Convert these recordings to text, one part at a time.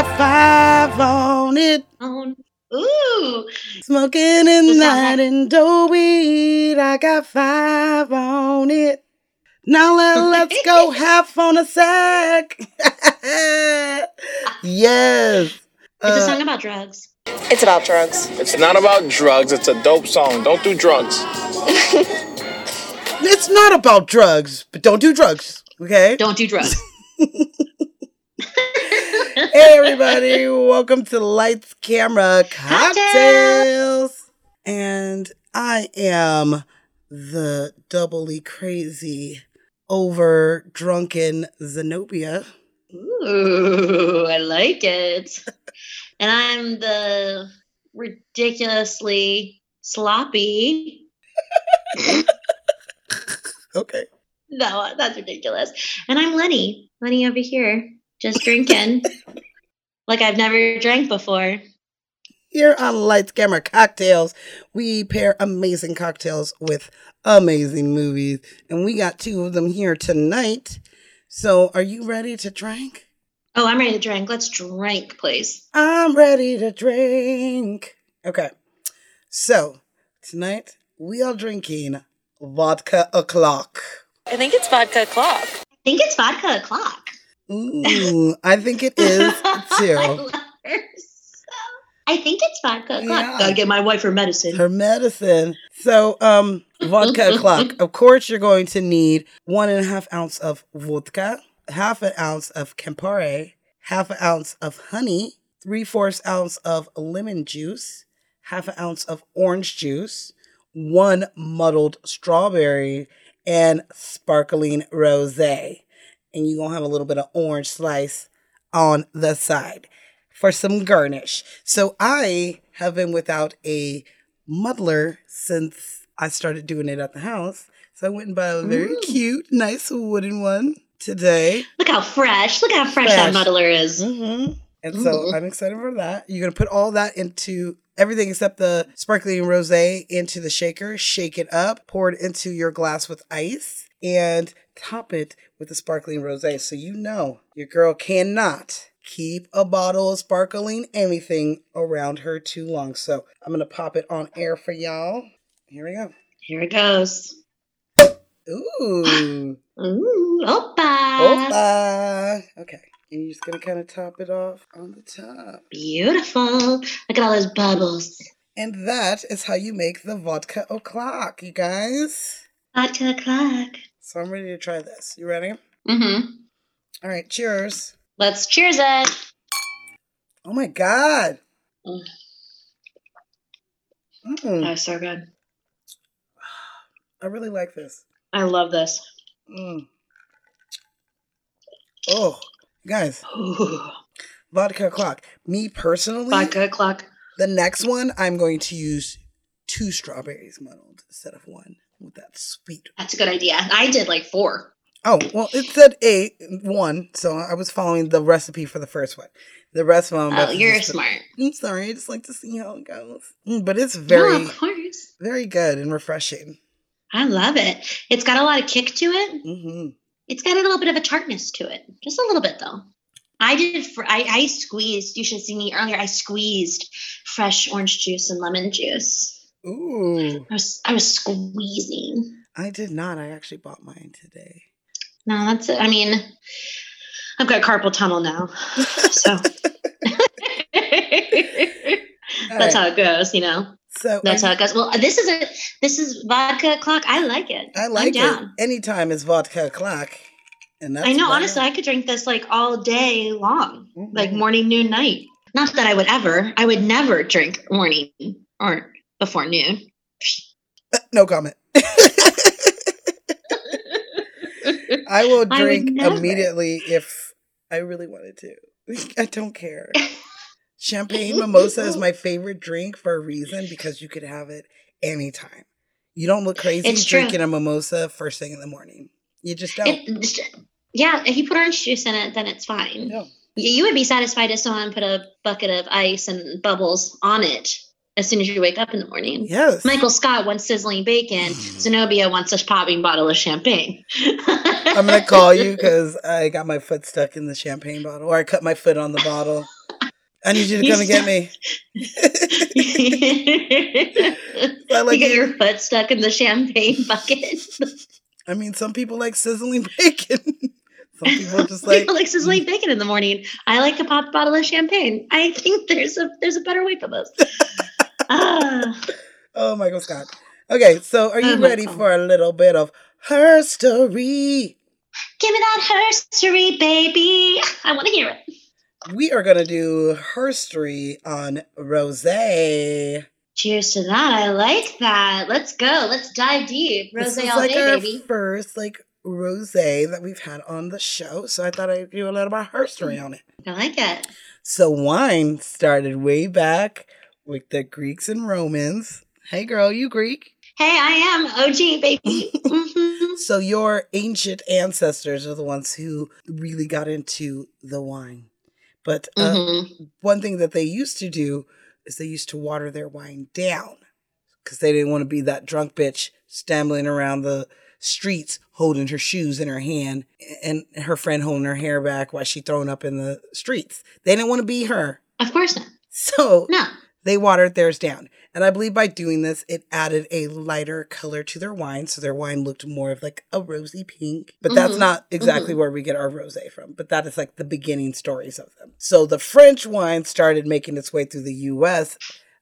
I got five on it. Oh, ooh. Smoking in Does that have- and dough weed. I got five on it. Now let, let's go half on a sack. yes. It's a Uh, song about drugs. It's about drugs. It's not about drugs. It's a dope song. Don't do drugs. it's not about drugs, but don't do drugs. Okay. Don't do drugs. hey everybody, welcome to Lights Camera Cocktails. And I am the doubly crazy, over drunken Zenobia. Ooh, I like it. And I'm the ridiculously sloppy. Okay. No, that's ridiculous. And I'm Lenny. Lenny over here, just drinking like I've never drank before. Here on Lights Camera Cocktails, we pair amazing cocktails with amazing movies. And we got two of them here tonight. So are you ready to drink? Oh, I'm ready to drink. Let's drink, please. I'm ready to drink. Okay. So, tonight we are drinking vodka o'clock. I think it's vodka o'clock. I think it's vodka o'clock. Ooh, I think it is I too. love her so. I think it's vodka o'clock. Yeah. Gotta get my wife her medicine. Her medicine. So, um, vodka o'clock. Of course, you're going to need one and a half ounce of vodka, half an ounce of Campari, half an ounce of honey, three fourths ounce of lemon juice, half an ounce of orange juice, one muddled strawberry, and sparkling rosé. And you're gonna have a little bit of orange slice on the side for some garnish. So I have been without a muddler since I started doing it at the house. So I went and bought a very Ooh. cute, nice wooden one today. Look how fresh. Look how fresh, Fresh. that muddler is. hmm And so Ooh. I'm excited for that. You're gonna put all that into everything except the sparkling rosé into the shaker, shake it up, pour it into your glass with ice, and top it with the sparkling rosé. So you know your girl cannot keep a bottle of sparkling anything around her too long. So I'm gonna pop it on air for y'all. Here we go. Here it goes. Ooh. Ooh, opa. Opa. Okay. And you're just gonna kind of top it off on the top. Beautiful. Look at all those bubbles. And that is how you make the vodka o'clock, you guys. Vodka o'clock. So I'm ready to try this. You ready? Mm-hmm. All right, cheers. Let's cheers it. Oh my god. Mm. Mm, Oh, so good. I really like this. I love this. Mm. Oh, guys, Ooh. vodka o'clock. Me personally, Vodka o'clock. the next one I'm going to use two strawberries muddled instead of one with that sweet. That's a good idea. I did like four. Oh, well, it said eight, one, so I was following the recipe for the first one. The rest of them. Oh, you're smart. I'm sorry. I just like to see how it goes. Mm, but it's very, no, of course. very good and refreshing. I love it. It's got a lot of kick to it. hmm It's got a little bit of a tartness to it. Just a little bit though. I did. Fr- I, I squeezed. You should have seen me earlier. I squeezed fresh orange juice and lemon juice. Ooh, I was I was squeezing. I did not. I actually bought mine today. No, that's it. I mean, I've got carpal tunnel now, so that's how it goes. You know, So that's how it goes. Well, this is a this is vodka clock. I like it. I like it. Anytime is vodka o'clock, and that's I know. Honestly, I could drink this like all day long, Mhm. like morning, noon, night. Not that I would ever. I would never drink morning or before noon. no comment. I will drink never. immediately if I really wanted to. I don't care. Champagne mimosa is my favorite drink for a reason because you could have it anytime. You don't look crazy drinking a mimosa first thing in the morning. You just don't. It, yeah, if you put orange juice in it, then it's fine. no. You would be satisfied if someone put a bucket of ice and bubbles on it as soon as you wake up in the morning. Yes. Michael Scott wants sizzling bacon. Hmm. Zenobia wants a popping bottle of champagne. I'm gonna call you because I got my foot stuck in the champagne bottle, or I cut my foot on the bottle. I need you to You come and get me. I like you get it. your foot stuck in the champagne bucket. I mean, some people like sizzling bacon. some people just like People like sizzling bacon in the morning. I like a pop bottle of champagne. I think there's a there's a better way for this. Oh, Michael Scott. Okay, so are you Oh, ready for a little bit of her story? Give me that herstory, baby. I want to hear it. We are gonna do her story on Rose. Cheers to that. I like that. Let's go. Let's dive deep. Rose is all like day, our baby. first like rose that we've had on the show, so I thought I'd do a little about her story on it. I like it. So wine started way back with the Greeks and Romans. Hey girl, you Greek? Hey, I am OG, baby. Mhm. So your ancient ancestors are the ones who really got into the wine. But uh, Mhm. one thing that they used to do is they used to water their wine down because they didn't want to be that drunk bitch stumbling around the streets holding her shoes in her hand and her friend holding her hair back while she thrown up in the streets. They didn't want to be her. Of course not. So No. They watered theirs down. And I believe by doing this, it added a lighter color to their wine. So their wine looked more of like a rosy pink. But that's Mhm. not exactly where we get our rose from. But that is like the beginning stories of them. So the French wine started making its way through the US,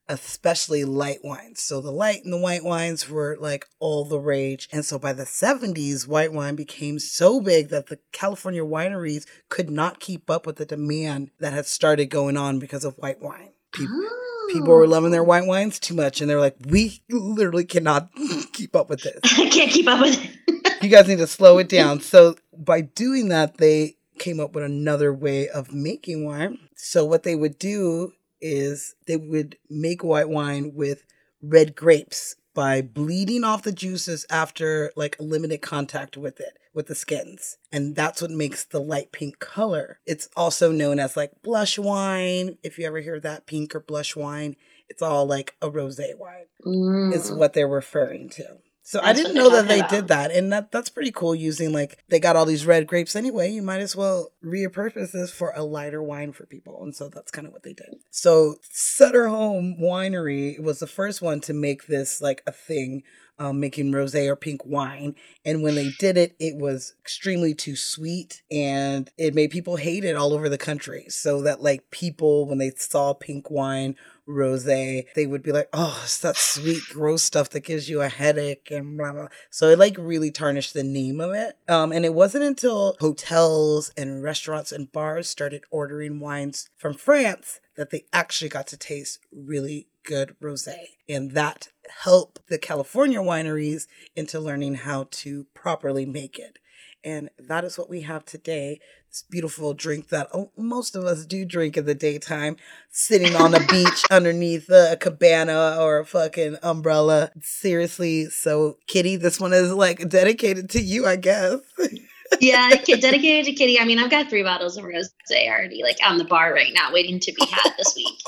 especially light wines. So the light and the white wines were like all the rage. And so by the 70s, white wine became so big that the California wineries could not keep up with the demand that had started going on because of white wine. People, people were oh. loving their white wines too much and they're like we literally cannot keep up with this. I can't keep up with it. you guys need to slow it down. So by doing that they came up with another way of making wine. So what they would do is they would make white wine with red grapes by bleeding off the juices after like limited contact with it with the skins and that's what makes the light pink color it's also known as like blush wine if you ever hear that pink or blush wine it's all like a rosé wine Mm. is what they're referring to. So I didn't know that they talking did that, and that that's pretty cool. Using like they got all these red grapes anyway, you might as well repurpose this for a lighter wine for people, and so that's kind of what they did. So Sutter Home Winery was the first one to make this like a thing. Um, making rosé or pink wine, and when they did it, it was extremely too sweet, and it made people hate it all over the country. So that like people, when they saw pink wine rosé, they would be like, "Oh, it's that sweet, gross stuff that gives you a headache," and blah blah. So it like really tarnished the name of it. Um, and it wasn't until hotels and restaurants and bars started ordering wines from France that they actually got to taste really good rosé, and that helped the California wineries into learning how to properly make it. And that is what we have today. This beautiful drink that oh, most of us do drink in the daytime, sitting on a beach underneath a cabana or a fucking umbrella. Seriously. So, Kitty, this one is like dedicated to you, I guess. yeah, dedicated to Kitty. I mean, I've got three bottles of rose already, like on the bar right now, waiting to be had this week.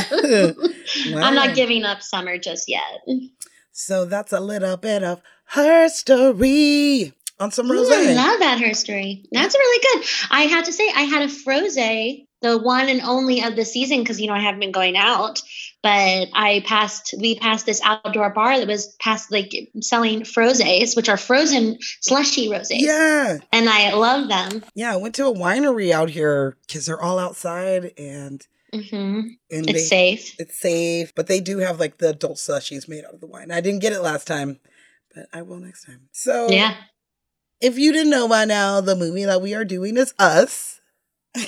So I'm not giving up summer just yet. So, that's a little bit of her story on some rose. I love that her story. That's really good. I have to say, I had a froze, the one and only of the season, because you know I haven't been going out. But I passed, we passed this outdoor bar that was past like selling frozes, which are frozen slushy roses. Yeah. And I love them. Yeah. I went to a winery out here because they're all outside and, hmm and It's they, safe. It's safe, but they do have like the adult slushies made out of the wine. I didn't get it last time, but I will next time. So, Yeah. If you didn't know by now, the movie that we are doing is Us.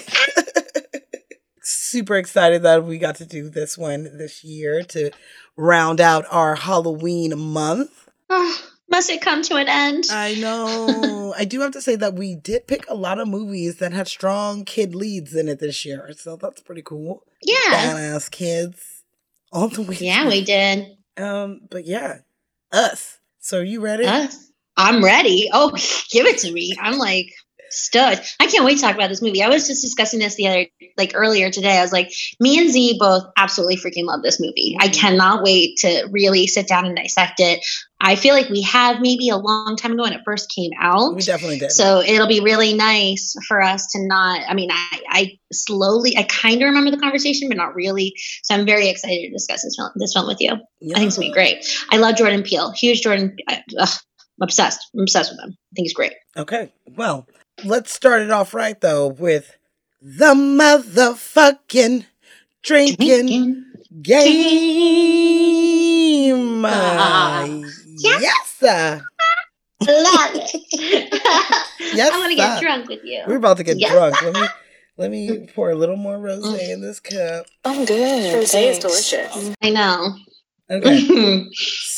Super excited that we got to do this one this year to round out our Halloween month. Oh, must it come to an end? I know. I do have to say that we did pick a lot of movies that had strong kid leads in it this year, so that's pretty cool. yeah. Badass kids all the way. Yeah, we did. Um, but yeah, us. So are you ready? Us. I'm ready. Oh, give it to me. I'm like, stoked. I can't wait to talk about this movie. I was just discussing this the other, like earlier today. I was like, me and Z both absolutely freaking love this movie. I Mm-hmm. cannot wait to really sit down and dissect it. I feel like we have maybe a long time ago when it first came out. We definitely did. So it'll be really nice for us to not. I mean, I, I slowly, I kind of remember the conversation, but not really. So I'm very excited to discuss this film, this film with you. Yeah. I think it's gonna be great. I love Jordan Peele. Huge Jordan. I, ugh, I'm obsessed. I'm obsessed with him. I think he's great. Okay. Well, let's start it off right though with the motherfucking drinking game. Ah. Yes. yes. sir. love it. Yes, I want to get drunk with you. We're about to get Yes. drunk. Let me let me pour a little more rosé in this cup. I'm good. Rosé is delicious. I know. Okay.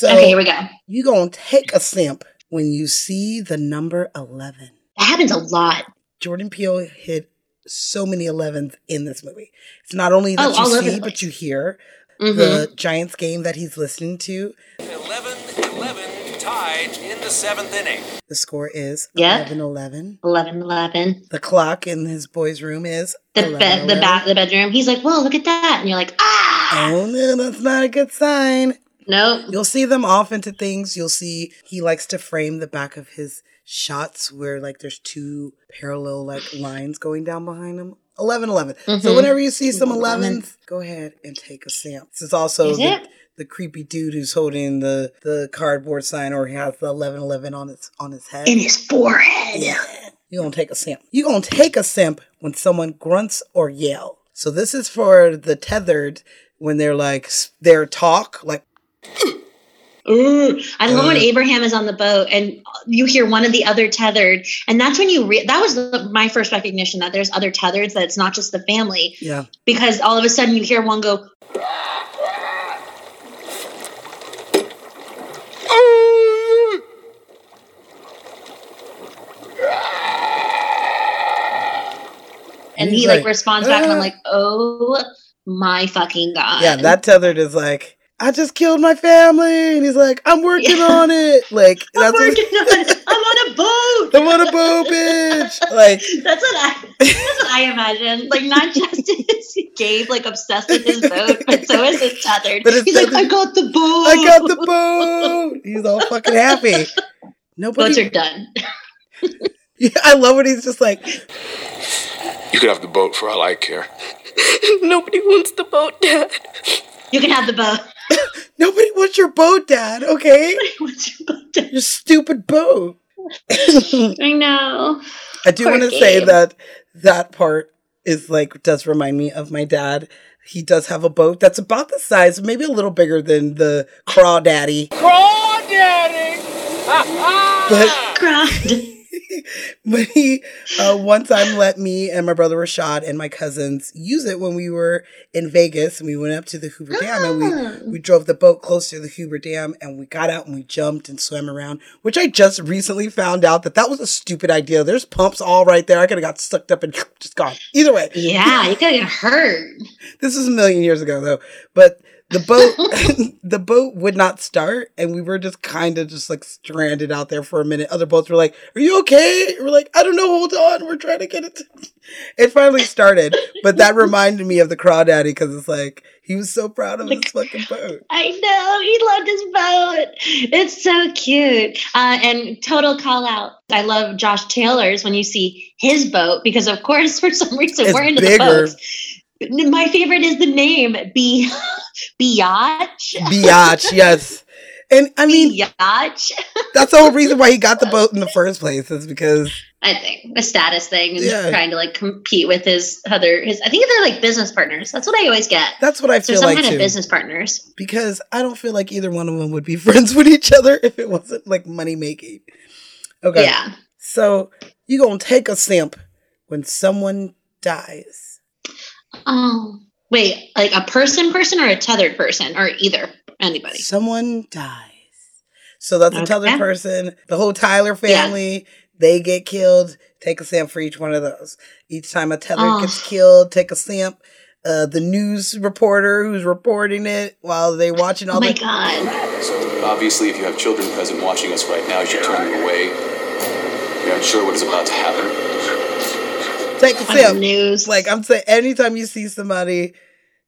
okay, here we go. you gonna take a simp when you see the number eleven. That happens a lot. Jordan Peele hit so many 11s in this movie. It's not only that Oh, you see, but you hear Mhm. the Giants game that he's listening to. 11 11 tied in the seventh inning. The score is Yeah. 11 11. 11 11. The clock in his boy's room is The 11, bed, the 11. back, the bedroom. He's like, "Whoa, look at that!" And you're like, "Ah, Oh no, that's not a good sign. Nope." You'll see them off into things. You'll see he likes to frame the back of his shots where like there's two parallel like lines going down behind him. 11 11. So Mhm. whenever you see some 11. 11s, go ahead and take a sample. This is also Is the, it? the creepy dude who's holding the the cardboard sign or he has the 11 11 on his on his head. In his forehead. Yeah. You're gonna take a simp. You're gonna take a simp when someone grunts or yell. So this is for the tethered when they're like their talk, like Ooh. I love when Uh. Abraham is on the boat and you hear one of the other tethered, and that's when you re- that was the, my first recognition that there's other tethereds that it's not just the family yeah. because all of a sudden you hear one go. And he like, like, responds back, and I'm "Ah." like, "Oh my fucking god!" Yeah, that tethered is like, I just killed my family. And he's like, I'm working Yeah. on it. Like I'm that's what working on it. I'm on a boat. I'm on a boat, bitch. Like That's what I. That's what I imagine. Like not just is Gabe like obsessed with his boat, but so is his tethered. But his He's like, I got the boat. I got the boat. He's all fucking happy. Nobody. Boats are done. Yeah, I love when he's just like, You could have the boat for all I care. Nobody wants the boat, Dad. You can have the boat. Nobody wants your boat, Dad, okay? What's your boat? done? Your stupid boat. I know. I do want to say that that part is like does remind me of my dad. He does have a boat that's about the size, maybe a little bigger than the Craw Daddy. Crawdaddy. Crawdaddy! But Cried. but he uh, one time let me and my brother Rashad and my cousins use it when we were in Vegas and we went up to the Hoover Dam and Ah. we we drove the boat close to the Hoover Dam and we got out and we jumped and swam around. Which I just recently found out that that was a stupid idea. There's pumps all right there. I could have got sucked up and just gone. Either way, Yeah, you could get hurt. this was a million years ago though. But the boat the boat would not start and we were just kind of just like stranded out there for a minute. Other boats were like, Are you okay? We're like, I don't know, hold on. We're trying to get it to-" It finally started. But that reminded me of the crawdaddy because it's like he was so proud of his fucking boat. I know. He loved his boat. It's so cute. Uh, and total call out. I love Josh Tyler's when you see his boat because, of course, for some reason, It's we're into bigger. the boats. My favorite is the name B Biatch. Biatch, yes. And I mean, Biatch. that's the whole reason why he got the boat in the first place, is because I think a status thing and Yeah. trying to like compete with his other his. I think they're like business partners. That's what I always get. that's what I So feel some like kind too. of business partners. because I don't feel like either one of them would be friends with each other if it wasn't like money making. Okay. Yeah. So you gonna take a simp when someone dies. Oh wait, like a person, person, or a tethered person, or either anybody. Someone dies. So that's a Okay. tethered person. The whole Tyler family, they get killed. Take a simp for each one of those. Each time a tethered Oh. gets killed, take a simp. Uh, the news reporter who's reporting it while they watching all Oh my the god. So obviously, if you have children present watching us right now, you should turn them away. You're unsure what is about to happen. Take a the simp. news. Like I'm saying, anytime you see somebody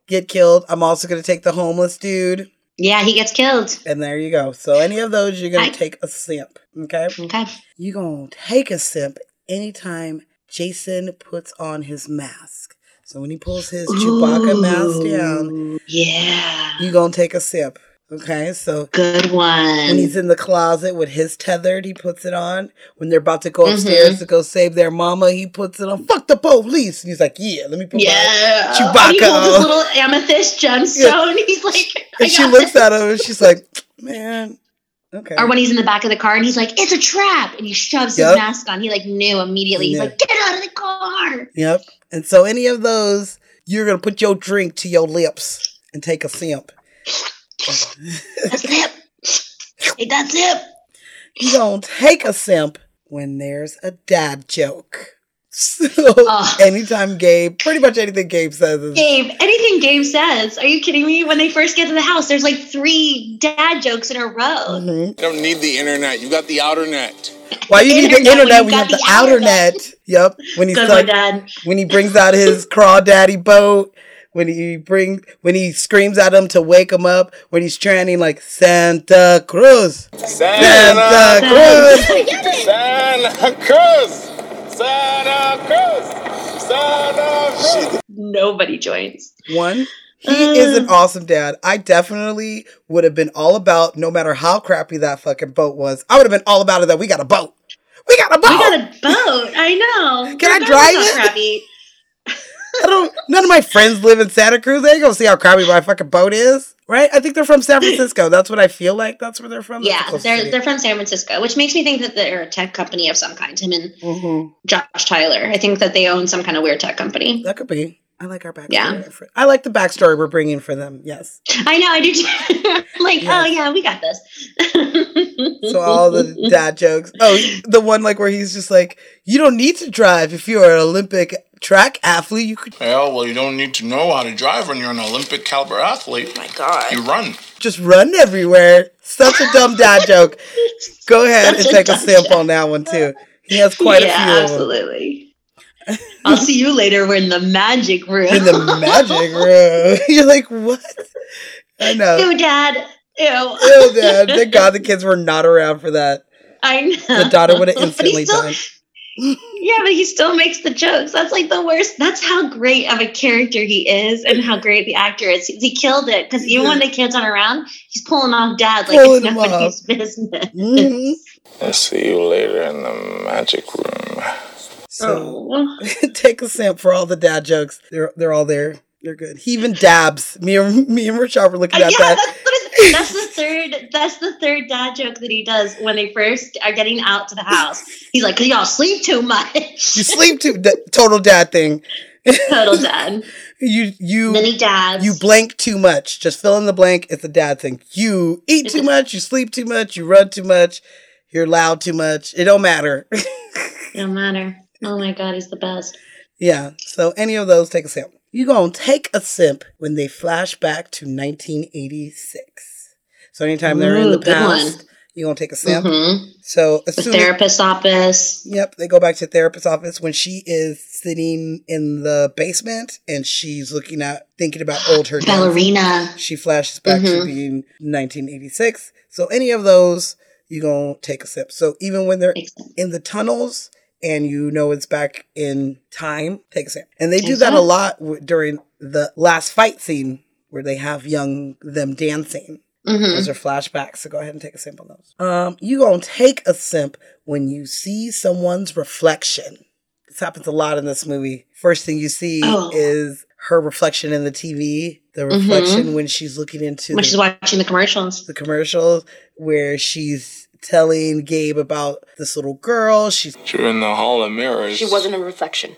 get killed, I'm also gonna take the homeless dude. yeah, he gets killed. And there you go. So any of those, you're gonna take a simp. Okay. Okay. You're gonna take a simp anytime Jason puts on his mask. So when he pulls his Chewbacca mask down, Yeah. you're gonna take a sip. Okay, so Good when one. he's in the closet with his tethered, he puts it on. When they're about to go Mm-hmm. upstairs to go save their mama, he puts it on. Fuck the police. And he's like, yeah, let me put my Yeah. Chewbacca He holds his little amethyst gemstone. He's like, And she looks this. at him and she's like, man, okay. Or when he's in the back of the car and he's like, it's a trap. And he shoves Yep. his mask on. He like knew immediately. He's Yeah. like, get out of the car. Yep. And so any of those, you're gonna put your drink to your lips and take a simp. That's it. Hey, that's it. You don't take a simp when there's a dad joke. So Ugh. anytime Gabe, pretty much anything Gabe says is Gabe, anything Gabe says. Are you kidding me? When they first get to the house, there's like three dad jokes in a row. Mhm. You don't need the internet. You got the outer net. Why you need the Internet when internet you have got the the outer outer net. net? Yep. When he's Good like Dad. when he brings out his crawdaddy boat, when he bring when he screams at him to wake him up, when he's chanting like Santa Cruz. Santa Santa, Cruz. Santa Cruz. Santa Cruz. Santa Cruz. Nobody joins. One, he is an awesome dad. I definitely would have been all about, no matter how crappy that fucking boat was, I would have been all about it that we got a boat. We got a boat. We got a boat. I know. Can I That was drive it? Crappy. I don't. None of my friends live in Santa Cruz. They ain't gonna see how crappy my fucking boat is, right? I think they're from San Francisco. That's what I feel like. That's where they're from. That's the Yeah, they're city. they're from San Francisco, which makes me think that they're a tech company of some kind. Him and Mhm. Josh Tyler. I think that they own some kind of weird tech company. That could be. I like our backstory. Yeah. I like the backstory we're bringing for them. Yes. I know, I do too. like, Yeah. oh yeah, we got this. So all the dad jokes. Oh, the one like where he's just like, "You don't need to drive if you're an Olympic track athlete. You could Yeah, well, you don't need to know how to drive when you're an Olympic caliber athlete. Oh My God. You run. just run everywhere." Such a dumb dad joke. Go ahead Such and a take a dumb sip joke. on that one too. He has quite yeah, a few of absolutely. I'll see you later. We're in the magic room. in the magic room. You're like, what? I know. Ew, Dad. Ew. Oh, Dad. Thank God the kids were not around for that. I know. The daughter would have But he instantly still- died. Yeah, but he still makes the jokes. That's like the worst. That's how great of a character he is, and how great the actor is. He, he killed it because even when the kids aren't around, he's pulling off dad like Pulling it's him nobody's business. Mhm. I'll see you later in the magic room. So Oh. take a sip for all the dad jokes. They're they're all there. They're good. He even dabs. Me and me and Rashad were looking Uh, at yeah, that. That's, what it- that's the third. That's the third dad joke that he does when they first are getting out to the house. He's like, "Cause y'all sleep too much." You sleep too. d- Total dad thing. Total dad. You you he dabs. you blank too much. Just fill in the blank. It's a dad thing. You eat too much. You sleep too much. You run too much. You're loud too much. It don't matter. It don't matter. Oh my god, he's the best. Yeah. So any of those, take a sip. You gonna take a sip when they flash back to 1986. So anytime they're in the past, you're gonna take a sip. hmm So The therapist's office. yep, they go back to the therapist's office when she is sitting in the basement and she's looking at thinking about old her days. Ballerina. She flashes back to Mhm. being 1986. So any of those, you're gonna take a sip. So even when they're in the tunnels and you know it's back in time, take a sip. And they do that a lot w- during the last fight scene where they have young them dancing. hmm Those are flashbacks, so go ahead and take a sip on those. Um, you gonna take a sip when you see someone's reflection. This happens a lot in this movie. First thing you see Oh. is her reflection in the TV. The reflection when she's looking into When the, she's watching the commercials. the commercials, where she's telling Gabe about this little girl. She's You're in the hall of mirrors. She wasn't a reflection.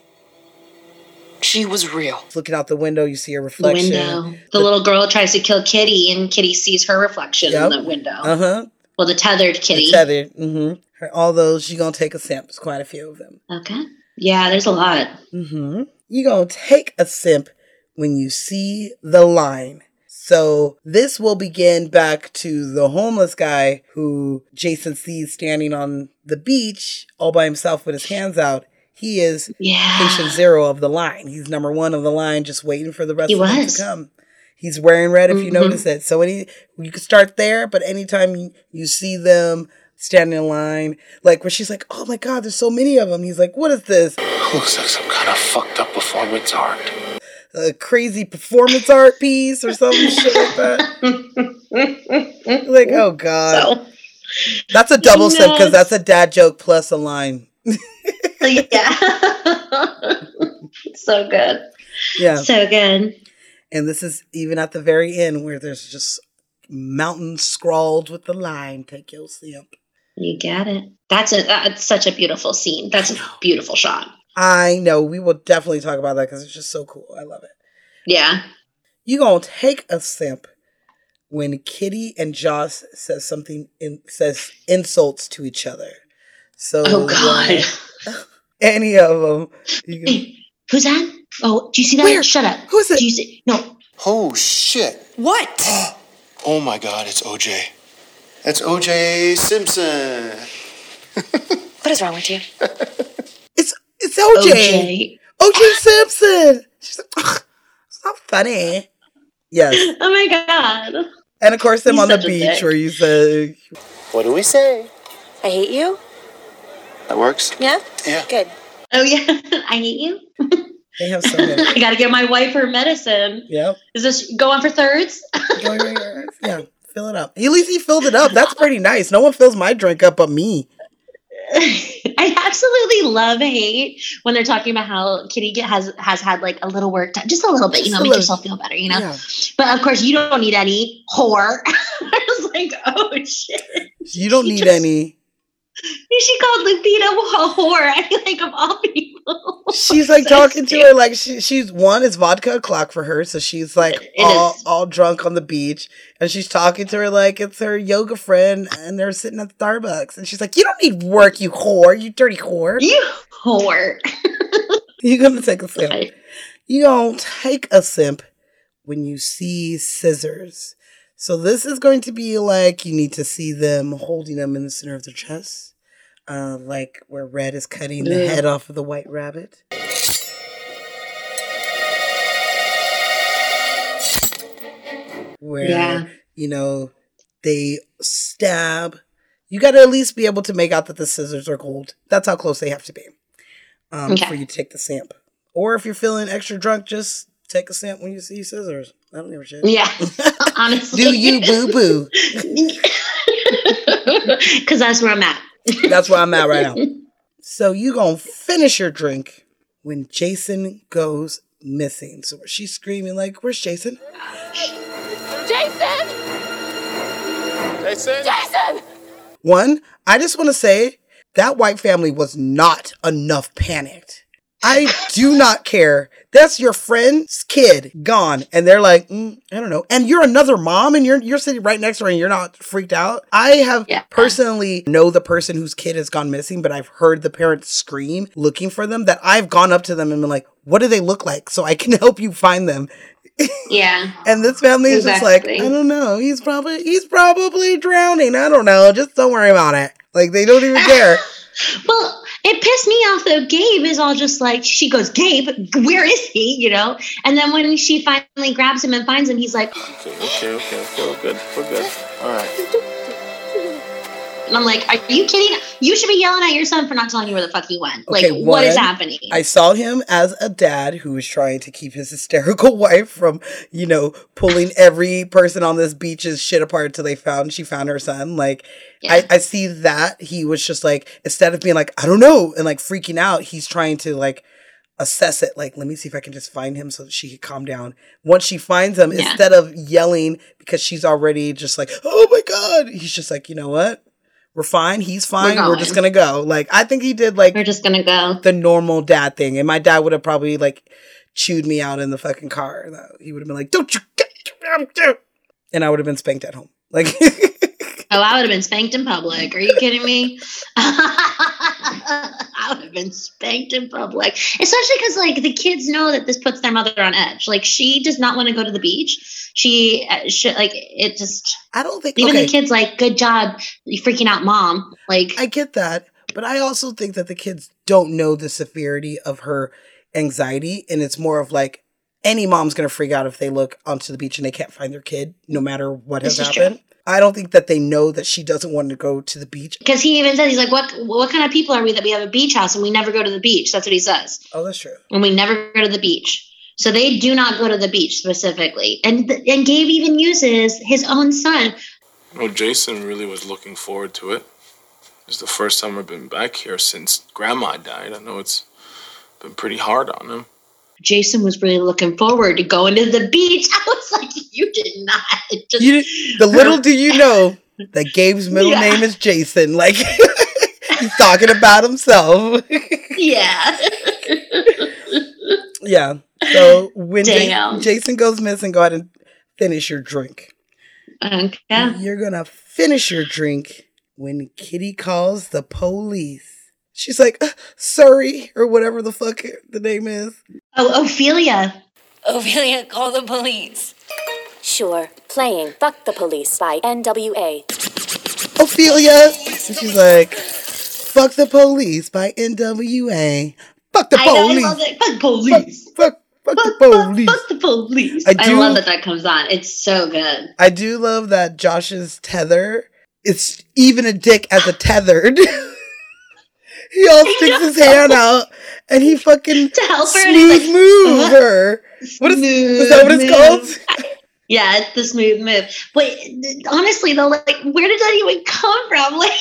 She was real. looking out the window. You see her The reflection. window. The little girl tries to kill Kitty, and Kitty sees her reflection Yep. in the window. Uh huh. Well, the tethered Kitty. Tethered. Mm-hmm. All those. You gonna take a sip. It's quite a few of them. Okay. Yeah, there's a lot. Mm-hmm. You gonna take a sip when you see the line. So this will begin back to the homeless guy who Jason sees standing on the beach all by himself with his hands out. he is Yeah. patient zero of the line. He's number one of the line, just waiting for the rest He of them to come. He's wearing red if you Mhm. notice it. So any you could start there, but anytime you, you see them standing in line, like where she's like, "Oh my god, there's so many of them." He's like, "What is this? Looks like some kind of fucked up performance art. A crazy performance art piece or some shit like that?" Like, oh god, so, that's a double sip because that's a dad joke plus a line. yeah. so good. Yeah, So good. and this is even at the very end where there's just mountains scrawled with the line, "Take your simp." You get it. That's a that's such a beautiful scene. That's a beautiful shot. I know we will definitely talk about that because it's just so cool. I love it. Yeah. You gonna take a simp when Kitty and Josh says something in says insults to each other. So Oh God. uh, any of them. You can, Hey, who's that? Oh, do you see that? Where? Shut up. Who is it? Do you see? No. Oh shit. What? Oh my god, it's OJ. That's OJ Simpson. What is wrong with you? it's it's OJ. OJ. OJ Simpson. She's like, "Ugh, it's not funny. Yes, Oh my God. and of course them He's on the beach dick. where you say, What do we say? I hate you? That works? Yeah? Yeah. Good. Oh yeah. I hate you. they have so many. I gotta give my wife her medicine. Yep. Is this go on for thirds? Yeah, fill it up. At least he filled it up. That's pretty nice. No one fills my drink up but me. I absolutely love hate when they're talking about how Kitty has has had like a little work done, just a little bit, you know, make yourself feel better, you know. Yeah. But of course, you don't need any whore. I was like, oh shit. You don't She need just- any. She called Lupita a whore. I feel like of all people. She's like So talking to her like she, she's one is vodka o'clock for her, so she's like It all is. all drunk on the beach, and she's talking to her like it's her yoga friend, and they're sitting at Starbucks, and she's like, "You don't need work, you whore, you dirty whore. You whore. You gonna take a simp? I- You gonna take a simp when you see scissors. So this is going to be like you need to see them holding them in the center of their chest, uh, like where Red is cutting the head off of the white rabbit. Where Yeah. you know they stab. You got to at least be able to make out that the scissors are gold. That's how close they have to be um, Okay. for you to take the samp. Or if you're feeling extra drunk, just take a samp when you see scissors. I don't give a shit. Yeah. Honestly. Do you boo boo? Because that's where I'm at. That's where I'm at right now. So you gonna finish your drink when Jason goes missing. So she's screaming like, "Where's Jason?" Jason! Jason? Jason! One, I just want to say that white family was not enough panicked. I do not care. That's your friend's kid gone, and they're like, mm, I don't know. And you're another mom, and you're you're sitting right next to her, and you're not freaked out. I have Yeah. personally know the person whose kid has gone missing, but I've heard the parents scream looking for them. That I've gone up to them and been like, "What do they look like?" So I can help you find them. Yeah. And this family is just like, I don't know. He's probably he's probably drowning. I don't know. Just don't worry about it. Like they don't even care. Well, it pissed me off though. Gabe is all just like, she goes, Gabe, where is he? You know? And then when she finally grabs him and finds him, he's like, Okay, okay, okay, okay, we're good, we're good. All right. and I'm like, are you kidding? You should be yelling at your son for not telling you where the fuck he went. Like, Okay, what is happening? I saw him as a dad who was trying to keep his hysterical wife from, you know, pulling every person on this beach's shit apart until they found she found her son. Like Yeah. I, I see that he was just like instead of being like, I don't know, and like freaking out, he's trying to like assess it. Like, let me see if I can just find him so that she can calm down. Once she finds him, Yeah. instead of yelling because she's already just like, oh my god, he's just like, you know what? We're fine. He's fine. We're, going. just gonna go. Like, I think he did like We're just gonna go. the normal dad thing. And my dad would have probably like chewed me out in the fucking car. Though. He would have been like, "Don't you get out there," and I would have been spanked at home. Like, Oh, I would have been spanked in public. Are you kidding me? I would have been spanked in public, especially because like the kids know that this puts their mother on edge. Like she does not want to go to the beach. She, uh, she like it just I don't think even okay. the kids like good job you freaking out mom. Like I get that, but I also think that the kids don't know the severity of her anxiety. And it's more of like any mom's going to freak out if they look onto the beach and they can't find their kid, no matter what has This is true. happened. I don't think that they know that she doesn't want to go to the beach. Because he even says he's like, "What what kind of people are we that we have a beach house and we never go to the beach?" That's what he says, Oh, that's true. and we never go to the beach. So they do not go to the beach specifically, and and Gabe even uses his own son. Well, Jason really was looking forward to it. It's the first time I've been back here since Grandma died. I know it's been pretty hard on him. Jason was really looking forward to going to the beach. I was like, "You did not." Just, You, the little do you know that Gabe's middle Yeah. name is Jason. Like he's talking about himself. yeah. Yeah. So when Ja- Jason goes missing, go ahead and finish your drink. okay. You're gonna finish your drink when Kitty calls the police. She's like, "Uh, sorry, or whatever the fuck the name is. Oh, Ophelia. Ophelia, call the police. Sure, playing Fuck the Police by NWA. Ophelia. And she's like, fuck the police by NWA. Fuck the I, know, I police. love. Fuck police. Fuck, fuck the Fuck, fuck, police. fuck the police. I I, do- love that that comes on. It's so good. I do love that Josh's tether. It's even a dick as a tethered. he all sticks his hand out and he fucking To help her, smooth like, move "Uh-huh." her. What is, Smooth is that what it's move. called? Yeah, it's the smooth move. Wait, honestly though, like, where did that even come from? Like,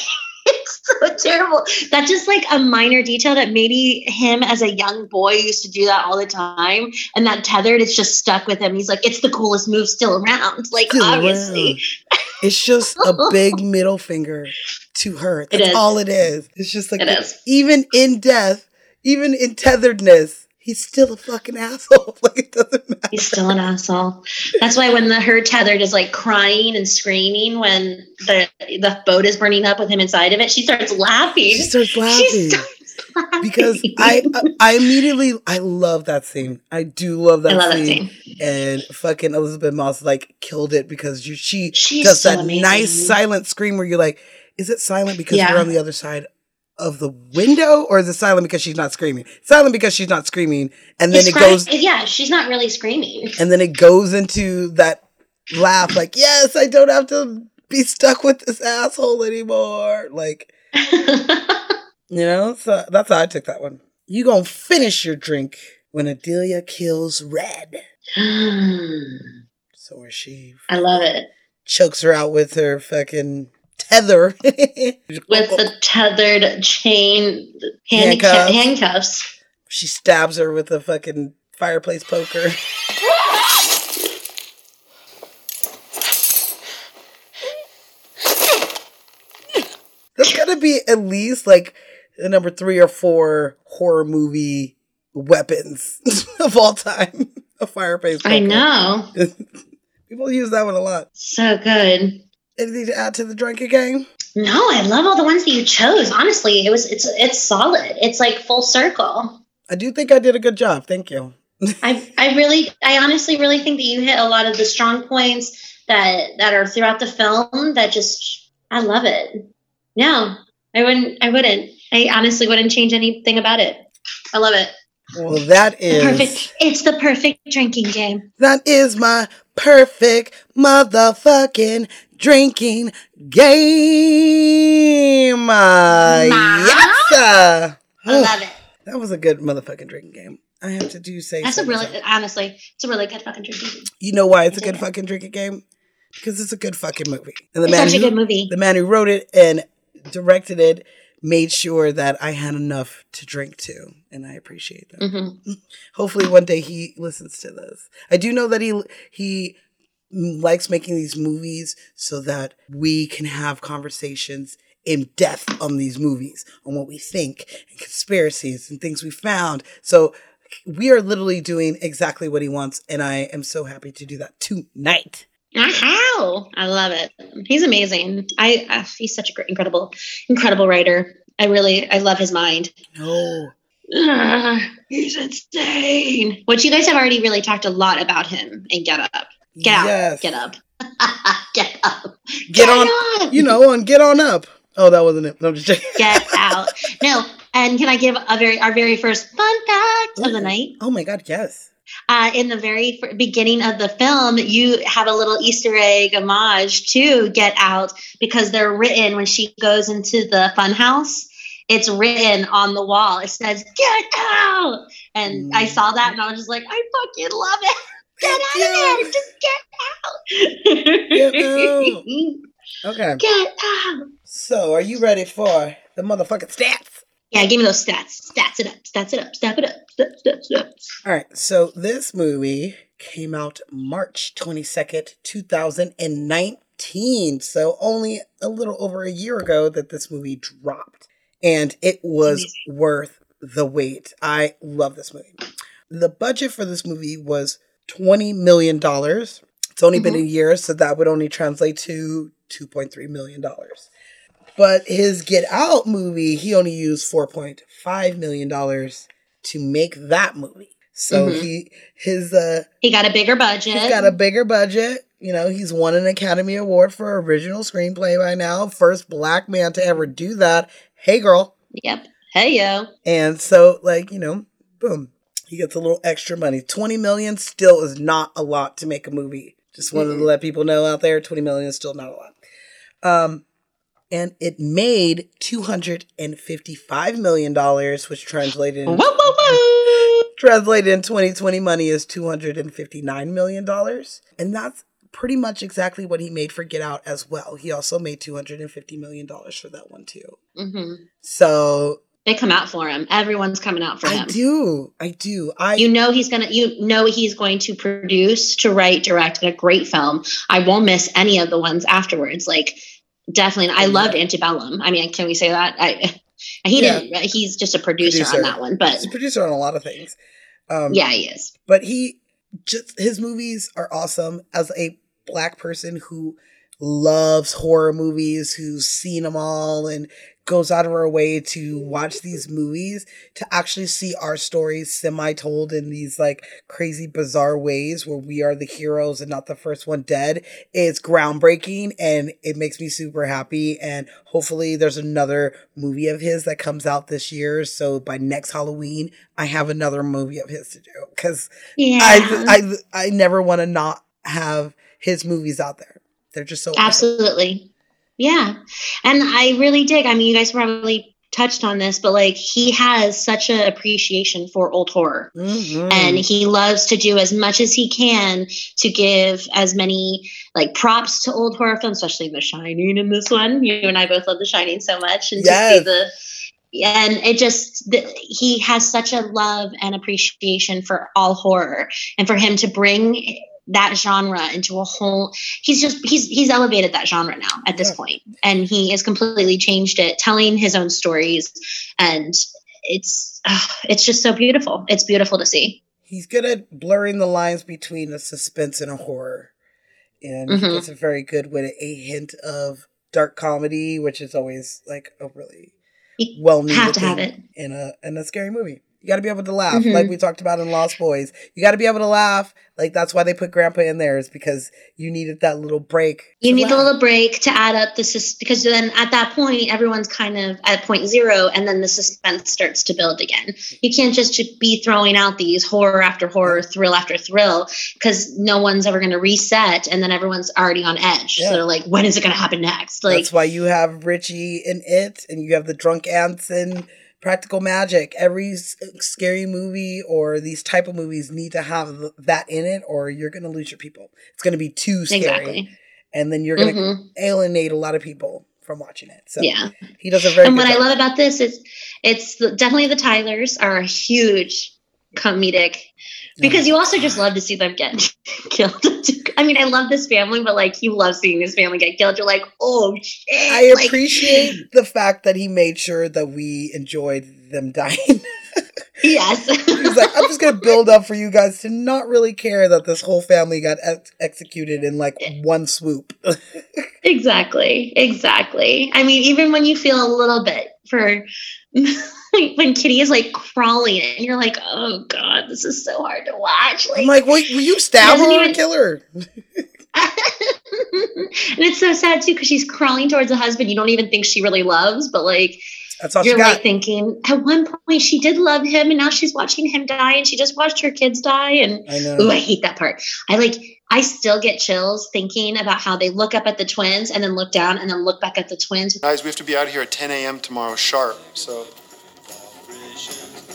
it's so terrible. That's just like a minor detail that maybe him as a young boy used to do that all the time, and that tethered is just stuck with him. He's like, it's the coolest move still around. Like, Still obviously, around. It's just a big middle finger to her. That's is. all it is. It's just like It even in death, even in tetheredness, he's still a fucking asshole. like it doesn't matter. he's still an asshole. That's why when the her tethered is like crying and screaming when the the boat is burning up with him inside of it, she starts laughing. She starts She laughing. starts laughing. because I, I I immediately I love that scene. I do love that, I love that scene. scene. And fucking Elisabeth Moss like killed it because you she She's does so that amazing. nice silent scream where you're like, is it silent because Yeah. you're on the other side of the window, or is it silent because she's not screaming? Silent because she's not screaming, and then It's it goes Yeah, she's not really screaming. and then it goes into that laugh like, yes, I don't have to be stuck with this asshole anymore. Like You know, so that's how I took that one. You gonna finish your drink when Adelaide kills Red. So where she I love it. chokes her out with her fucking tether. With the tethered chain hand- Handcuffs. handcuffs. she stabs her with a fucking fireplace poker. That's gotta be at least like the number three or four horror movie weapons of all time. A fireplace poker. I know. People use that one a lot. So good. Anything to add to the drunken game? No, I love all the ones that you chose. Honestly, it was it's it's solid. It's like full circle. I do think I did a good job. Thank you. I I really I honestly really think that you hit a lot of the strong points that that are throughout the film that just I love it. No, I wouldn't I wouldn't. I honestly wouldn't change anything about it. I love it. Well, that is Perfect. It's the perfect drinking game. that is my perfect motherfucking drinking game. Uh, yes, sir. I love it. That was a good motherfucking drinking game. I have to do say That's a really honestly, it's a really good fucking drinking game. You know why it's a good fucking drinking game? Because it's a good fucking movie. And the It's man such a who, good movie. the man who wrote it and directed it made sure that I had enough to drink to, and I appreciate that. hmm Hopefully, one day he listens to this. I do know that he he likes making these movies so that we can have conversations in depth on these movies, on what we think, and conspiracies and things we found. So we are literally doing exactly what he wants, and I am so happy to do that tonight. How I love it. He's amazing. I, I he's such a great, incredible, incredible writer. I really I love his mind. No. Ugh, he's insane. Which you guys have already really talked a lot about him in Get Out. Get out. Yes. Get up. Get up. Get on, you know, on Get On Up. Oh, that wasn't it. No, I'm just joking. Get out. No, And can I give a very our very first fun fact of the night? Oh my god, yes. Uh, in the very f- beginning of the film, you have a little Easter egg homage to Get Out because they're written when she goes into the fun house. It's written on the wall. It says "Get out," and I saw that and I was just like, I fucking love it. Get out of there! Just get out. Get Okay. Get out. So, are you ready for the motherfucking stats? Yeah, give me those stats. Stats it up. Stats it up. Step it up. Step, step, step. All right. So, this movie came out March 22nd, 2019. So, only a little over a year ago that this movie dropped. And it was worth the wait. I love this movie. The budget for this movie was $20 million. It's only been a year, so that would only translate to $2.3 million. But his Get Out movie, he only used $4.5 million to make that movie. So Mhm. he his uh He got a bigger budget. he's got a bigger budget. You know, he's won an Academy Award for original screenplay by now. First black man to ever do that. Hey girl. Yep. Hey yo. And so like, you know, boom. He gets a little extra money. 20 million still is not a lot to make a movie. Just wanted to let people know out there 20 million is still not a lot. Um and it made 255 million dollars which translated Whoa, into whoa, whoa. translated in 2020 money is 259 million dollars and that's pretty much exactly what he made for get out as well he also made 250 million dollars for that one too hmm so They come out for him. Everyone's coming out for i him. do i do i You know he's gonna. You know he's going to produce, to write, direct a great film. I won't miss any of the ones afterwards. Like definitely, I loved Antebellum. I mean, can we say that? I he Yeah. didn't. He's just a producer, Producer. on that one, but he's a producer on a lot of things um yeah, he is. but he just his movies are awesome as a black person who loves horror movies who's seen them all and goes out of our way to watch these movies to actually see our stories semi told in these like crazy bizarre ways where we are the heroes and not the first one dead it's groundbreaking and it makes me super happy and hopefully there's another movie of his that comes out this year so by next halloween i have another movie of his to do because Yeah, I, I I never want to not have his movies out there. They're just so awesome. Yeah, and I really dig. I mean, you guys probably touched on this, but like he has such an appreciation for old horror. Mhm. and he loves to do as much as he can to give as many like props to old horror films, especially The Shining in this one. You and I both love The Shining so much, and Yes. to see the and it just the, he has such a love and appreciation for all horror, and for him to bring that genre into a whole he's just he's he's elevated that genre now at this Yeah. point and he has completely changed it telling his own stories and it's ah, it's just so beautiful it's beautiful to see He's good at blurring the lines between a suspense and a horror. And he Mhm. does it very good with a hint of dark comedy, which is always like a really well needed have to have it in a in a scary movie. You got to be able to laugh, Mhm. like we talked about in Lost Boys. You got to be able to laugh. Like that's why they put Grandpa in there, is because you needed that little break. you need the little break to add up the sus- because then at that point everyone's kind of at point zero and then the suspense starts to build again you can't just be throwing out these horror after horror thrill after thrill because no one's ever going to reset and then everyone's already on edge Yeah. so they're like when is it going to happen next like That's why you have Richie in it, and you have the drunk ants in Practical Magic. Every scary movie or these type of movies need to have that in it, or you're gonna lose your people. It's gonna be too scary, exactly and then you're gonna Mhm. alienate a lot of people from watching it. So yeah he does a very. and what I love about this is it's definitely the Tylers are a huge comedic because you also just love to see them get killed. I mean, I love this family, but like you love seeing this family get killed. You're like, oh shit! I Like, appreciate the fact that he made sure that we enjoyed them dying. yes. He's like, I'm just gonna build up for you guys to not really care that this whole family got ex- executed in like one swoop. exactly, exactly. I mean, even when you feel a little bit for when Kitty is like crawling, and you're like, oh god, this is so hard to watch. I'm like, will, will you stab her or even- kill her? and it's so sad too because she's crawling towards a husband you don't even think she really loves, but like That's all you're she got. like thinking at one point she did love him and now she's watching him die and she just watched her kids die and I know. ooh, I hate that part. I like I still get chills thinking about how they look up at the twins and then look down and then look back at the twins. Guys, we have to be out here at 10 a.m. tomorrow sharp. So,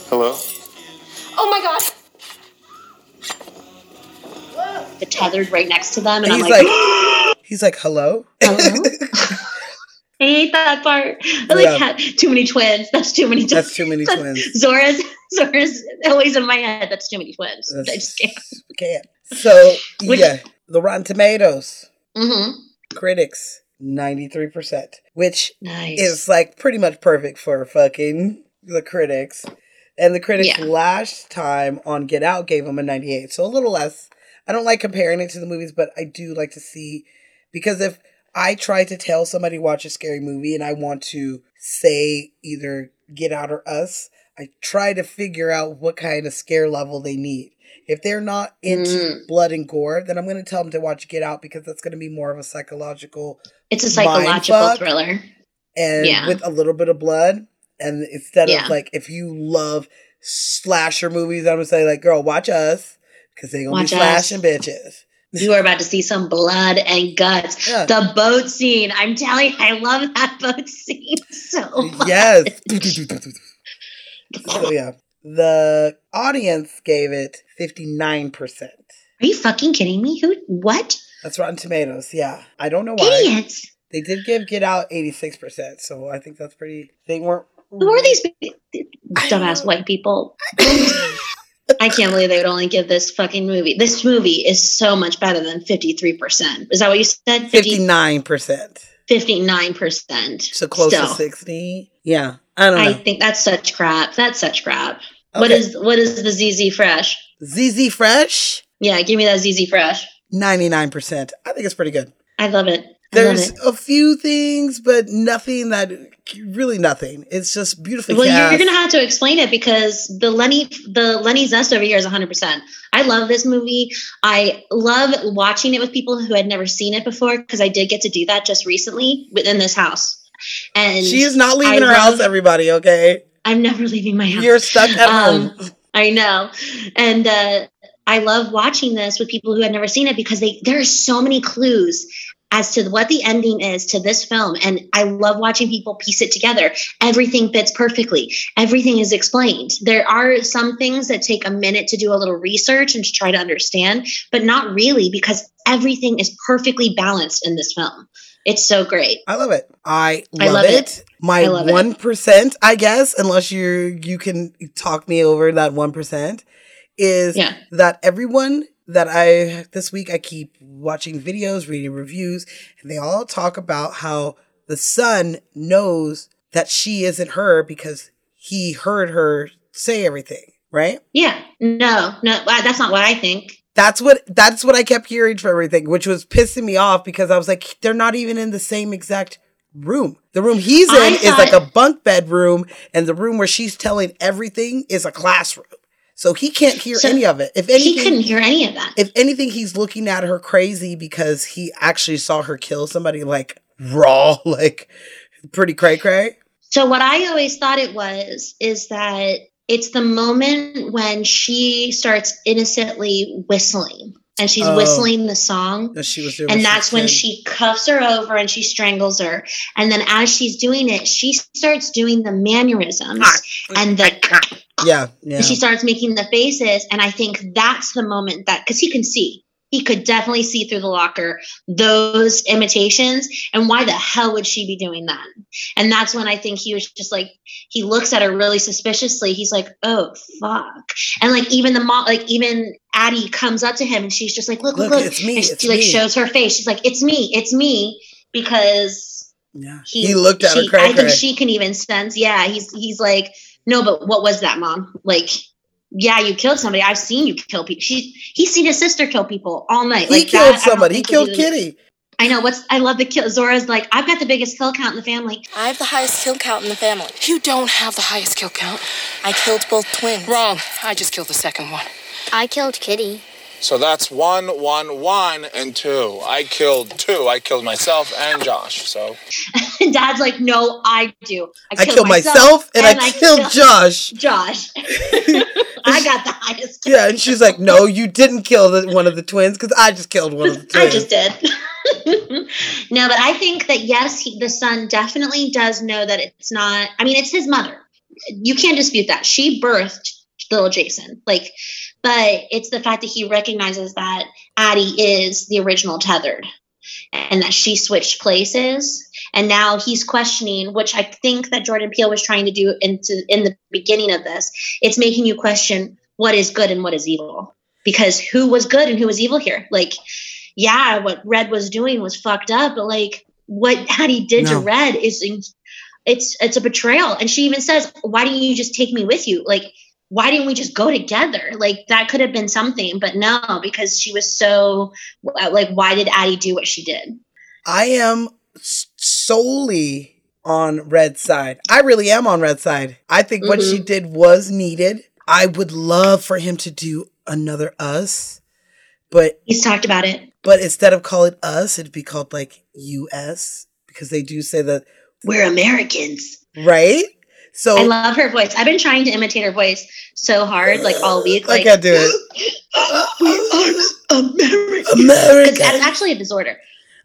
hello. Oh my god. The tethered right next to them, and, And I'm he's like, like, he's like, hello. Hello? I hate that part. I like Yeah. had too many twins. That's too many twins. That's too many twins. Zora's Zora's always in my head. That's too many twins. I just can't. Can't. So Which- yeah, the Rotten Tomatoes hmm critics ninety three percent, which Nice. is like pretty much perfect for fucking the critics. And the critics Yeah. last time on Get Out gave them a 98, so a little less. I don't like comparing it to the movies, but I do like to see because if I try to tell somebody watch a scary movie and I want to say either Get Out or Us, I try to figure out what kind of scare level they need. If they're not into Mm. blood and gore, then I'm going to tell them to watch Get Out because that's going to be more of a psychological it's a psychological thriller. and Yeah. with a little bit of blood. And instead Yeah. of like, if you love slasher movies, I'm gonna say like, girl, watch us because they're gonna Watch be us. slashing bitches. You are about to see some blood and guts. Yeah. The boat scene. I'm telling you, I love that boat scene so much. Yes. so oh, yeah, the audience gave it 59 percent. Are you fucking kidding me? Who? What? That's Rotten Tomatoes. Yeah, I don't know why Idiots. they did give Get Out 86 percent. So I think that's pretty. They weren't. Who are these dumbass white people? I can't believe they would only give this fucking movie. This movie is so much better than 53%. Is that what you said? 50, 59 percent. 59%. So close Still. to 60. Yeah, I don't know. I think that's such crap. That's such crap. What Okay. is what is the ZZ Fresh? ZZ Fresh. Yeah, give me that ZZ Fresh. 99%. I think it's pretty good. I love it. I love There's it. a few things, but nothing that really nothing. It's just beautifully Well, you're, cast. you're gonna have to explain it because the Lenny, the Lenny Zest over here is 100. percent I love this movie. I love watching it with people who had never seen it before because I did get to do that just recently within this house. And she is not leaving I her house, everybody, okay? I'm never leaving my house. You're stuck at Um, home. I know, and uh, I love watching this with people who had never seen it because they there are so many clues as to what the ending is to this film, and I love watching people piece it together. Everything fits perfectly. Everything is explained. There are some things that take a minute to do a little research and to try to understand, but not really because everything is perfectly balanced in this film. It's so great. I love it. I love, I love it. it. My I love it. one percent, I guess, unless you you can talk me over that one percent, is Yeah. that everyone that I this week I keep watching videos, reading reviews, and they all talk about how the son knows that she isn't her because he heard her say everything, right? Yeah. No, no, that's not what I think. That's what that's what I kept hearing from everything, which was pissing me off because I was like, they're not even in the same exact room. The room he's in I is like a bunk bed room, and the room where she's telling everything is a classroom. So he can't hear So any of it. If anything, He couldn't hear any of that. if anything, he's looking at her crazy because he actually saw her kill somebody like raw, like pretty cray cray. So what I always thought it was is that it's the moment when she starts innocently whistling and she's Oh. whistling the song. That she was doing. And that's when she cuffs her over and she strangles her. And then as she's doing it, she starts doing the mannerisms and the Yeah, yeah. and she starts making the faces. And I think that's the moment that because he can see. He could definitely see through the locker those imitations. And why the hell would she be doing that? And that's when I think he was just like, he looks at her really suspiciously. He's like, oh, fuck. And like, even the mom, like, even Addie comes up to him and she's just like, look, look, Look, look. it's me, And she it's like me. shows her face. She's like, it's me, it's me. Because yeah. he, He, looked at she, her cray I think she can even sense, yeah, he's, he's like, no, but what was that, mom? Like, yeah, you killed somebody. I've seen you kill people. She, he's seen his sister kill people all night. He like killed that, somebody. He killed Kitty. I know. What's I love the kill. Zora's like, I've got the biggest kill count in the family. I have the highest kill count in the family. You don't have the highest kill count. I killed both twins. Wrong. I just killed the second one. I killed Kitty. So that's one, one, one, and two. I killed two. I killed myself and Josh. So And Dad's like, no, I do. I killed myself and, I, killed Josh. Josh. I got the highest. Yeah, and she's like, "No, you didn't kill the, one of the twins because I just killed one of the I just did. no, but I think that yes, he, the son definitely does know that it's not. I mean, it's his mother. You can't dispute that. She birthed little Jason. Like, but it's the fact that he recognizes that Addie is the original tethered, and that she switched places. And now he's questioning, which I think that Jordan Peele was trying to do into in the beginning of this. It's making you question what is good and what is evil. Because who was good and who was evil here? Like, yeah, what Red was doing was fucked up, but like what Addie did to Red is it's it's a betrayal. And she even says, "Why do not you just take me with you? Like, why didn't we just go together? Like that could have been something, but no, because she was so uh, like, why did Addie do what she did? I am solely on red side. I really am on red side. I think what she mm-hmm. did was needed. I would love for him to do another Us, but He's talked about it. but instead of call it Us, it'd be called like US because they do say that We're Americans. right. So I love her voice. I've been trying to imitate her voice so hard, like all week. Like, I can't do it. we are Americans. America. Because that's actually a disorder.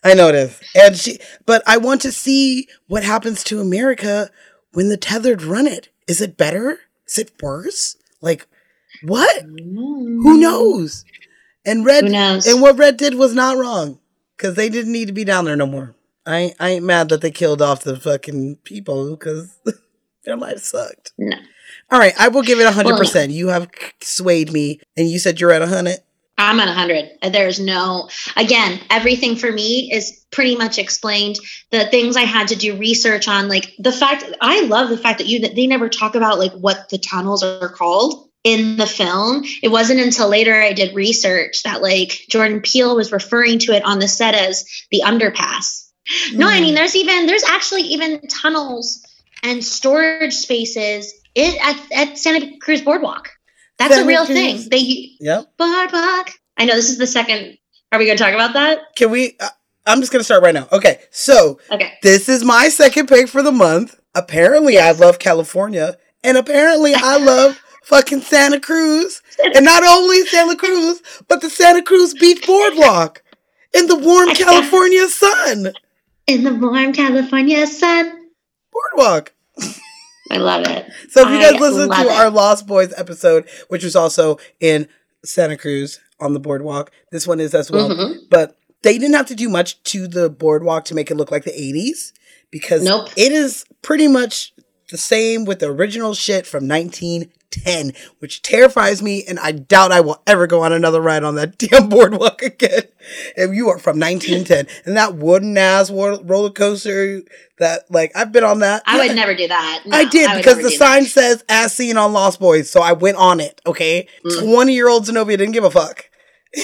I know it is. And she but I want to see what happens to America when the tethered run it. Is it better? Is it worse? Like what? Who mm. knows? And Red Who knows? and what Red did was not wrong. Cause they didn't need to be down there no more. I I ain't mad that they killed off the fucking people because their lives sucked. No. All right, I will give it hundred percent. You have swayed me, and you said you're at hundred. I'm at 100. There's no, again, everything for me is pretty much explained. The things I had to do research on, like the fact, I love the fact that you, they never talk about like what the tunnels are called in the film. It wasn't until later I did research that like Jordan Peele was referring to it on the set as the underpass. No, I mm. mean, there's even, there's actually even tunnels and storage spaces at, at Santa Cruz Boardwalk. That's Santa a real Cruz. thing. They, Yep. Boardwalk. I know this is the second. Are we going to talk about that? Can we? Uh, I'm just gonna start right now. Okay, so Okay. This is my second pick for the month. Apparently, I love California, and apparently, I love fucking Santa Cruz, and not only Santa Cruz, but the Santa Cruz Beach Boardwalk in the warm California sun. In the warm California sun. Boardwalk. I love it. So if you I guys listen to it. our Lost Boys episode, which was also in Santa Cruz on the boardwalk, this one is as well. Mhm. But they didn't have to do much to the boardwalk to make it look like the 80s because Nope. it is pretty much the same with the original shit from 1910, which terrifies me, and I doubt I will ever go on another ride on that damn boardwalk again. If you are from 1910 and that wooden ass roller coaster, that like I've been on that. I would never do that. No, I did would because the do that. sign says as seen on Lost Boys, so I went on it. Okay, Mm. twenty year old Zenobia didn't give a fuck.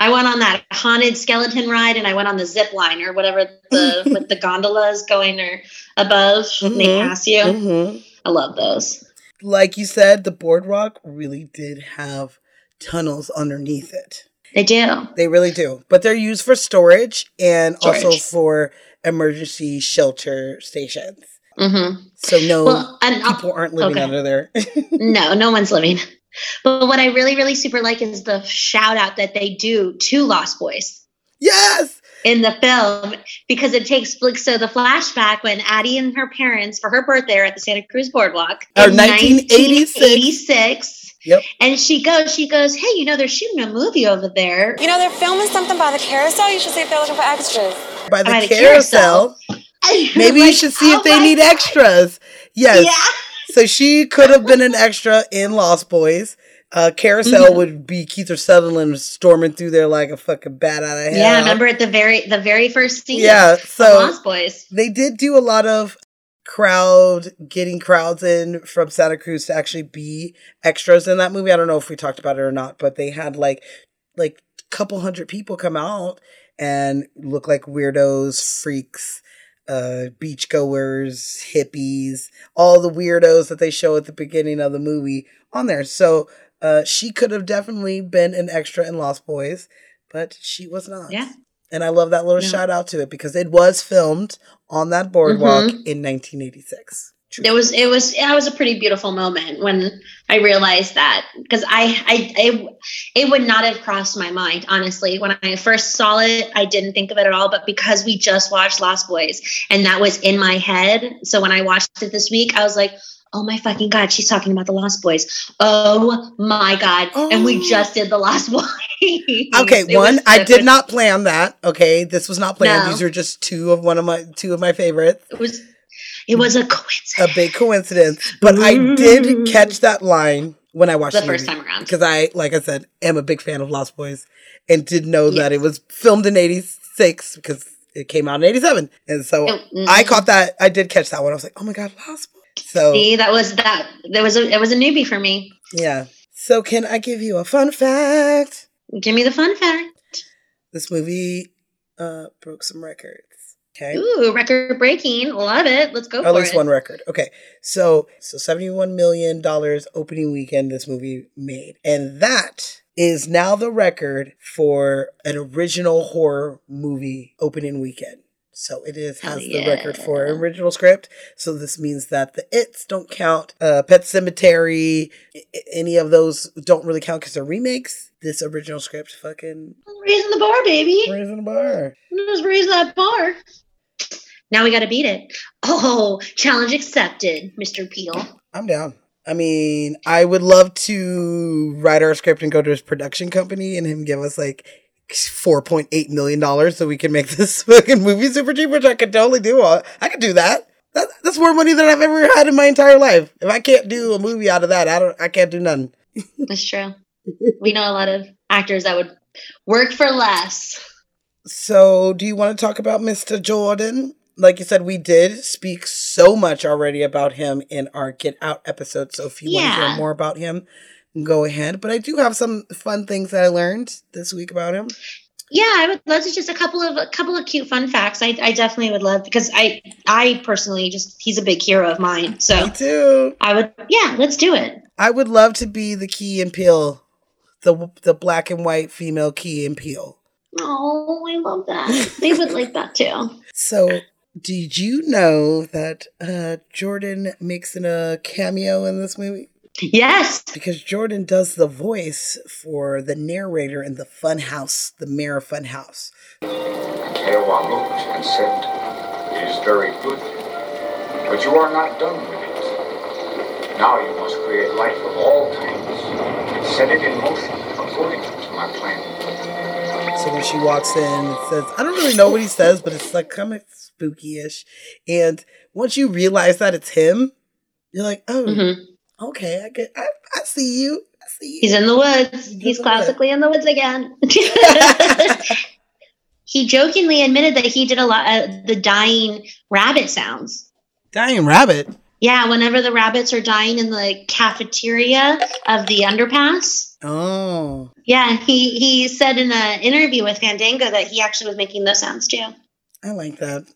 I went on that haunted skeleton ride, and I went on the zip line or whatever the with the gondolas going or above. and They pass you. Mhm. I love those. Like you said, the boardwalk really did have tunnels underneath it. They do. They really do, but they're used for storage and also for emergency shelter stations. Mm-hmm. So no Well, and people aren't living okay. under there. no, no one's living. But what I really, really super like is the shout out that they do to Lost Boys. yes, in the film because it takes like so the flashback when Addie and her parents for her birthday are at the Santa Cruz Boardwalk Or in 1986. 1986. Yep. And she goes, she goes, hey, you know they're shooting a movie over there. You know, they're filming something by the carousel. You should see if they're looking for extras. by the, By the carousel. Maybe you should see oh if they need God. extras. Yes. Yeah. So she could have been an extra in Lost Boys. Uh, Carousel Mm-hmm. would be Kiefer Sutherland storming through there like a fucking bat out of hell. Yeah, remember at the very the very first scene. Yeah, so Lost Boys. they did do a lot of crowd getting crowds in from Santa Cruz to actually be extras in that movie. I don't know if we talked about it or not, but they had like like a couple hundred people come out and look like weirdos, freaks, uh beachgoers, hippies, all the weirdos that they show at the beginning of the movie on there. So Uh, she could have definitely been an extra in Lost Boys, but she was not. Yeah. And I love that little No. shout out to it because it was filmed on that boardwalk Mhm. in 1986. It was it was it was a pretty beautiful moment when I realized that because I, I I it would not have crossed my mind honestly when I first saw it I didn't think of it at all but because we just watched Lost Boys and that was in my head so when I watched it this week I was like oh my fucking god she's talking about the Lost Boys oh my god and Oh. we just did the Lost Boys Okay, one, I did not plan that. Okay, this was not planned. No. These are just two of one of my two of my favorites. it was it was a coincidence A big coincidence, but I did catch that line when I watched the the first movie. time around because I, like I said, am a big fan of Lost Boys and did know that it was filmed in '86 because it came out in '87, and so mhm. I caught that. I did catch that one. I was like, oh my god, Lost Boys. So See, that was that. There was a it was a newbie for me. yeah. So can I give you a fun fact? Give me the fun fact. This movie uh, broke some records. Okay. Ooh, record breaking. Love it. Let's go At least it. one record. Okay. So so seventy one million dollars opening weekend this movie made. And that is now the record for an original horror movie opening weekend. So it is Hell has the record for original script. So this means that the its don't count. Uh, Pet Sematary, i- i- any of those don't really count because they're remakes. This original script, fucking Raising the bar, baby. raising the bar. Just raise that bar. Now we got to beat it. Oh, challenge accepted, Mr. Peele. I'm down. I mean, I would love to write our script and go to his production company and him give us like four point eight million dollars so we can make this fucking movie super cheap, which I could totally do. I could do that. that. That's more money than I've ever had in my entire life. If I can't do a movie out of that, I don't. I can't do nothing. That's true. we know a lot of actors that would work for less. So, do you want to talk about Mr. Jordan? Like you said, we did speak so much already about him in our Get Out episode. So, if you want to hear more about him, go ahead. But I do have some fun things that I learned this week about him. Yeah, I would love to just a couple of a couple of cute fun facts. I, I definitely would love because I I personally just he's a big hero of mine. So Me too. I would yeah, let's do it. I would love to be the Key and Peele, the the black and white female Key and Peele. Oh, I love that. They would like that too. So, did you know that uh, Jordan makes an, a cameo in this movie? Yes. Because Jordan does the voice for the narrator in the Funhouse, the Mayor of Funhouse. Tewa looked and said, It is very good, but you are not done with it. Now you must create life of all kinds and set it in motion according to my plan. So when she walks in, it says, I don't really know what he says, but it's like kind of spooky ish. And once you realize that it's him, you're like, oh, hmm okay, I get, I, I see you. I see you. He's in the woods. He's in He's the classically in the woods again. he jokingly admitted that he did a lot of the dying rabbit sounds. Dying rabbit. Yeah, whenever the rabbits are dying in the cafeteria of the underpass. Oh, Yeah, he he said in an interview with Fandango that he actually was making those sounds too. I like that.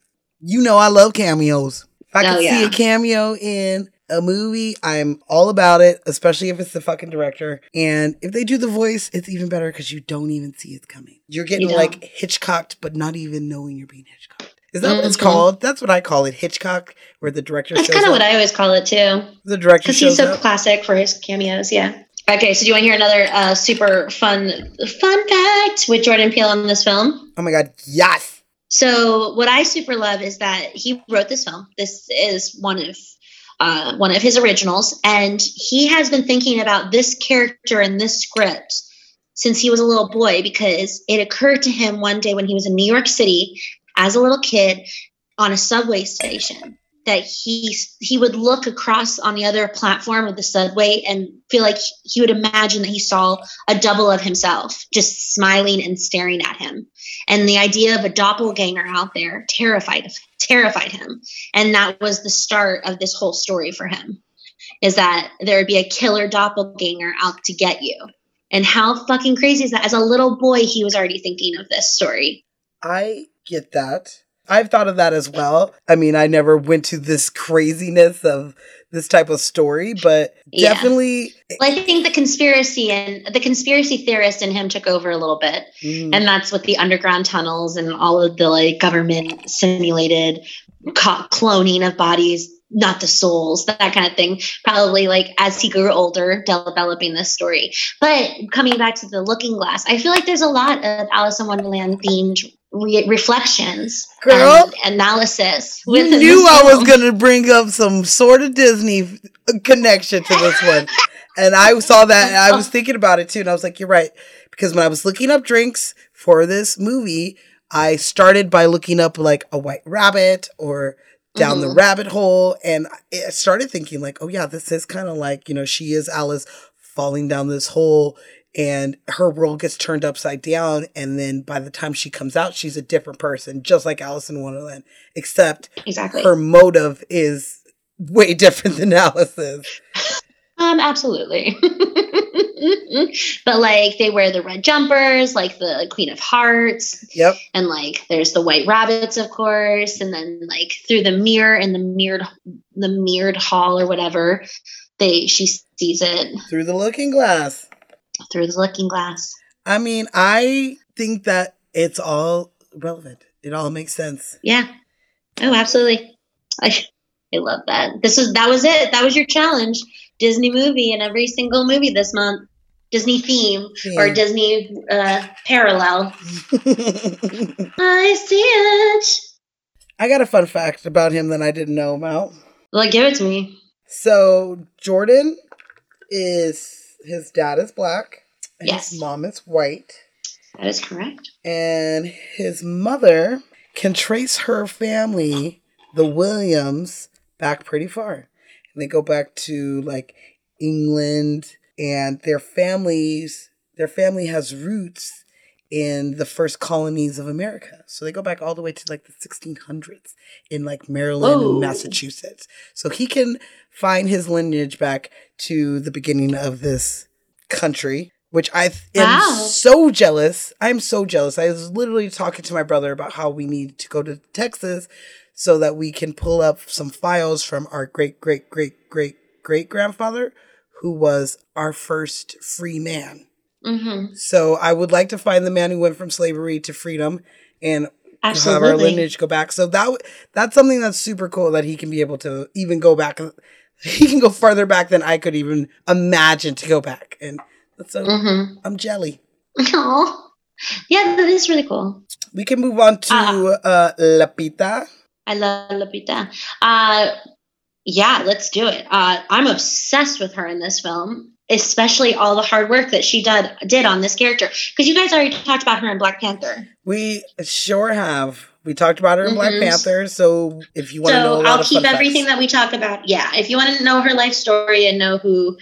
You know, I love cameos. If I Oh, can see a cameo in a movie, I'm all about it, especially if it's the fucking director. And if they do the voice, it's even better because you don't even see it coming. You're getting You like Hitchcocked, but not even knowing you're being Hitchcocked. Is that what it's Mhm. called? That's what I call it, Hitchcock, where the director That's kind of what I always call it too. the director Because he's so up. classic for his cameos, yeah. Okay, so do you want to hear another uh, super fun fun fact with Jordan Peele on this film? oh my god, yes! So what I super love is that he wrote this film. This is one of uh, one of his originals, and he has been thinking about this character in this script since he was a little boy because it occurred to him one day when he was in New York City as a little kid on a subway station that he he would look across on the other platform of the subway and feel like he would imagine that he saw a double of himself just smiling and staring at him. And the idea of a doppelganger out there terrified terrified him. And that was the start of this whole story for him is that there would be a killer doppelganger out to get you. And how fucking crazy is that? As a little boy he was already thinking of this story. I get that. I've thought of that as well. I mean, I never went to this craziness of this type of story, but Yeah. definitely Well, I think the conspiracy and the conspiracy theorist in him took over a little bit. mm, and that's with the underground tunnels and all of the like government simulated co- cloning of bodies not the souls that kind of thing probably like as he grew older developing this story but coming back to the looking glass i feel like there's a lot of alice in wonderland themed re- reflections Girl. and analysis you knew I was going to bring up some sort of Disney connection to this one. And I saw that and I was thinking about it too. And I was like, you're right. Because when I was looking up drinks for this movie, I started by looking up like a white rabbit or down the Mhm. rabbit hole. And I started thinking, like, oh, yeah, this is kind of like, you know, she is Alice falling down this hole and her world gets turned upside down. And then by the time she comes out, she's a different person, just like Alice in Wonderland, except exactly her motive is way different than Alice's. Um, absolutely. but like they wear the red jumpers, like the Queen of Hearts, Yep. and like there's the white rabbits, of course, and then like through the mirror in the mirrored the mirrored hall or whatever, they she sees it Through the looking glass. Through the looking glass. I mean, I think that it's all relevant. It all makes sense. Yeah. Oh, absolutely. I I love that. This is that was it. That was your challenge. Disney movie in every single movie this month. Disney theme or Disney uh, parallel. I see it. I got a fun fact about him that I didn't know about. Well, give it to me. So Jordan is his dad is black and Yes. his mom is white. That is correct. And his mother can trace her family, the Williams, back pretty far. And they go back to like England and their families their family has roots in the first colonies of America. So they go back all the way to like the 1600s in like Maryland Whoa. and Massachusetts. So he can find his lineage back to the beginning of this country, which I th- am Wow. so jealous. I'm so jealous. I was literally talking to my brother about how we need to go to Texas so that we can pull up some files from our great great great great great grandfather who was our first free man. Mm-hmm. So I would like to find the man who went from slavery to freedom and have our lineage go back. So that that's something that's super cool that he can be able to even go back. He can go farther back than I could even imagine to go back, and that's so Mm-hmm. I'm jelly. Oh, yeah, that is really cool. We can move on to uh, Lupita. I love Lupita. Uh, yeah, let's do it. Uh, I'm obsessed with her in this film, especially all the hard work that she did did on this character. Because you guys already talked about her in Black Panther. We sure have. We talked about her in Black Mhm. Panther. So if you want to know, a So lot I'll keep everything facts. that we talk about. Yeah, if you want to know her life story and know who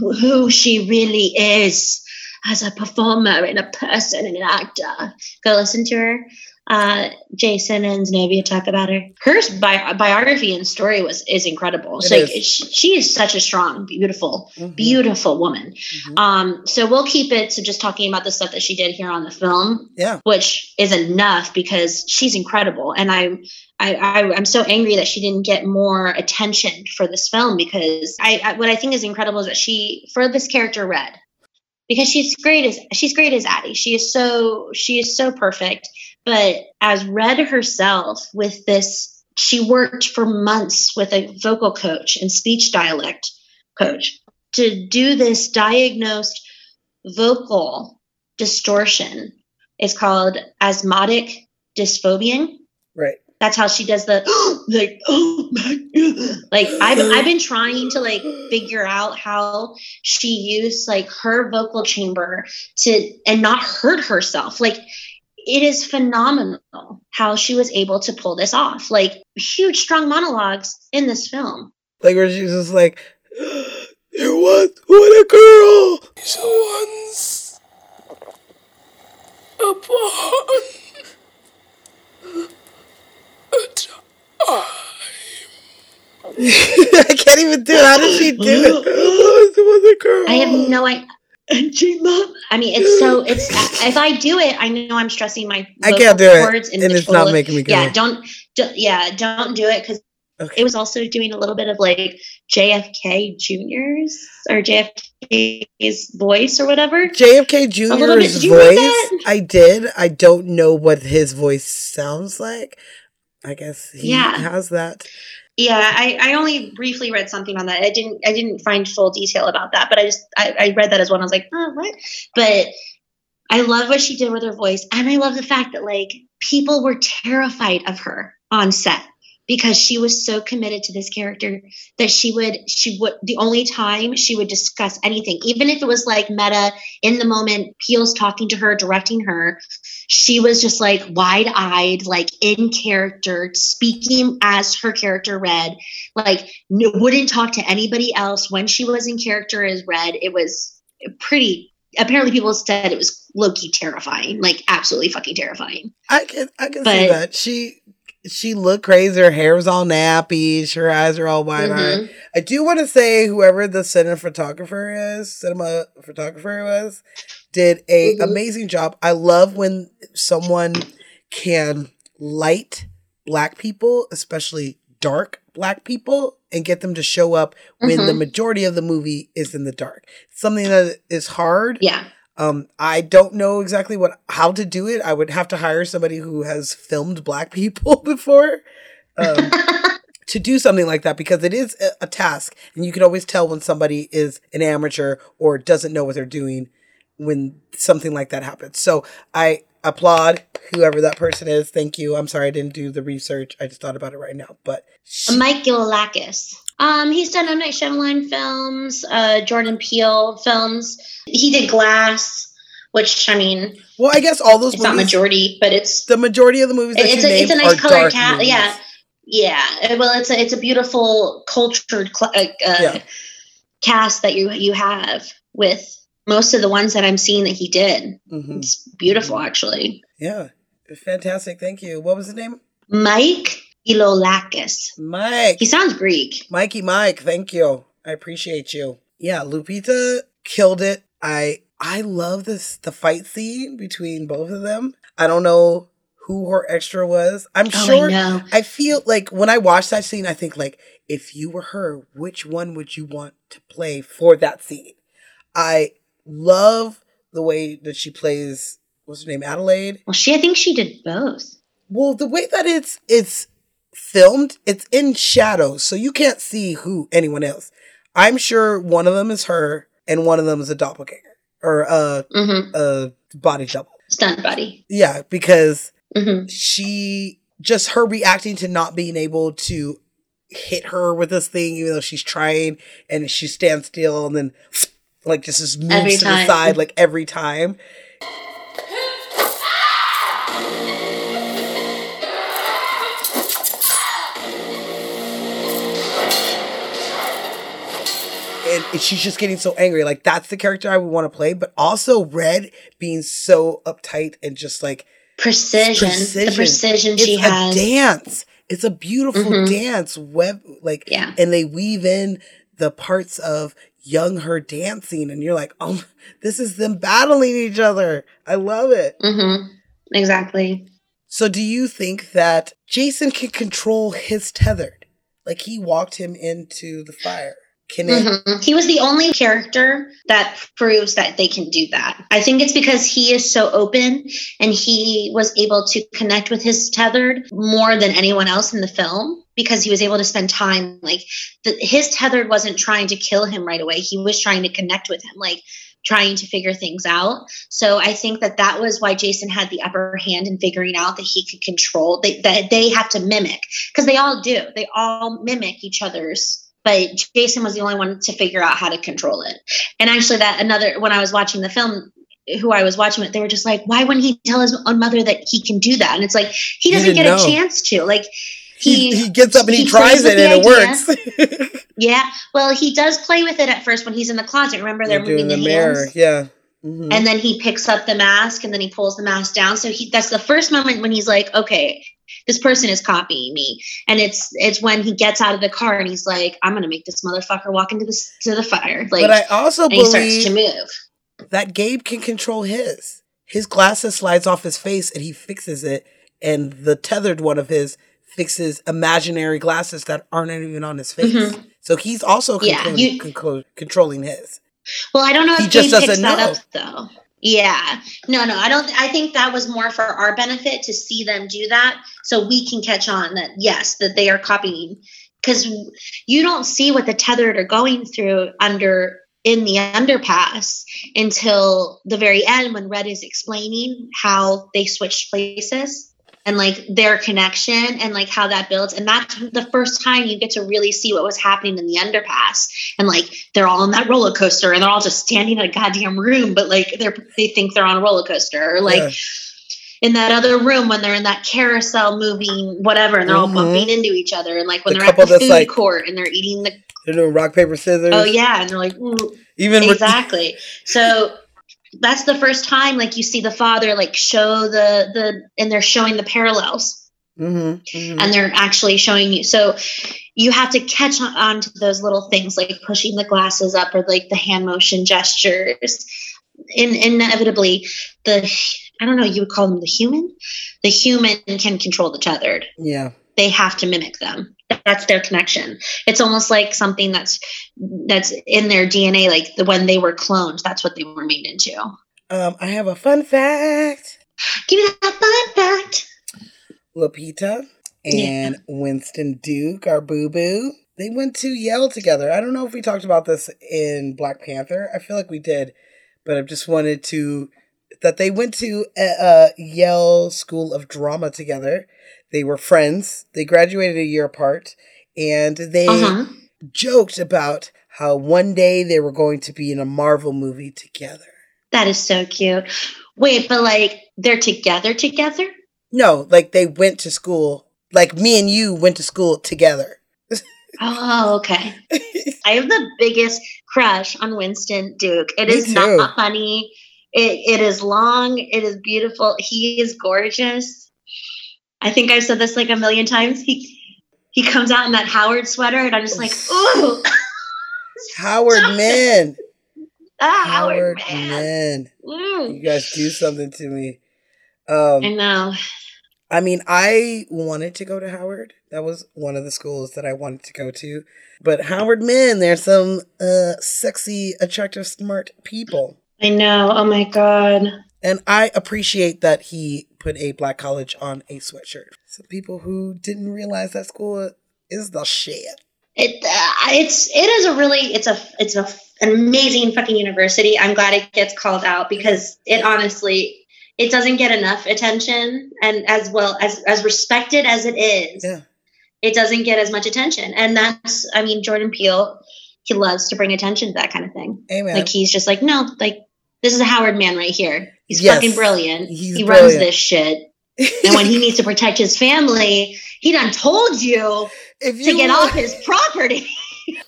who she really is as a performer and a person and an actor, go listen to her. Uh, Jason and Zenobia talk about her. Her bi- biography and story was is incredible. It So is. she, she is such a strong, beautiful, Mhm. beautiful woman. Mhm. Um, so we'll keep it to just talking about the stuff that she did here on the film Yeah. which is enough because she's incredible and I, I I I'm so angry that she didn't get more attention for this film because I, I what I think is incredible is that she for this character Red because she's great as she's great as Addie she is so she is so perfect but as Red herself with this she worked for months with a vocal coach and speech dialect coach to do this diagnosed vocal distortion It's called spasmodic dysphonia. Right. That's how she does the like oh my god. Like I've I've been trying to like figure out how she used like her vocal chamber to and not hurt herself. Like it is phenomenal how she was able to pull this off. Like huge strong monologues in this film. Like where she's just like, there was what a girl. Once upon a time. I can't even do it. How did she do it? There was a girl. I have no idea. And she, mom, I mean, it's so it's if I do it, I know I'm stressing my I can't do it, cords and it's not total- making me Good. Yeah, don't, do, yeah, don't do it because Okay. it was also doing a little bit of like JFK Junior's or JFK's voice or whatever. JFK little bit. Jr.'s Did you read voice. I did. I don't know what his voice sounds like. I guess he Yeah. has that. Yeah, I, I only briefly read something on that. I didn't I didn't find full detail about that, but I just I, I read that as well. I was like, oh, what? But I love what she did with her voice, and I love the fact that like people were terrified of her on set because she was so committed to this character that she would she would the only time she would discuss anything, even if it was like meta in the moment, Peele's talking to her, directing her, she was just like wide eyed, like in character, speaking as her character Red, like wouldn't talk to anybody else when she was in character as Red. It was pretty. Apparently, people said it was low key terrifying, like absolutely fucking terrifying. I can I can see that. She she looked crazy. Her hair was all nappy. Her eyes are all wide eyed. Mhm. I do want to say whoever the cinema photographer is, cinema photographer was, did a Mhm. amazing job. I love when someone can light black people, especially dark black people, and get them to show up when the Mhm. majority of the movie is in the dark. Something that is hard. Yeah, Um, I don't know exactly what how to do it. I would have to hire somebody who has filmed black people before um, to do something like that because it is a, a task, and you can always tell when somebody is an amateur or doesn't know what they're doing when something like that happens. So I applaud whoever that person is. Thank you. I'm sorry I didn't do the research. I just thought about it right now, but she- Mike Gioulakis. Um, he's done M Night Shyamalan films, uh, Jordan Peele films. He did Glass, which I mean, well, I guess all those it's not majority, but it's the majority of the movies that it's a, it's a nice color movies. Yeah, yeah. Well, it's a it's a beautiful cultured cl- uh, uh, Yeah. cast that you you have with most of the ones that I'm seeing that he did. Mhm. It's beautiful, actually. Yeah. Fantastic. Thank you. What was his name? Mike Gioulakis. Mike. He sounds Greek. Mikey Mike. Thank you. I appreciate you. Yeah, Lupita killed it. I I love this the fight scene between both of them. I don't know who her extra was. I'm Oh, sure I. I feel like when I watch that scene, I think like if you were her, which one would you want to play for that scene? I love the way that she plays what's her name? Adelaide. Well, she I think she did both. Well, the way that it's it's filmed, it's in shadows, so you can't see who anyone else. I'm sure one of them is her, and one of them is a doppelganger or a Mm-hmm. a body double. Stunt body. Yeah, because Mm-hmm. she just her reacting to not being able to hit her with this thing, even though she's trying, and she stands still, and then like just, just moves Every to the side like every time. and she's just getting so angry. Like that's the character I would want to play, but also Red being so uptight and just like Precision. The precision she it's has. dance. It's a beautiful Mhm. dance. Web like Yeah. and they weave in the parts of young her dancing, and you're like, oh, this is them battling each other. I love it. Mm-hmm. Exactly. So, do you think that Jason can control his tethered? Like he walked him into the fire. Can it? Mhm. He was the only character that proves that they can do that. I think it's because he is so open and he was able to connect with his tethered more than anyone else in the film because he was able to spend time like the, his tethered wasn't trying to kill him right away. He was trying to connect with him, like trying to figure things out. So I think that that was why Jason had the upper hand in figuring out that he could control they, that they have to mimic because they all do. They all mimic each other's but Jason was the only one to figure out how to control it. And actually, that another when I was watching the film, who I was watching it, they were just like, "Why wouldn't he tell his own mother that he can do that?" And it's like he doesn't get know. a chance to. Like He, he he gets up and he, he tries it and it idea. works. yeah, well, he does play with it at first when he's in the closet. Remember, they're They're moving the, the mirror. Yeah. Mhm. And then he picks up the mask and then he pulls the mask down. So he that's the first moment when he's like, okay, this person is copying me. And it's it's when he gets out of the car and he's like, I'm gonna make this motherfucker walk into the to the fire. Like but I also and he starts to believe move. that Gabe can control his. His glasses slides off his face and he fixes it, and the tethered one of his fixes imaginary glasses that aren't even on his face. Mhm. So he's also Yeah, controlling, you- control- controlling his. Well, I don't know He if just picks doesn't that know. up though. Yeah. No, no, I don't I think that was more for our benefit to see them do that so we can catch on that yes, that they are copying cuz you don't see what the tethered are going through under in the underpass until the very end when Red is explaining how they switched places and like their connection and like how that builds and that's the first time you get to really see what was happening in the underpass and like they're all on that roller coaster and they're all just standing in a goddamn room but like they're they think they're on a roller coaster or like Yeah. in that other room when they're in that carousel moving whatever and they're all Mhm. bumping into each other and like when The they're at the food like- court and they're eating the They're doing rock, paper, scissors. oh yeah and they're like "Ooh." Even exactly so that's the first time like you see the father like show the the and they're showing the parallels. Mm-hmm, and they're actually showing you so you have to catch on, on to those little things like pushing the glasses up or like the hand motion gestures. In, inevitably the i don't know you would call them the human? The human can control the tethered. Yeah. They have to mimic them that's their connection it's almost like something that's that's in their dna like the when they were cloned that's what they were made into Um, I have a fun fact. give me that fun fact Lupita Yeah. and Winston Duke, our boo boo, they went to Yale together. I don't know if we talked about this in Black Panther. I feel like we did, but I just wanted to that they went to a, a Yale School of Drama together. They were friends. They graduated a year apart, and they uh-huh joked about how one day they were going to be in a Marvel movie together. that is so cute wait but like they're together together No, like they went to school. Like me and you went to school together. Oh, okay. I have the biggest crush on Winston Duke. It Me is too. not funny. It, it is long. It is beautiful. He is gorgeous. I think I've said this like a million times. He he comes out in that Howard sweater, and I'm just like, ooh, Howard Man. ah, Howard Howard, man. Mm. You guys do something to me. Um, I know. I mean, I wanted to go to Howard. That was one of the schools that I wanted to go to. But Howard Men, there's some uh, sexy, attractive, smart people. I know. Oh my god. And I appreciate that he put a black college on a sweatshirt. Some people who didn't realize that school is the shit. It uh, it's it is a really it's a it's a an amazing fucking university. I'm glad it gets called out because it honestly it doesn't get enough attention and as well as as respected as it is. Yeah. It doesn't get as much attention. And that's I mean Jordan Peele he loves to bring attention to that kind of thing. Amen. Like he's just like no, like this is a Howard man right here. He's Yes. fucking brilliant. He's he runs this shit. and when he needs to protect his family, he done told you if to get want- off his property.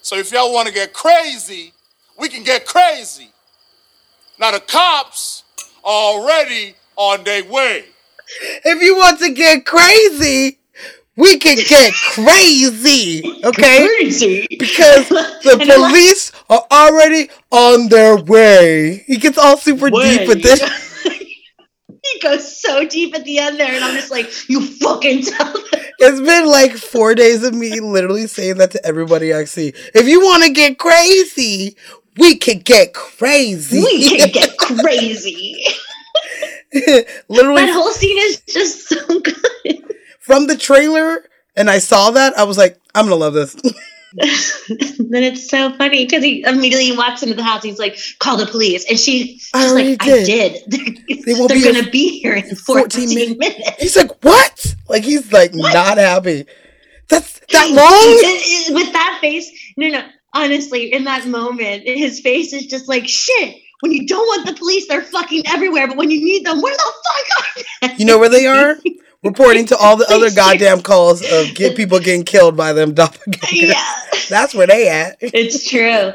So if y'all want to get crazy, we can get crazy. Now the cops are already on their way. if you want to get crazy, we can get crazy. Okay? Crazy. Because the And I'm like- police are already on their way. He gets all super deep with this. He goes so deep at the end there, and I'm just like, you fucking tell them. It's been like four days of me literally saying that to everybody I see. If you want to get crazy, we can get crazy. We can get crazy. literally That whole scene is just so good. from the trailer, and I saw that, I was like, I'm gonna love this. then it's so funny because he immediately walks into the house. He's like, "Call the police," and she's I just already like, "I did. did. They They're be gonna be here in 14, 14 minutes. minutes." He's like, what? Like he's like not happy. That's that long? with that face, no, no. Honestly, in that moment, his face is just like shit. When you don't want the police, they're fucking everywhere. But when you need them, where the fuck are they? You know where they are? Reporting to all the other goddamn calls of get people getting killed by them doppelgangers. yeah, That's where they at. it's true.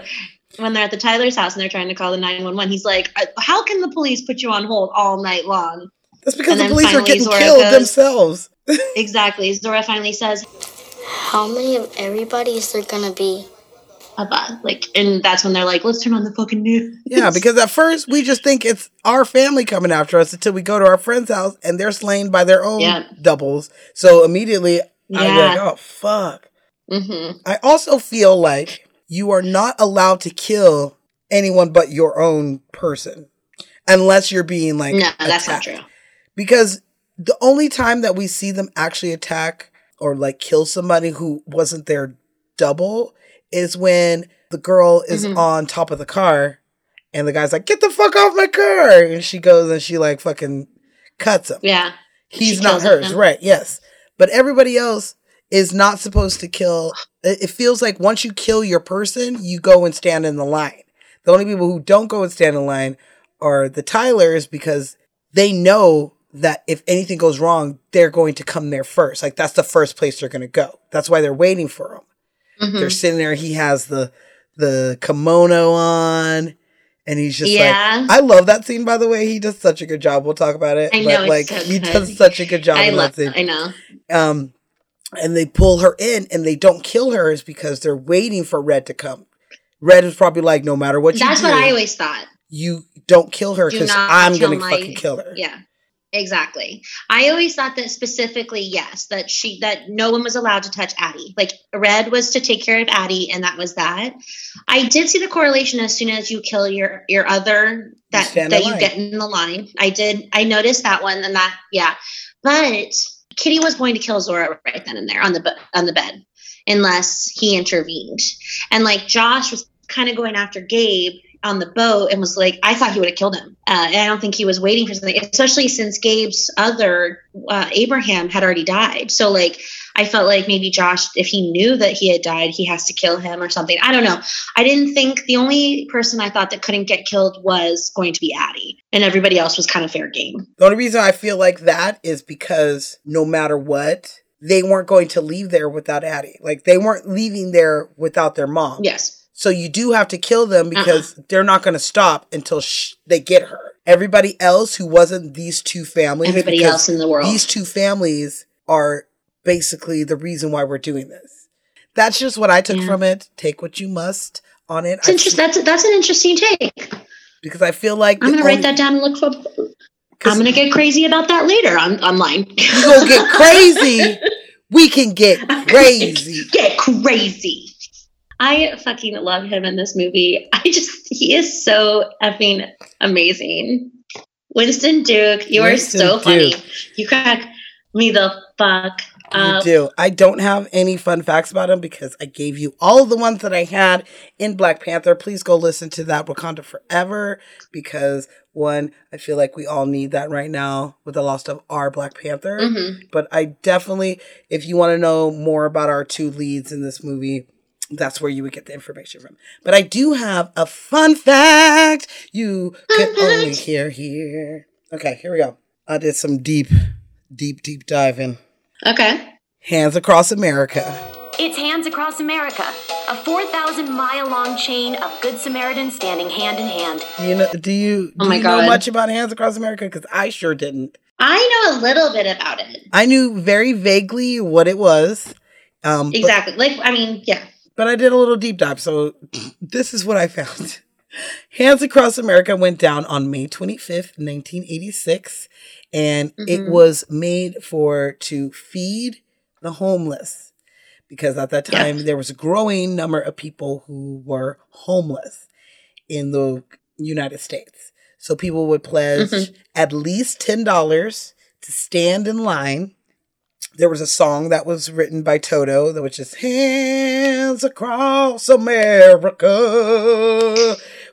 When they're at the Tyler's house and they're trying to call the 911, he's like, "Uh, How can the police put you on hold all night long? That's because And the police are getting Zora killed goes- themselves. Exactly. Zora finally says, How many of everybody is there gonna be? Papa. Like, and that's when they're like, let's turn on the fucking news. Yeah, because at first we just think it's our family coming after us until we go to our friend's house and they're slain by their own Yeah. doubles. So immediately I'm Yeah. like, oh fuck. hmm I also feel like you are not allowed to kill anyone but your own person unless you're being like No, that's not attacked. true. because the only time that we see them actually attack or like kill somebody who wasn't their double is when the girl is Mhm. on top of the car and the guy's like, "Get the fuck off my car!" and she goes and she like fucking cuts him. Yeah. He's She not hers, him. right? Yes, but everybody else is not supposed to kill. It feels like once you kill your person, you go and stand in the line. The only people who don't go and stand in line are the Tylers because they know that if anything goes wrong, they're going to come there first. Like that's the first place they're going to go. That's why they're waiting for him. Mhm. They're sitting there. He has the the kimono on, and he's just Yeah. like, I love that scene. By the way, he does such a good job. We'll talk about it. I but know, like so he good. does such a good job. I love. that. I know. Um, and they pull her in, and they don't kill her is because they're waiting for Red to come. Red is probably like, no matter what you That's do, what I always thought. you don't kill her because I'm gonna my- fucking kill her. Yeah. Exactly. I always thought that specifically, yes, that she that no one was allowed to touch Addie. Like Red was to take care of Addie, and that was that. I did see the correlation as soon as you kill your your other that stand that you line. get in the line. I did. I noticed that one, and that yeah. But Kitty was going to kill Zora right then and there on the on the bed, unless he intervened. And like Josh was kind of going after Gabe on the boat and was like, I thought he would have killed him. Uh, and I don't think he was waiting for something, especially since Gabe's other uh, Abraham had already died. So like, I felt like maybe Josh, if he knew that he had died, he has to kill him or something. I don't know. I didn't think the only person I thought that couldn't get killed was going to be Addie, and everybody else was kind of fair game. The only reason I feel like that is because no matter what, they weren't going to leave there without Addie. Like they weren't leaving there without their mom. Yes. So you do have to kill them Uh-uh. because they're not going to stop until sh- they get her. Everybody else who wasn't these two families, Everybody else in the world. these two families are basically the reason why we're doing this. That's just what I took Yeah. from it. Take what you must on it. It's I interest- that's that's an interesting take. because I feel like I'm gonna write that down and look for. I'm gonna get crazy about that later on online. You gonna get crazy? we can get crazy. get crazy. I fucking love him in this movie. I just he is so effing amazing. Winston Duke, you Winston are so funny. You crack me the fuck You up. do. I don't have any fun facts about him because I gave you all the ones that I had in Black Panther. Please go listen to that Wakanda Forever because one, I feel like we all need that right now with the loss of our Black Panther. Mhm. But I definitely, if you want to know more about our two leads in this movie, that's where you would get the information from. But I do have a fun fact you can only hear here. Okay, here we go. I did some deep, deep, deep diving. Okay. Hands Across America. It's Hands Across America, a 4,000 mile long chain of Good Samaritans standing hand in hand. You know, do you, Oh do my you know much about Hands Across America? Because I sure didn't. I know a little bit about it. I knew very vaguely what it was. Um, but- Exactly. like I mean, yeah. But I did a little deep dive. So this is what I found. Hands Across America went down on May 25th, 1986, and it Mhm. was made for to feed the homeless because at that Yeah. time there was a growing number of people who were homeless in the United States. So people would pledge Mhm. at least $10 to stand in line there was a song that was written by Toto, that was just "Hands Across America,"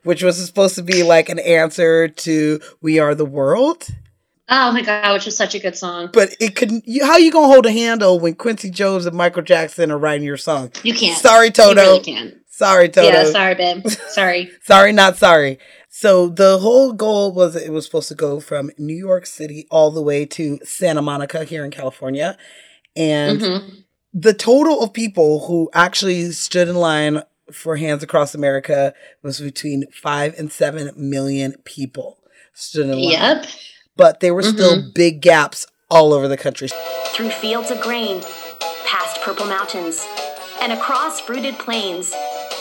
which was supposed to be like an answer to "We Are the World." Oh my god, which was such a good song. But it could you, how are you gonna hold a handle when Quincy Jones and Michael Jackson are writing your song? You can't. Sorry, Toto. You really can't. Sorry, Toto. Yeah, sorry, babe. Sorry. sorry, not sorry. So the whole goal was it was supposed to go from New York City all the way to Santa Monica here in California, and Mhm. the total of people who actually stood in line for Hands Across America was between five and seven million people stood in line. Yep. But there were still big gaps all over the country. Through fields of grain, past purple mountains, and across fruited plains,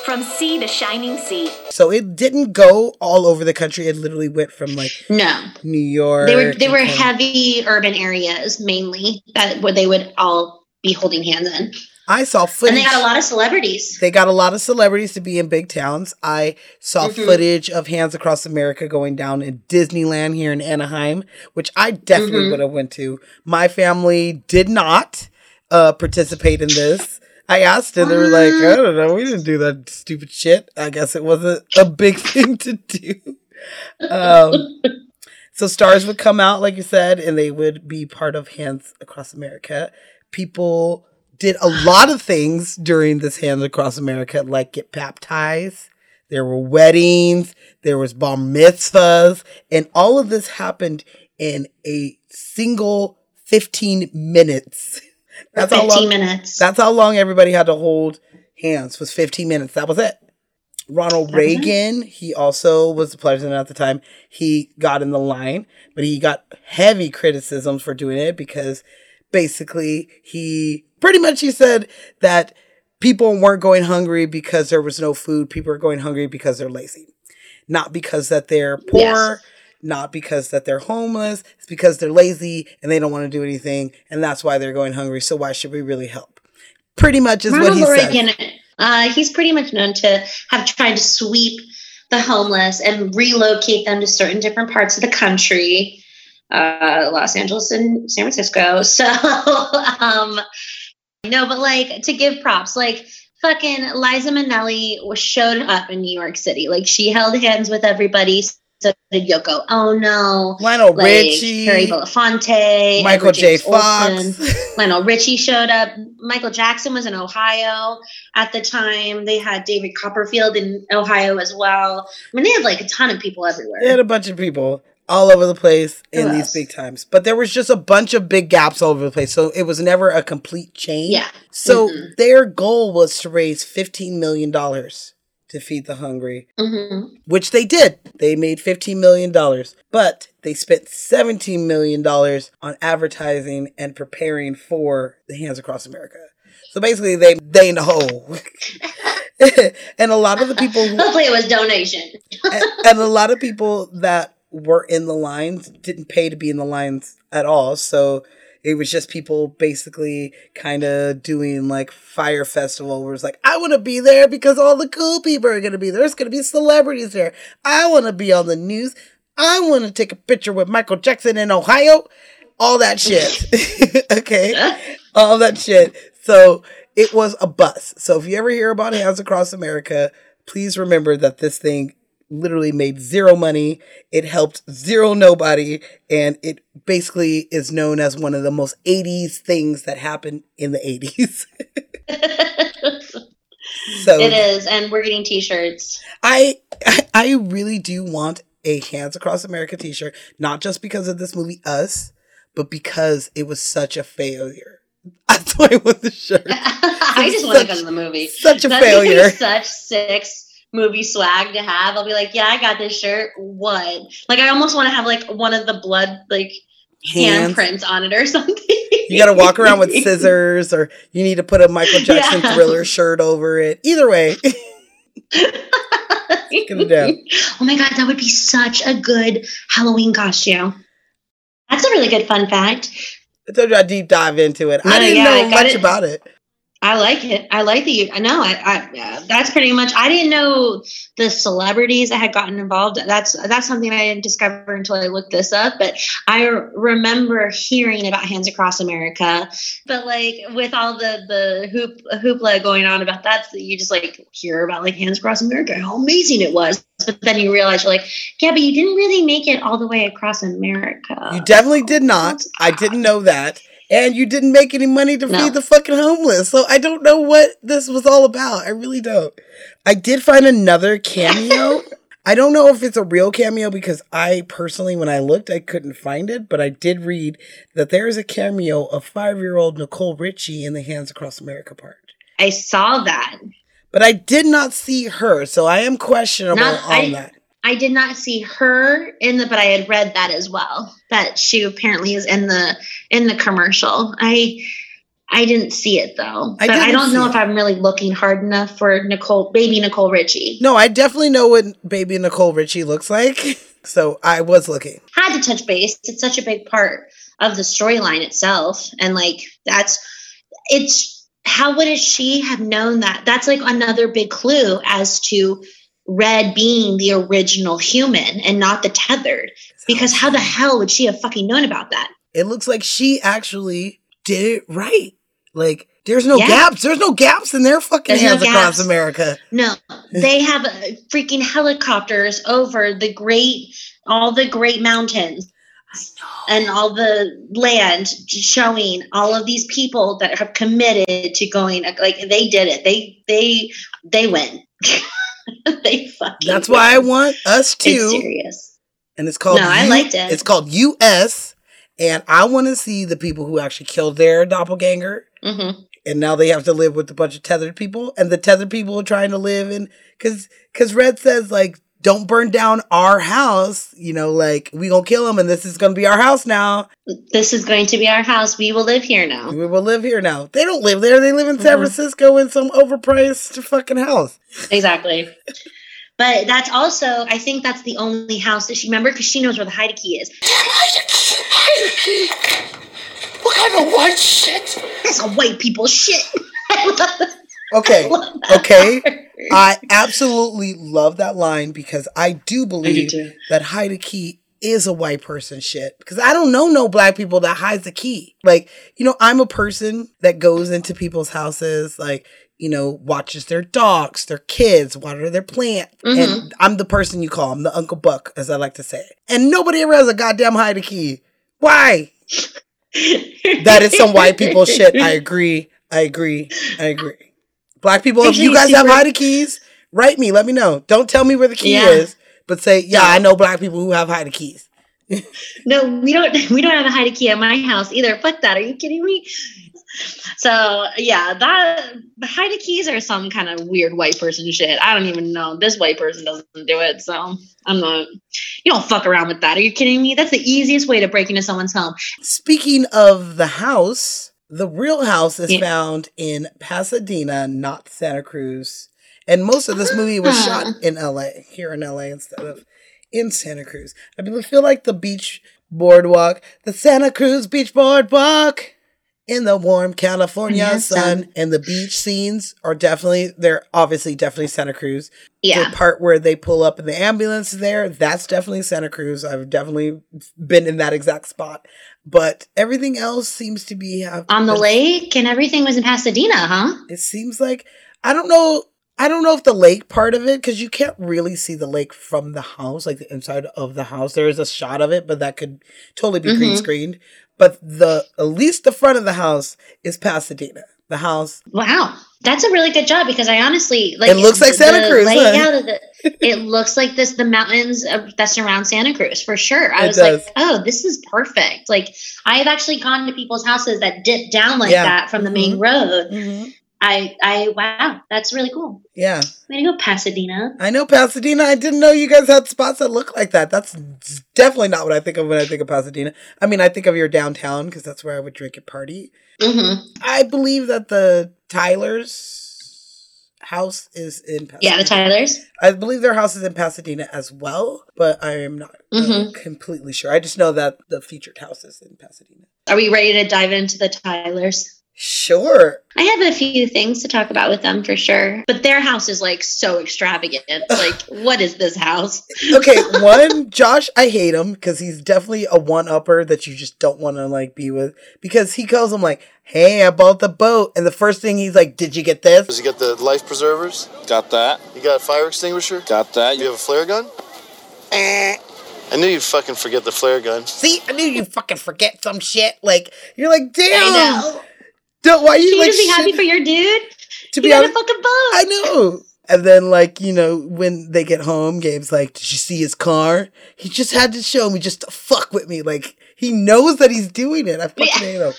from sea to shining sea. So it didn't go all over the country. It literally went from like No. New York. They were they were and- heavy urban areas mainly that where they would all be holding hands in. I saw footage. And they got a lot of celebrities. They got a lot of celebrities to be in big towns. I saw Mhm. footage of Hands Across America going down in Disneyland here in Anaheim, which I definitely Mhm. would have went to. My family did not uh, participate in this. I asked and they were like, I don't know, we didn't do that stupid shit. I guess it wasn't a big thing to do. Um, so stars would come out, like you said, and they would be part of Hands Across America. People did a lot of things during this Hands Across America, like get baptized. There were weddings, there was bar mitzvahs, and all of this happened in a single 15 minutes. That's how long, minutes. That's how long everybody had to hold hands was 15 minutes. That was it. Ronald That was it. Reagan, he also was the president at the time. He got in the line, but he got heavy criticisms for doing it because basically he pretty much he said that people weren't going hungry because there was no food. People are going hungry because they're lazy. Not because that they're poor, Yes. Not because that they're homeless. It's because they're lazy and they don't want to do anything and that's why they're going hungry. So why should we really help? Pretty much is what Ronald he said. Uh, he's pretty much known to have tried to sweep the homeless and relocate them to certain different parts of the country, uh, Los Angeles and San Francisco. So, um, no, but like to give props, like fucking Liza Minnelli was showed up in New York City. Like she held hands with everybody. Did Yoko Ono, Lionel like, Richie, Harry Belafonte, Michael J. Fox. Olsen. Lionel Richie showed up. Michael Jackson was in Ohio at the time. They had David Copperfield in Ohio as well. I mean, they had like a ton of people everywhere. They had a bunch of people all over the place in these big times. But there was just a bunch of big gaps all over the place. So it was never a complete chain. Yeah. So Mhm. their goal was to raise $15 million to feed the hungry, Mhm. which they did. They made $15 million. But they spent $17 million on advertising and preparing for the Hands Across America. So basically, they they in the hole. and a lot of the people who Hopefully, it was donation. and, and a lot of people that were in the lines didn't pay to be in the lines at all. So it was just people basically kind of doing like Fyre Festival where it's like, I want to be there because all the cool people are going to be there. There's going to be celebrities there. I want to be on the news. I want to take a picture with Michael Jackson in Ohio. All that shit. okay. All that shit. So it was a bus. So if you ever hear about Hands Across America, please remember that this thing literally made zero money. It helped zero nobody. And it basically is known as one of the most 80s things that happened in the 80s. so It is, and we're getting T-shirts. I I really do want a Hands Across America t-shirt, not just because of this movie Us, but because it was such a failure. That's why I want the shirt. I just want to Such- go to the movie. such a failure. Such six movie swag to have. I'll be like, yeah, I got this shirt. What? Like, I almost want to have like one of the blood like Hands. handprints on it or something. You got to walk around with scissors, or you need to put a Michael Jackson Yeah. Thriller shirt over it. Either way. Oh my god, that would be such a good Halloween costume. That's a really good fun fact. I told you I deep dive into it. I didn't yeah, know much it. about it. I like it. I like the. I know. I. I that's pretty much. I didn't know the celebrities that had gotten involved. That's that's something I didn't discover until I looked this up. But I remember hearing about Hands Across America. But like with all the the hoop hoopla going on about that, you just like hear about like Hands Across America, how amazing it was. But then you realize you're like, yeah, but you didn't really make it all the way across America. You definitely did not. I didn't know that. And you didn't make any money to No. feed the fucking homeless. So I don't know what this was all about. I really don't. I did find another cameo. I don't know if it's a real cameo because I personally, when I looked, I couldn't find it. But I did read that there is a cameo of five year old Nicole Richie in the Hands Across America part. I saw that. But I did not see her. So I am questionable Not- on I- that. I did not see her in the, but I had read that as well. That she apparently is in the in the commercial. I I didn't see it though. I But I, didn't don't know see if. I'm really looking hard enough for Nicole, baby Nicole Richie. No, I definitely know what baby Nicole Richie looks like. So I was looking. Had to touch base. It's such a big part of the storyline itself, and like that's it's how would she have known that? That's like another big clue as to Red being the original human and not the tethered. Because how the hell would she have fucking known about that? It looks like she actually did it right. Like there's no Yeah. gaps. There's no gaps in their fucking There's no hands across. America. No, they have uh, freaking helicopters over the great, all the great mountains and all the land showing all of these people that have committed to going like they did it. They they they win. they fucking That's why I want us to. It's serious. And it's called No, I U- liked it. It's called US. And I want to see the people who actually killed their doppelganger. Mm-hmm. And now they have to live with a bunch of tethered people. And the tethered people are trying to live in because because Red says like don't burn down our house. You know, like we gonna kill them, and this is gonna be our house now. This is going to be our house. We will live here now. We will live here now. They don't live there. They live in San Mhm. Francisco in some overpriced fucking house. Exactly. But that's also, I think that's the only house that she remember because she knows where the hide key is. What kind of white shit? That's a white people shit. Okay. Okay. I absolutely love that line because I do believe too. that hide a key is a white person shit. Because I don't know no black people that hides a key. Like, you know, I'm a person that goes into people's houses, like, you know, watches their dogs, their kids, water their plant. And mm-hmm. I'm the person you call. I'm the Uncle Buck, as I like to say. And nobody ever has a goddamn hide a key. Why? That is some white people shit. I agree. I agree. I agree. Black people, if you guys have hide keys, write me. Let me know. Don't tell me where the key Yeah. is, but say, yeah, I know black people who have hide keys. No, we don't. We don't have a hide key at my house either. Fuck that. Are you kidding me? So yeah, that the hide keys are some kind of weird white person shit. I don't even know. This white person doesn't do it, so I'm not. You don't fuck around with that. Are you kidding me? That's the easiest way to break into someone's home. Speaking of the house, the real house is Yeah. found in Pasadena, not Santa Cruz. And most of this movie was Ah. shot in LA, here in LA instead of in Santa Cruz. I mean, feel like the beach boardwalk, the Santa Cruz beach boardwalk in the warm California Yes, sun um, and the beach scenes are definitely they're obviously definitely Santa Cruz. Yeah. The part where they pull up in the ambulance there, that's definitely Santa Cruz. I've definitely been in that exact spot. But everything else seems to be have On the lake and everything was in Pasadena, huh? It seems like I don't know. I don't know if the lake part of it because you can't really see the lake from the house, like the inside of the house. There is a shot of it, but that could totally be green Mhm. screened. But the at least the front of the house is Pasadena. The house Wow, that's a really good job because I honestly like It looks like Santa the Cruz, huh? Of the, it looks like this the mountains of, that surround Santa Cruz for sure. I It was does. like, oh, this is perfect. Like I have actually gone to people's houses that dip down like Yeah. that from the main Mhm. road. I I wow, that's really cool. yeah. Way to go, Pasadena. I know Pasadena. I didn't know you guys had spots that look like that. That's definitely not what I think of when I think of Pasadena. I mean, I think of your downtown because that's where I would drink and party. hmm I believe that the Tyler's house is in Pasadena. Yeah, the Tylers. I believe their house is in Pasadena as well, but I am not uh, Mhm. completely sure. I just know that the featured house is in Pasadena. Are we ready to dive into the Tylers? Sure. I have a few things to talk about with them for sure, but their house is like so extravagant. Like, what is this house? Okay, one, Josh, I hate him because he's definitely a one upper that you just don't want to like be with because he calls him like, "Hey, I bought the boat," and the first thing he's like, "Did you get this?" Does he get the life preservers? Got that. You got a fire extinguisher? Got that. You have a flare gun? Eh. I knew you'd fucking forget the flare gun. See, I knew you fucking forget some shit. Like you're like, damn. Don't, why are you you like be happy shit- for your dude? to You be honest? a fucking boat. I know. And then, like, you know, when they get home, Gabe's like, Did you see his car? He just had to show me just to fuck with me. Like, he knows that he's doing it. I fucking Yeah. hate him.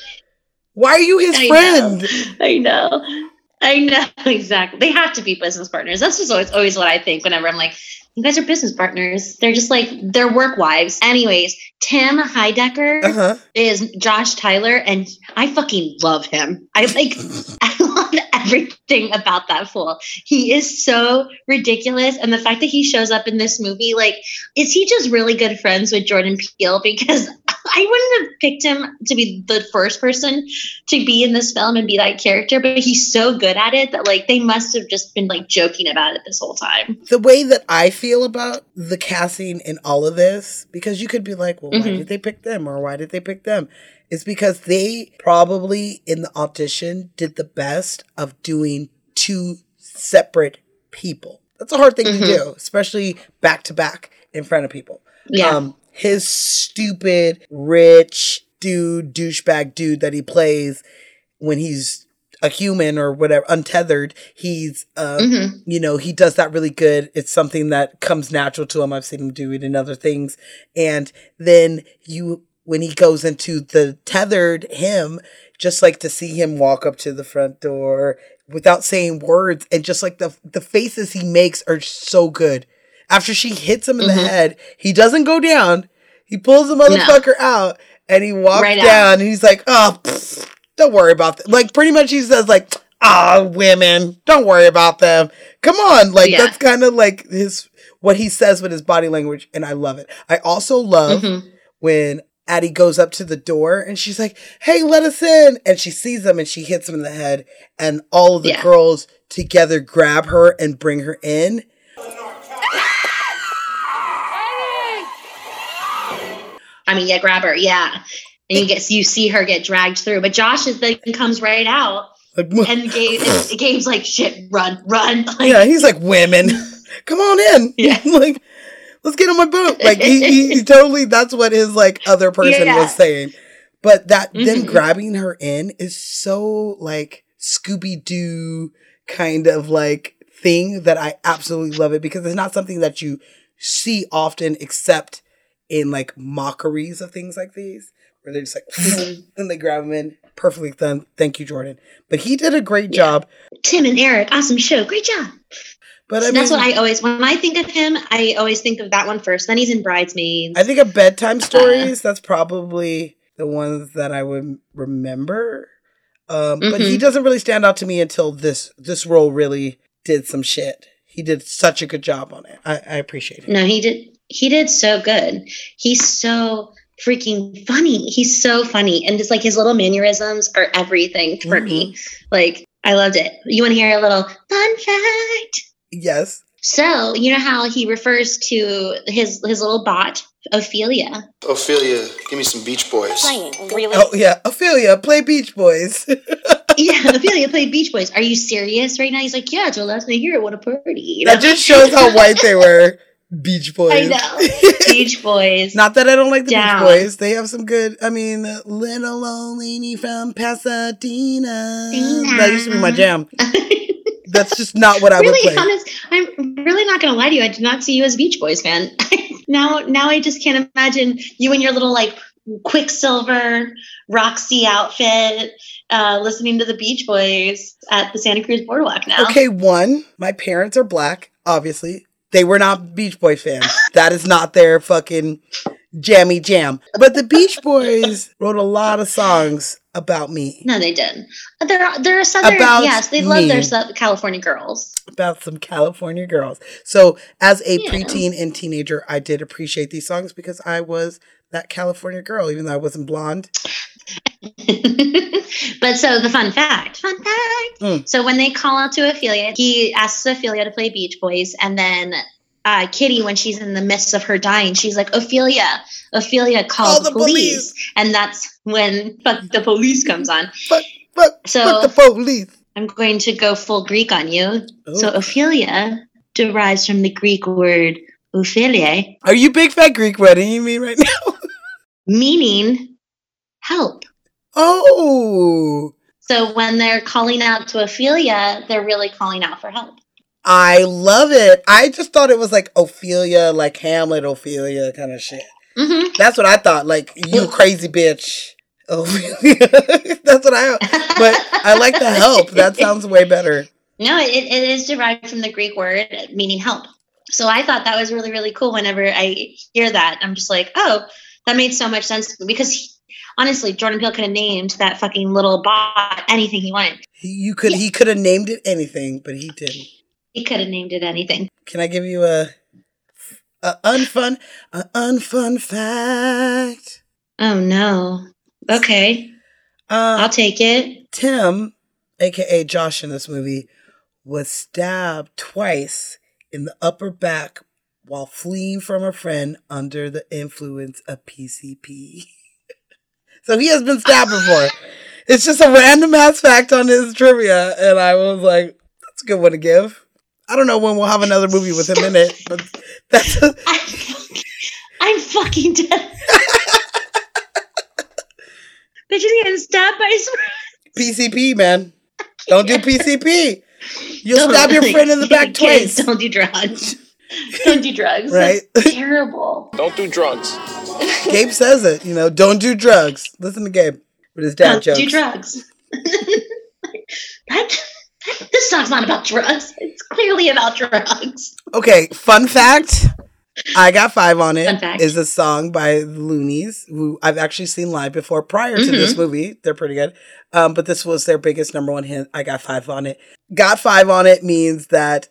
Why are you his I friend? know. I know. I know exactly. They have to be business partners. That's just always, always what I think whenever I'm like, You guys are business partners. They're just like they're work wives. Anyways, Tim Heidecker Uh-huh. is Josh Tyler, and I fucking love him. I like, I love everything about that fool. He is so ridiculous, and the fact that he shows up in this movie, like, is he just really good friends with Jordan Peele? Because I wouldn't have picked him to be the first person to be in this film and be that character, but he's so good at it that like they must have just been like joking about it this whole time. the way that I feel about the casting in all of this, because you could be like, well, why Mhm. did they pick them or why did they pick them? It's because they probably in the audition did the best of doing two separate people. That's a hard thing Mhm. to do, especially back to back in front of people. Yeah. Um, his stupid, rich dude, douchebag dude that he plays when he's a human or whatever, untethered, he's, um, Mhm. you know, he does that really good. It's something that comes natural to him. I've seen him do it in other things. And then you, when he goes into the tethered him, just like to see him walk up to the front door without saying words and just like the the faces he makes are so good. After she hits him in Mhm. the head, he doesn't go down. He pulls the motherfucker out and he walks Right out. down and he's like, "Oh, pfft, don't worry about that." Like pretty much he says like, "Ah, women, don't worry about them. Come on." Like Yeah. that's kind of like his what he says with his body language and I love it. I also love Mhm. when Addie goes up to the door and she's like, "Hey, let us in!" And she sees him and she hits him in the head, and all of the Yeah. girls together grab her and bring her in. I mean, yeah, grab her, yeah. And you get you see her get dragged through, but Josh is then comes right out, Like, and Gabe, Gabe's like, "Shit, run, run!" Like, yeah, he's like, "Women, come on in!" Yeah. like, let's get on my boat. Like he, he, he totally. That's what his like other person Yeah. was saying. But that them Mhm. grabbing her in is so like Scooby Doo kind of like thing that I absolutely love it because it's not something that you see often except in like mockeries of things like these where they're just like Mm-hmm. and they grab him in perfectly done. Thank you, Jordan. But he did a great job. Tim and Eric, awesome show, great job. But I mean, that's what I always when I think of him, I always think of that one first. Then he's in Bridesmaids. I think of bedtime stories. that's probably the ones that I would remember. Um, But he Mhm. doesn't really stand out to me until this this role really did some shit. He did such a good job on it. I, I appreciate it. No, he did. He did so good. He's so freaking funny. He's so funny, and just like his little mannerisms are everything for me. Mm-hmm. Like I loved it. You want to hear a little fun fact? Yes. So you know how he refers to his his little bot Ophelia. Ophelia, give me some Beach Boys. Playing, really? Oh yeah, Ophelia, play Beach Boys. yeah, Ophelia played Beach Boys. Are you serious right now? He's like, yeah, it's our last night here. What a party! You that just shows how white they were. Beach Boys. I know. Beach Boys. Not that I don't like the Down. Beach Boys. They have some good. I mean, little old lady from Pasadena. That used to be my jam. That's just not what I would really play. honest i'm really not gonna lie to you i did not see you as a beach boys fan now now i just can't imagine you in your little like quiksilver roxy outfit uh listening to the beach boys at the santa cruz boardwalk now Okay, one, my parents are black, obviously. They were not Beach Boys fans. that is not their fucking jammy jam. But the Beach Boys wrote a lot of songs about me, no they didn't they're they're southern About yes they love their me. Sou- california girls about some California girls. So, as a Yeah. preteen and teenager, I did appreciate these songs because I was that California girl, even though I wasn't blonde. but so the fun fact, fun fact. Mm. So when they call out to Ophelia, he asks Ophelia to play Beach Boys, and then uh, Kitty, when she's in the midst of her dying, she's like, Ophelia, Ophelia, call, Call the, the police. and that's when "Fuck the Police" comes on. Fuck, fuck, So- fuck the police. I'm going to go full Greek on you. So Ophelia derives from the Greek word Ophelia, Are you big fat Greek wedding you mean right now? meaning help. oh, So when they're calling out to Ophelia, they're really calling out for help. I love it. I just thought it was like Ophelia, like Hamlet, Ophelia kind of shit. hmm That's what I thought. Like you crazy bitch. Ophelia. That's what I. But I like the help. That sounds way better. No, it, it is derived from the Greek word meaning help. So I thought that was really, really cool. Whenever I hear that, I'm just like, oh, that made so much sense because he, honestly, Jordan Peele could have named that fucking little bot anything he wanted. He, you could he could have named it anything, but he didn't. He could have named it anything. Can I give you a a unfun a unfun fact? Oh no. Okay, Uh, I'll take it. Tim, aka Josh in this movie, was stabbed twice in the upper back while fleeing from a friend under the influence of PCP. so he has been stabbed before. It's just a random ass fact on his trivia, and I was like, that's a good one to give. I don't know when we'll have another movie with him in it, but that's a, I'm fucking dead. Bitch is getting stabbed by his friend. PCP, man. Don't do PCP. You'll Don't- stab your friend in the back twice. Don't do drugs. don't do drugs. Right. That's terrible. Don't do drugs. Gabe says it, you know, don't do drugs. Listen to Gabe with his dad Don't jokes. do drugs. that, that, this song's not about drugs. It's clearly about drugs. Okay, fun fact. I got five on it. Fun fact. Is a song by the Luniz, who I've actually seen live before prior to this Mhm. movie. They're pretty good. Um, but this was their biggest number one hit. I got five on it. Got five on it means that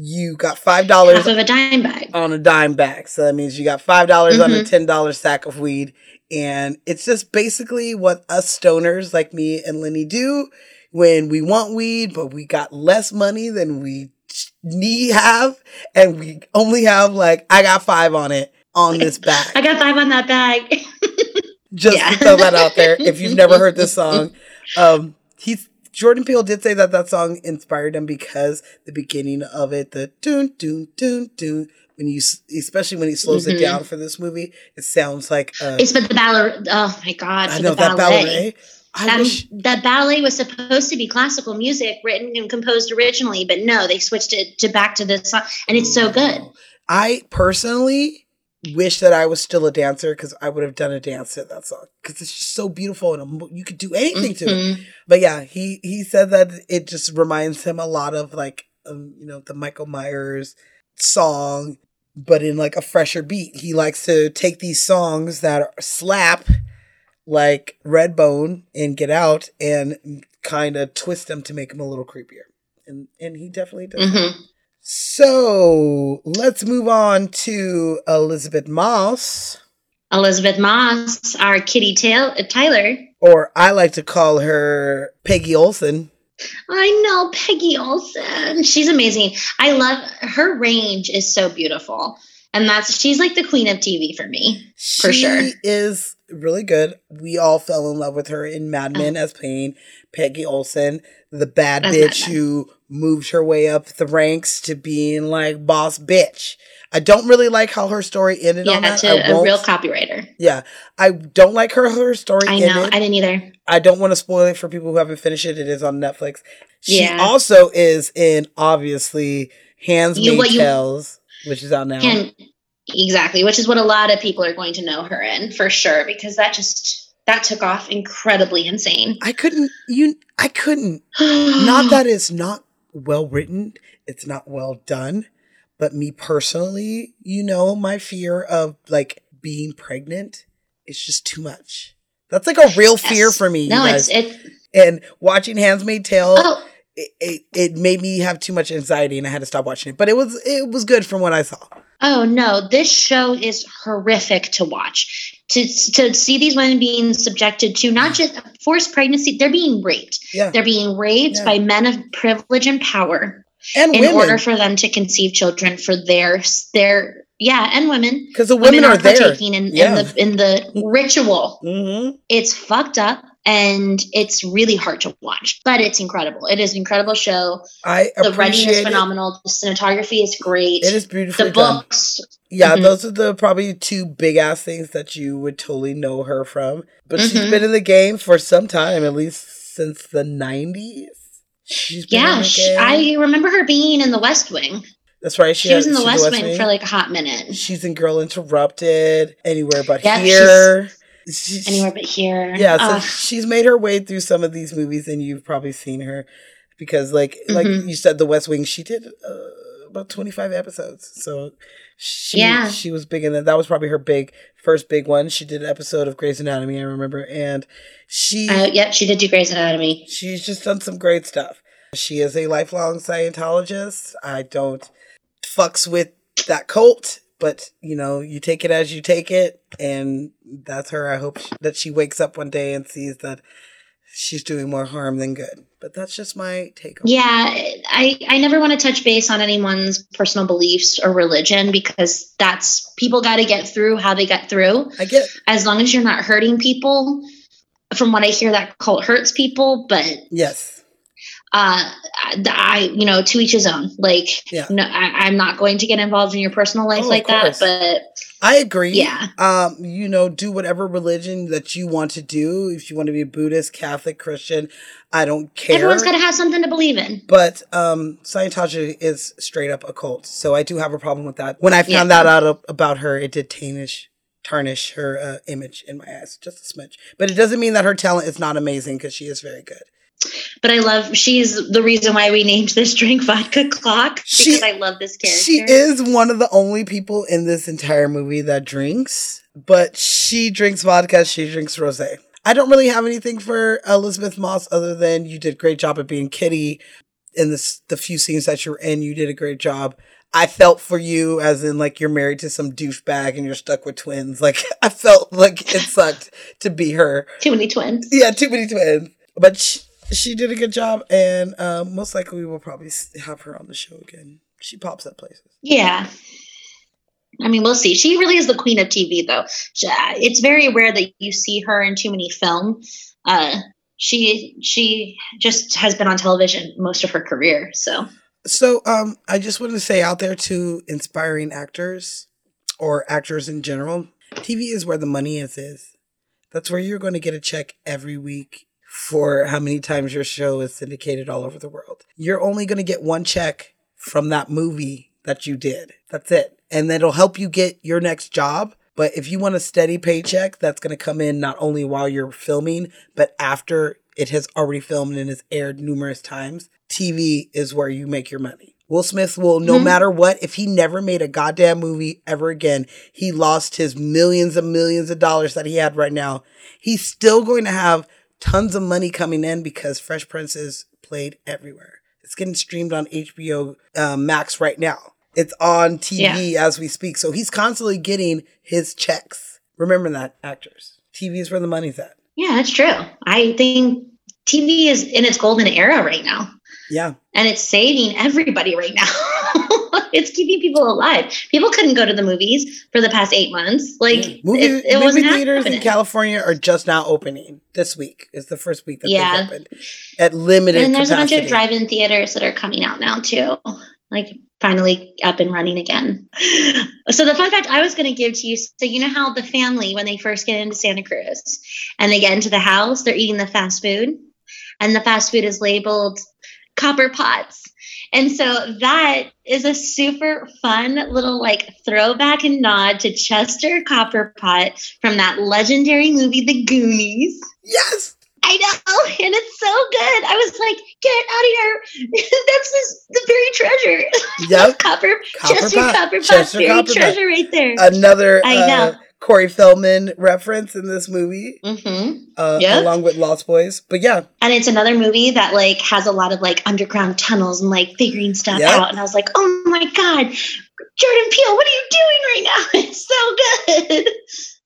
you got five dollars of a dime bag. on a dime bag. So that means you got five dollars on a Mhm. ten dollar sack of weed. And it's just basically what us stoners like me and Lenny do when we want weed, but we got less money than we need have, and we only have like I got five on it on this bag. I got five on that bag. Just Yeah. to throw that out there. If you've never heard this song, um, he's Jordan Peele did say that that song inspired him because the beginning of it, the doon doon doon doon, when you especially when he slows it Mhm. down for this movie, it sounds like uh, it's but the ballet. Oh my god! I know the that ballet. ballet. That, wish that ballet was supposed to be classical music written and composed originally, but no, they switched it to back to this song, and it's so good. I personally wish that I was still a dancer because I would have done a dance to that song because it's just so beautiful and you could do anything to it. Mhm. But yeah, he he said that it just reminds him a lot of like um, you know the Michael Myers song, but in like a fresher beat. He likes to take these songs that are, slap like Redbone and Get Out and kind of twist them to make them a little creepier. And and he definitely does. that. So let's move on to Elisabeth Moss, Elisabeth Moss, our Kitty Tail- uh, Tyler. or I like to call her Peggy Olson. I know Peggy Olson. She's amazing. I love her range is so beautiful. And that's she's like the queen of TV for me. For she sure. is really good. We all fell in love with her in Mad Men as playing Peggy Olson, the bad bitch who moved her way up the ranks to being like boss bitch. I don't really like how her story ended on Yeah, that. to I a real copywriter. yeah, I don't like her her story I know. ended. I didn't either. I don't want to spoil it for people who haven't finished it. It is on Netflix. She Yeah. also is in obviously Hands You- Made you- Tales, which is out now. And exactly, which is what a lot of people are going to know her in for sure, because that just that took off incredibly insane. I couldn't you I couldn't not that it's not well written, it's not well done, but me personally, you know, my fear of like being pregnant is just too much. That's like a real fear Yes. for me. No, it's it. and watching Handsmaid Tale, Oh, it, it, it made me have too much anxiety and I had to stop watching it. But it was it was good from what I saw. oh no, this show is horrific to watch. To to see these women being subjected to not just forced pregnancy, they're being raped. Yeah. They're being raped Yeah. by men of privilege and power And in women. order for them to conceive children for their their yeah, and women. Because the women, are, there. partaking in, Yeah. in the in the ritual. hmm It's fucked up and it's really hard to watch, but it's incredible. It is an incredible show. I The writing is it. phenomenal. The cinematography is great. It is beautiful. the done. books. Yeah, Mhm. those are the probably two big ass things that you would totally know her from. But she's Mhm. been in the game for some time, at least since the nineties. She's been in Yeah, the sh game. I remember her being in The West Wing. That's right. She, was in The she's West, Wing, for like a hot minute. She's in Girl Interrupted, Anywhere But Yep, Here. She's- Anywhere but here. Yeah, so she's made her way through some of these movies, and you've probably seen her because, like, like Mhm. you said, The West Wing. She did uh, about 25 episodes. So she Yeah. she was big in that. That was probably her big first big one. She did an episode of Grey's Anatomy, I remember, and she Uh, yep, she did do Grey's Anatomy. she's just done some great stuff. She is a lifelong Scientologist. I don't fucks with that cult, but you know, you take it as you take it, and that's her. I hope sh that she wakes up one day and sees that she's doing more harm than good. But that's just my take. on it. Yeah, I, I never want to touch base on anyone's personal beliefs or religion because that's people got to get through how they get through. I get it. As long as you're not hurting people. From what I hear, that cult hurts people, but Yes. Uh, I, you know, to each his own. Like, Yeah. no, I, I'm not going to get involved in your personal life Oh, like that, but I agree. Yeah. Um, you know, do whatever religion that you want to do. If you want to be a Buddhist, Catholic, Christian, I don't care. everyone's got to have something to believe in. But um, Scientology is straight up a cult, so I do have a problem with that. When I found Yeah. that out about her, it did tarnish tarnish her uh, image in my eyes just a smidge. But it doesn't mean that her talent is not amazing because she is very good. But I love, she's the reason why we named this drink Vodka Clock because She- I love this character. She is one of the only people in this entire movie that drinks, but she drinks vodka, she drinks rosé. I don't really have anything for Elisabeth Moss other than you did a great job at being Kitty in this the few scenes that you're in. You did a great job. I felt for you as in like you're married to some douchebag and you're stuck with twins. Like I felt like it sucked to be her. Too many twins. Yeah, too many twins. But she, she did a good job, and uh, most likely we will probably have her on the show again. She pops up places. Yeah. I mean, we'll see. She really is the queen of TV, though. She- uh, It's very rare that you see her in too many film. Uh, she she just has been on television most of her career. So So, um, I just wanted to say out there to inspiring actors or actors in general, TV is where the money is. Is that's where you're going to get a check every week for how many times your show is syndicated all over the world. You're only going to get one check from that movie that you did. That's it, and that'll help you get your next job. But if you want a steady paycheck, that's going to come in not only while you're filming, but after it has already filmed and is aired numerous times. TV is where you make your money. Will Smith will, no mm-hmm. matter what, if he never made a goddamn movie ever again, he lost his millions and millions of dollars that he had right now. He's still going to have tons of money coming in because Fresh Prince is played everywhere. It's getting streamed on HBO uh, Max right now. It's on TV as we speak. So he's constantly getting his checks. Remember that, actors. TV is where the money's at. yeah, that's true. I think TV is in its golden era right now, Yeah. and it's saving everybody right now. it's keeping people alive. People couldn't go to the movies for the past eight months. Like Movie, it, it movie theaters in. California are just now opening this week. Is the first week that Yeah. they opened at limited And there's capacity. a bunch of drive-in theaters that are coming out now too, like finally up and running again. So the fun fact I was going to give to you, so you know how the family when they first get into Santa Cruz and they get into the house, they're eating the fast food, and the fast food is labeled copper pots. And so that is a super fun little like throwback and nod to Chester Copperpot from that legendary movie, The Goonies. yes. I know, and it's so good. I was like, get out of here. That's this, the buried treasure. Yep. Copper, Copper Chester pot. Copper Chester buried Copper treasure right there. Another I uh, know. Corey Feldman reference in this movie, hmm uh, Yeah. along with Lost Boys. But yeah, And it's another movie that like has a lot of like underground tunnels and like figuring stuff Yep. out. And I was like, oh my God, Jordan Peele, what are you doing right now? It's so good.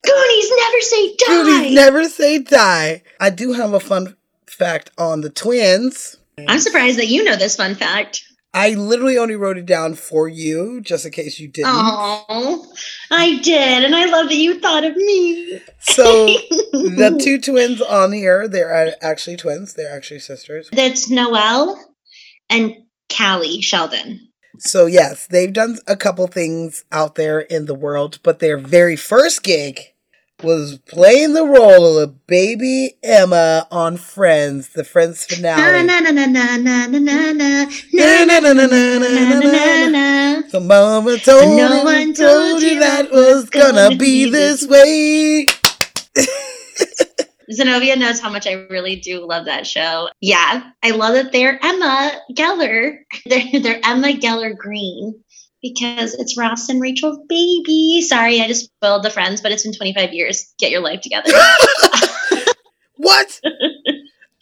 Goonies never say die. Goonies never say die. I do have a fun fact on the twins. I'm surprised that you know this fun fact. I literally only wrote it down for you, just in case you didn't. Oh, I did, and I love that you thought of me. So the two twins on here, they're actually twins. They're actually sisters. That's Noelle and Callie Sheldon. So yes, they've done a couple things out there in the world, but their very first gig was playing the role of baby Emma on Friends, the Friends finale. So mama told no one told you that was gonna be this way. Zenobia knows how much I really do love that show. Yeah, I love that they're Emma Geller. They're, they're Emma Geller Green because it's Ross and Rachel's baby. Sorry, I just spoiled the friends, but it's been 25 years. Get your life together. What?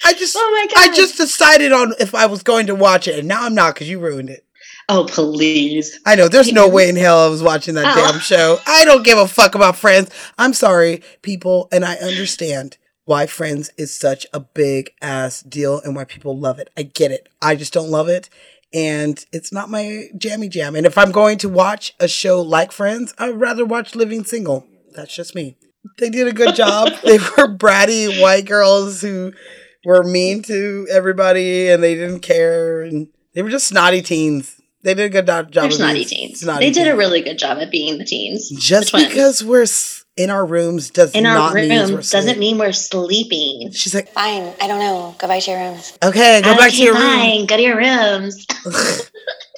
I just Oh my God. I just decided on if I was going to watch it, and now I'm not because you ruined it. oh, please. I know there's no way in hell I was watching that Oh. damn show. I don't give a fuck about Friends. I'm sorry, people, and I understand why Friends is such a big ass deal and why people love it. I get it. I just don't love it. And it's not my jammy jam. And if I'm going to watch a show like Friends, I'd rather watch Living Single. That's just me. They did a good job. they were bratty white girls who were mean to everybody and they didn't care. And they were just snotty teens. They did a good job. They're of snotty teens. snotty they did a really good job at being the teens. Just the because we're in our rooms does in our not mean room we're doesn't mean we're sleeping. She's like, Fine. I don't know. Go back to your rooms. okay, go back to Okay, your room. fine. Go to your rooms.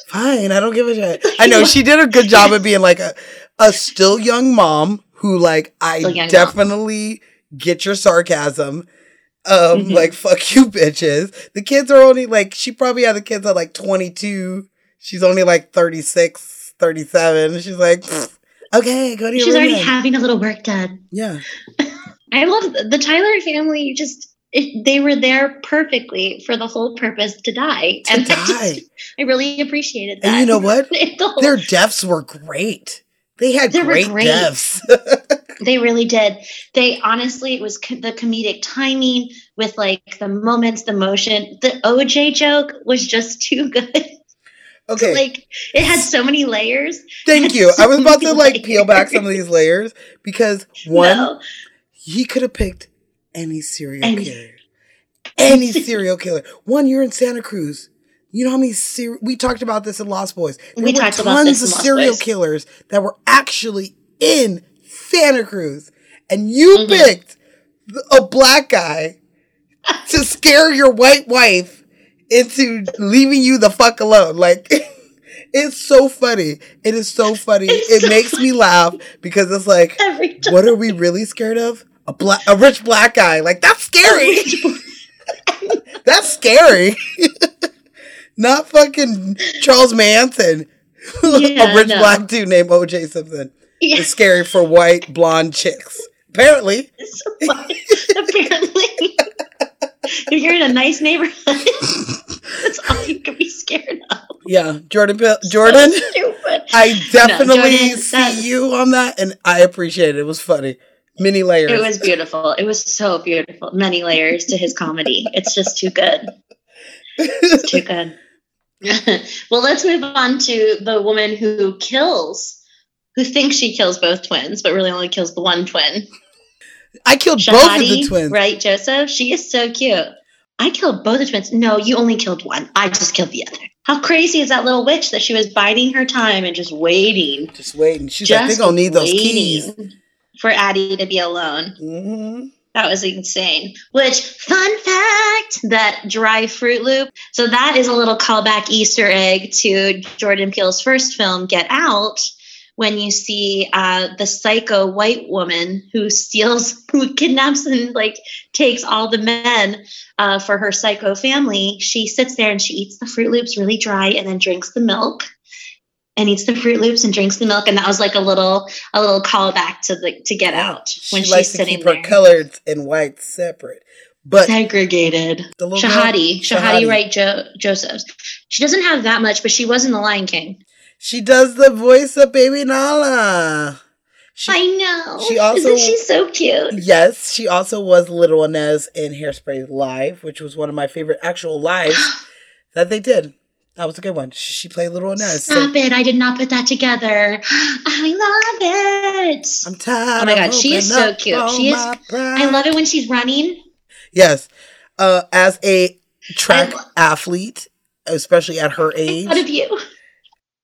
Fine, I don't give a shit. I know she did a good job of being like a, a still young mom who like I Still young mom. definitely get your sarcasm. Um, Mhm. like fuck you bitches. The kids are only like she probably had the kids at like 22. She's only like 36, 37. She's like, "Pfft, okay, go to your She's room. already then." having a little work done. yeah. I love the Tyler family. Just it, they were there perfectly for the whole purpose to die, To and I, die. just, I really appreciated that. And you know what? Their deaths were great. They had They great, great. deaths. They really did. They honestly, it was co- the comedic timing with like the moments, the motion. The OJ joke was just too good. Okay. like it had so many layers. Thank you. I was about to like peel back some of these layers because one, No. he could have picked any serial Any- killer. Any serial killer. One, you're in Santa Cruz. You know how many ser- we talked about this in Lost Boys. There We were talked about this in of serial Boys. killers that were actually in Santa Cruz, and you Mhm. picked a black guy to scare your white wife into leaving you the fuck alone. Like, it's so funny. It is so funny. It's it so makes me laugh because it's like, what are we really scared of? A black, a rich black guy. Like that's scary. that's scary. Not fucking Charles Manson. a rich no. black dude named O.J. Simpson. Yeah. It's scary for white blonde chicks. Apparently, so. Apparently, if you're in a nice neighborhood, that's all you can be scared of. yeah. Jordan, Jordan. So stupid. I definitely Jordan, see you on that, and I appreciate it. It was funny. Many layers. It was beautiful. It was so beautiful. Many layers to his comedy. It's just too good. It's too good. well, let's move on to the woman who kills, who thinks she kills both twins, but really only kills the one twin. I killed both of the twins. right, Joseph? She is so cute. I killed both the twins. No, you only killed one. I just killed the other. How crazy is that little witch that she was biding her time and just waiting? Just waiting. She's like, they gonna need those keys. For Addie to be alone. hmm That was insane. Which, fun fact, that dry Froot Loop. So, that is a little callback Easter egg to Jordan Peele's first film, Get Out, when you see uh, the psycho white woman who steals, who kidnaps and like takes all the men uh, for her psycho family. She sits there and she eats the Froot Loops really dry and then drinks the milk. And eats the Froot Loops and drinks the milk, and that was like a little a little callback to the to Get Out when she she's likes to sitting keep there her colors and whites separate. But segregated. Shahadi, Shahadi, Shahadi. Wright jo- Josephs. She doesn't have that much, but she was in The Lion King. She does the voice of Baby Nala. She, I know. she also- isn't she so cute? yes, she also was Little Inez in Hairspray Live, which was one of my favorite actual lives that they did. That was a good one. She, she played Little Inez. so- Stop it! I did not put that together. I love it. I'm tired. Oh my of God, she is so cute. She is- I love it when she's running. Yes, uh, as a track I lo- athlete, especially at her age, Out of you.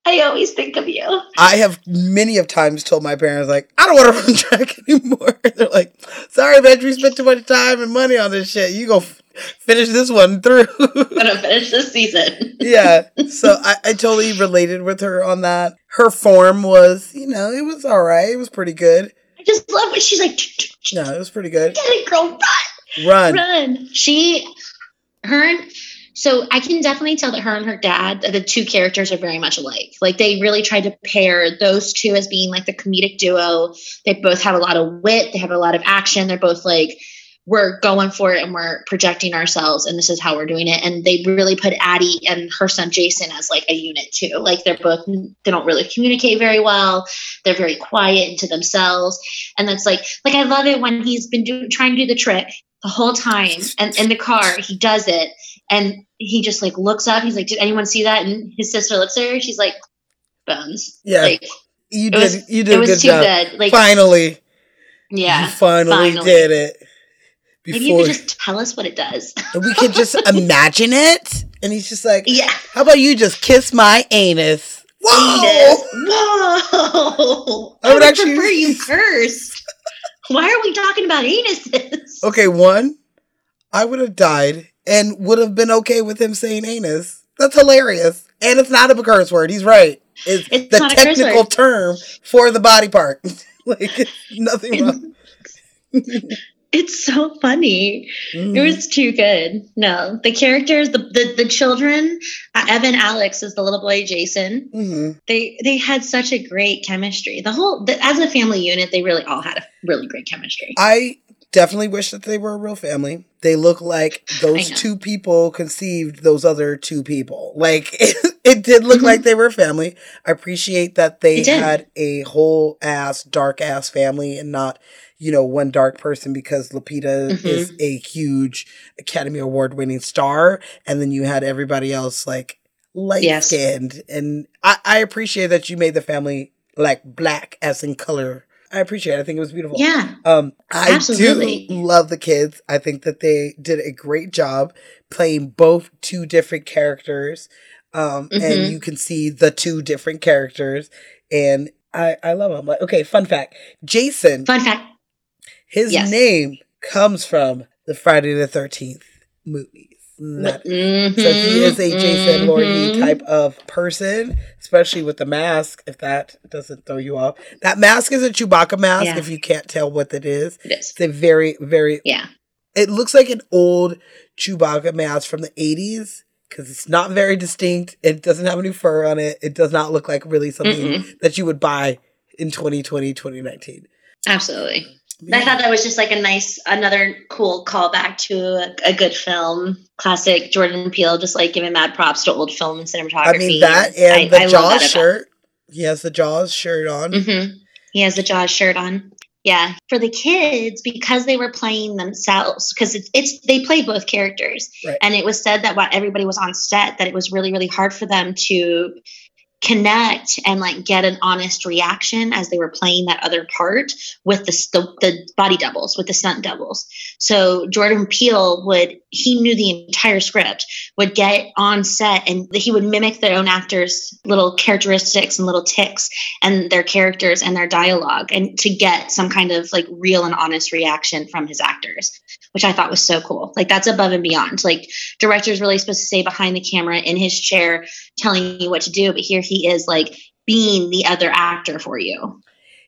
I always think of you. I have many of times told my parents like, I don't want to run track anymore. They're like, sorry, bitch, we spent too much time and money on this shit. You go f- finish this one through. I'm gonna finish this season. yeah, so I, I totally related with her on that. Her form was, you know, it was all right. It was pretty good. I just love when she's like, No, it was pretty good. "Get it, girl, run!" Run. Run. She, her, so I can definitely tell that her and her dad, the two characters, are very much alike. Like they really tried to pair those two as being like the comedic duo. They both have a lot of wit. They have a lot of action. They're both like we're going for it and we're projecting ourselves and this is how we're doing it and they really put addie and her son jason as like a unit too like they're both they don't really communicate very well they're very quiet into themselves and that's like like i love it when he's been do, trying to do the trick the whole time and in the car he does it and he just like looks up he's like did anyone see that and his sister looks at her she's like bones Yeah. like You did. was- you did it a was good too job. good. Like- finally, yeah you finally, finally. did it. maybe you could just tell us what it does and we could just imagine it, and he's just like, yeah "How about you just kiss my anus?" Whoa! Anus. Whoa! I would actually- prefer you first. Why are we talking about anuses? Okay, one, I would have died and would have been okay with him saying anus. That's hilarious. And it's not a curse word. He's right. It's, It's the not a curse technical term for the body part. like, it's nothing wrong. It's so funny. Mm. It was too good. No, the characters, the the, the children, uh, Evan Alex is the little boy Jason. hmm They they had such a great chemistry. The whole the, as a family unit, they really all had a really great chemistry. I definitely wish that they were a real family. They look like those two people conceived those other two people. Like it, it did look like they were a family. I appreciate that they Mm-hmm. Had a whole ass dark ass family and not, you know, one dark person because Lupita Mm-hmm. is a huge Academy Award winning star and then you had everybody else like light Yes. skinned and I, I appreciate that you made the family like black as in color. I appreciate it. I think it was beautiful. Yeah, Um, I Absolutely. do love the kids. I think that they did a great job playing both two different characters. Um, and Mhm. you can see the two different characters, and I I love them. Like, okay, fun fact: Jason, fun fact. his yes. name comes from the Friday the Thirteenth movies. That- Mhm, so he is a Jason Voorhees mhm. type of person, especially with the mask. If that doesn't throw you off, that mask is a Chewbacca mask. Yeah. If you can't tell what it is, It is. it's a very, very. Yeah. It looks like an old Chewbacca mask from the eighties because it's not very distinct. It doesn't have any fur on it. It does not look like really something that you would buy in 2020, 2019. Absolutely. I thought that was just like a nice, another cool callback to a, a good film, classic Jordan Peele, just like giving mad props to old film and cinematography. I mean that and I- the I Jaws shirt. He has the Jaws shirt on. Mhm. He has the Jaws shirt on. Yeah, for the kids because they were playing themselves because it's it's they play both characters, Right. and it was said that while everybody was on set, that it was really really hard for them to connect and like get an honest reaction as they were playing that other part with the the, the body doubles with the stunt doubles. So Jordan Peele would he knew the entire script would get on set and he would mimic their own actors little characteristics and little ticks and their characters and their dialogue and to get some kind of like real and honest reaction from his actors which i thought was so cool like that's above and beyond like director's really supposed to stay behind the camera in his chair telling you what to do but here he is like being the other actor for you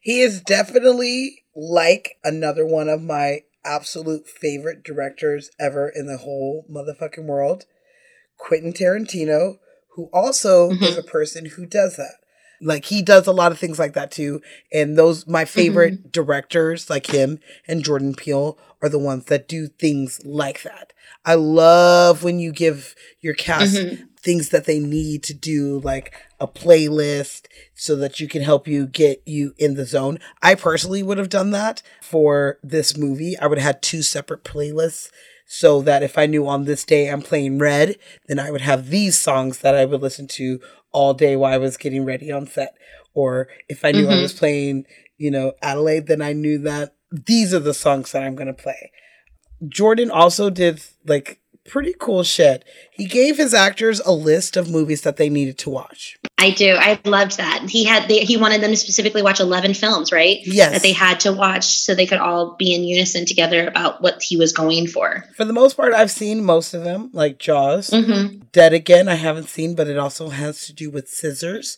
He is definitely like another one of my absolute favorite directors ever in the whole motherfucking world, Quentin Tarantino, who also Mhm. is a person who does that. Like he does a lot of things like that too. And those my favorite directors like him and Jordan Peele are the ones that do things like that. I love when you give your cast Mhm. Things that they need to do like a playlist so that you can help you get you in the zone. I personally would have done that for this movie. I would have had two separate playlists so that if I knew on this day I'm playing red, then I would have these songs that I would listen to all day while I was getting ready on set. Or if I knew I Mhm. was playing, you know, Adelaide, then I knew that these are the songs that I'm going to play. Jordan also did like pretty cool shit. He gave his actors a list of movies that they needed to watch. i do i loved that he had they, he wanted them to specifically watch 11 films right Yes. that they had to watch so they could all be in unison together about what he was going for For the most part, I've seen most of them, like Jaws. mm-hmm. Dead Again, I haven't seen, but it also has to do with scissors.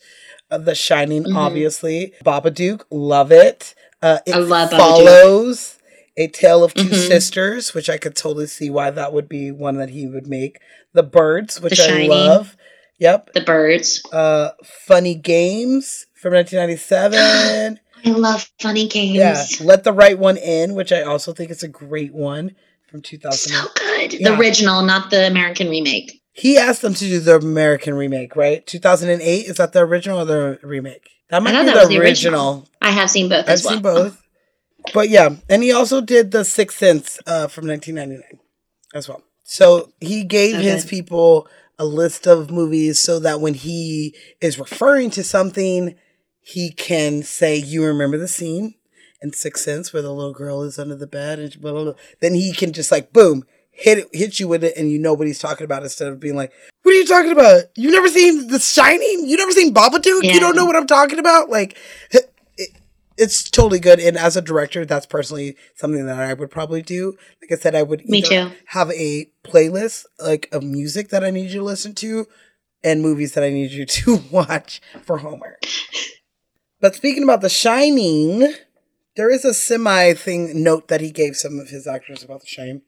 Uh, the Shining, Mhm. obviously. Babadook, love it. Uh, it I love Babadook. A Tale of 2 Mhm. Sisters, which I could totally see why that would be one that he would make. The Birds, which The I Shining. love. Yep. The Birds. Uh, Funny Games from 1997. I love funny games. yeah. Let the Right One In, which I also think is a great one from 2000. So good. Yeah. The original, not the American remake. He asked them to do the American remake, right? 2008. Is that the original or the remake? That might be that the was the original. I have seen both I've as well. seen both. But yeah, and he also did the Sixth Sense uh, from 1999 as well. So he gave So his people a list of movies so that when he is referring to something, he can say, "You remember the scene in Sixth Sense where the little girl is under the bed?" And blah, blah, blah. then he can just like boom. Hit it, hit you with it, and you know what he's talking about. Instead of being like, "What are you talking about? You've never seen The Shining? You never seen Babadook? Yeah. You don't know what I'm talking about?" Like, it's totally good. And as a director, that's personally something that I would probably do. Like I said, I would Me too. have a playlist like of music that I need you to listen to and movies that I need you to watch for homework. But speaking about The Shining, there is a semi thing note that he gave some of his actors about The Shining.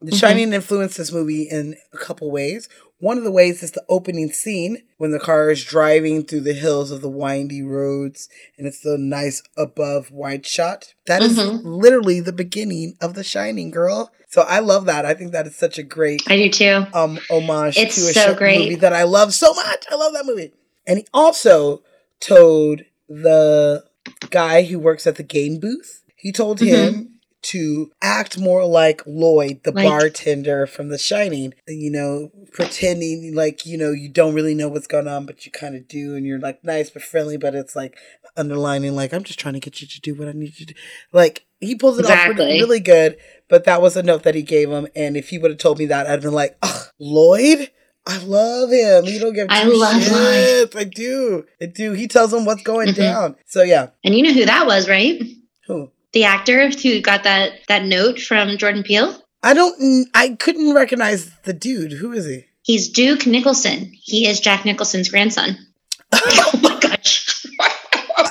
The Mhm. Shining influenced this movie in a couple ways. One of the ways is the opening scene when the car is driving through the hills of the windy roads and it's the nice above wide shot. That is Mhm. literally the beginning of The Shining, girl. So I love that. I think that is such a great I do too. um homage It's to a so great. movie that I love so much. I love that movie. And he also told the guy who works at the game booth, he told Mhm. him to act more like Lloyd, the Like- bartender from The Shining, you know, pretending like, you know, you don't really know what's going on, but you kind of do, and you're like nice but friendly, but it's like underlining, like, I'm just trying to get you to do what I need you to do. Like, he pulls it off really, really good, but that was a note that he gave him, and if he would have told me that, I'd been like, ugh, Lloyd? I love him. He don't give I two love shits. I do. I do. He tells him what's going Mhm. down. So yeah. And you know who that was, right? Who? The actor who got that that note from Jordan Peele. I don't. I couldn't recognize the dude. Who is he? He's Duke Nicholson. He is Jack Nicholson's grandson. oh my gosh.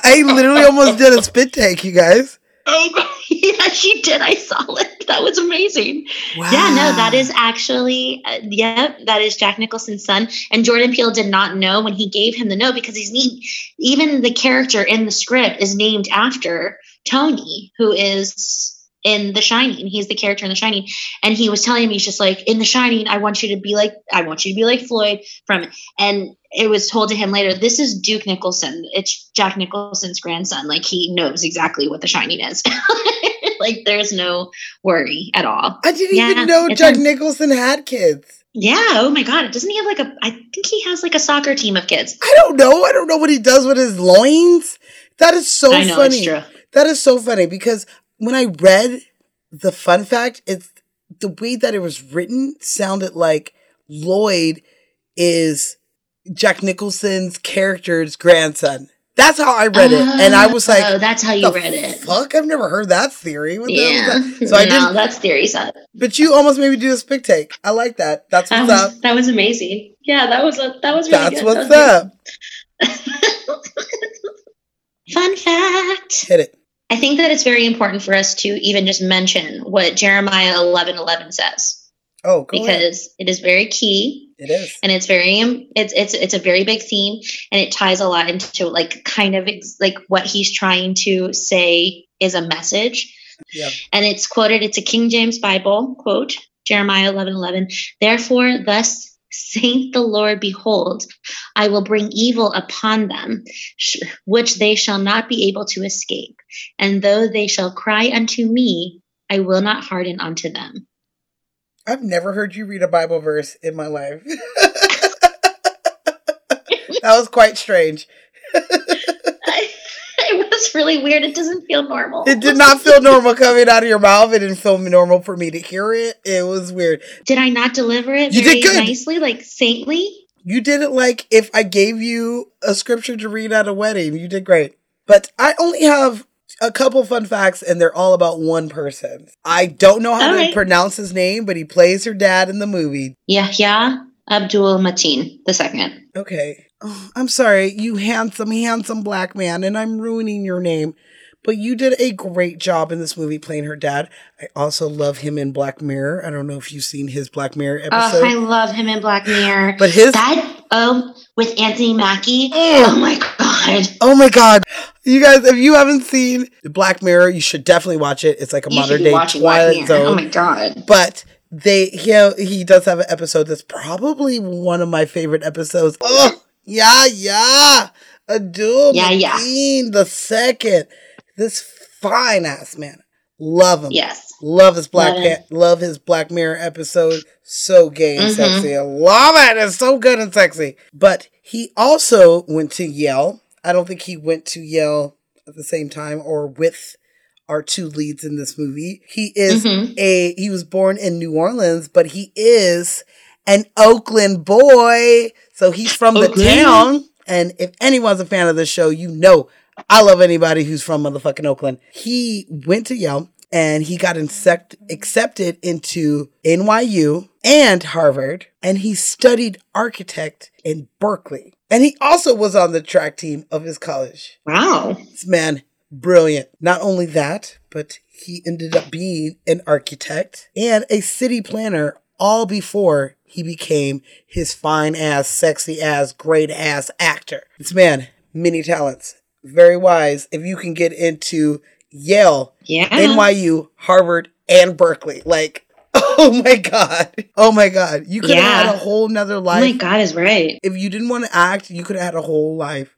I literally almost did a spit take, you guys. Oh, yeah, she did. I saw it. That was amazing. Wow. Yeah, no, that is actually, uh, yep, that is Jack Nicholson's son. And Jordan Peele did not know when he gave him the note because he's neat. Even the character in the script is named after Tony, who is in The Shining. He's the character in The Shining. And he was telling me, he's just like, in The Shining, I want you to be like, I want you to be like Floyd from it. And it was told to him later, this is Duke Nicholson. It's Jack Nicholson's grandson. Like he knows exactly what The Shining is. like there's no worry at all. I didn't Yeah, even know Jack a- Nicholson had kids. Yeah. Oh my God. Doesn't he have like a? I think he has like a soccer team of kids. I don't know. I don't know what he does with his loins. That is so know, funny. That is so funny because when I read the fun fact, it's the way that it was written sounded like Lloyd is Jack Nicholson's character's grandson. That's how I read it, and I was like, Oh, that's how you "The read it. Fuck, I've never heard that theory. What the hell is Yeah. that?" So I no, didn't. that's theory set. But you almost made me do a spit take. I like that. That's That what's up. was, that was amazing. Yeah, that was a, that was really good. That's good. what's That up. Fun fact. Hit it. I think that it's very important for us to even just mention what Jeremiah eleven eleven says Oh, go ahead. because it is very key It is. and it's very it's it's it's a very big theme and it ties a lot into like kind of ex- like what he's trying to say is a message Yeah. and it's quoted it's a king james bible quote jeremiah 11 11 therefore thus saith the lord behold i will bring evil upon them sh- which they shall not be able to escape and though they shall cry unto me i will not harden unto them I've never heard you read a Bible verse in my life. that was quite strange. it was really weird it doesn't feel normal It did not feel normal coming out of your mouth. It didn't feel normal for me to hear it. It was weird. did i not deliver it You very did good. nicely like saintly You did it like if I gave you a scripture to read at a wedding. You did great. But I only have a couple fun facts, and they're all about one person. I don't know how All to right. pronounce his name, but he plays her dad in the movie. yahya abdul mateen the second Okay. Oh, I'm sorry, you handsome, handsome black man, and I'm ruining your name. But you did a great job in this movie playing her dad. I also love him in Black Mirror. I don't know if you've seen his Black Mirror episode. Oh, I love him in Black Mirror. But his- that um with Anthony Mackie. Oh my god. Oh my god. You guys, if you haven't seen Black Mirror, you should definitely watch it. It's like a You modern day Twilight. Zone. Oh my god. But they he he does have an episode that's probably one of my favorite episodes. Oh yeah, yeah. Abdul Yeah, yeah. The second. This fine ass man. Love him. Yes. Love his Black Love love his Black Mirror episode. So gay and Mhm. sexy. I love it. It's so good and sexy. But he also went to Yale. I don't think he went to Yale at the same time or with our two leads in this movie. He is Mhm. a he was born in New Orleans, but he is an Oakland boy. So he's from the town. And if anyone's a fan of the show, you know I love anybody who's from motherfucking Oakland. He went to Yale and he got insect- accepted into NYU and Harvard, and he studied architect in Berkeley. And he also was on the track team of his college. Wow. This man, brilliant. Not only that, but he ended up being an architect and a city planner all before he became his fine ass, sexy ass, great ass actor. This man, many talents, very wise. If you can get into Yale, Yeah. NYU, Harvard, and Berkeley, like, oh my God. Oh my God. You could have Yeah. had a whole nother Oh life my god is right. if you didn't want to act, you could have had a whole life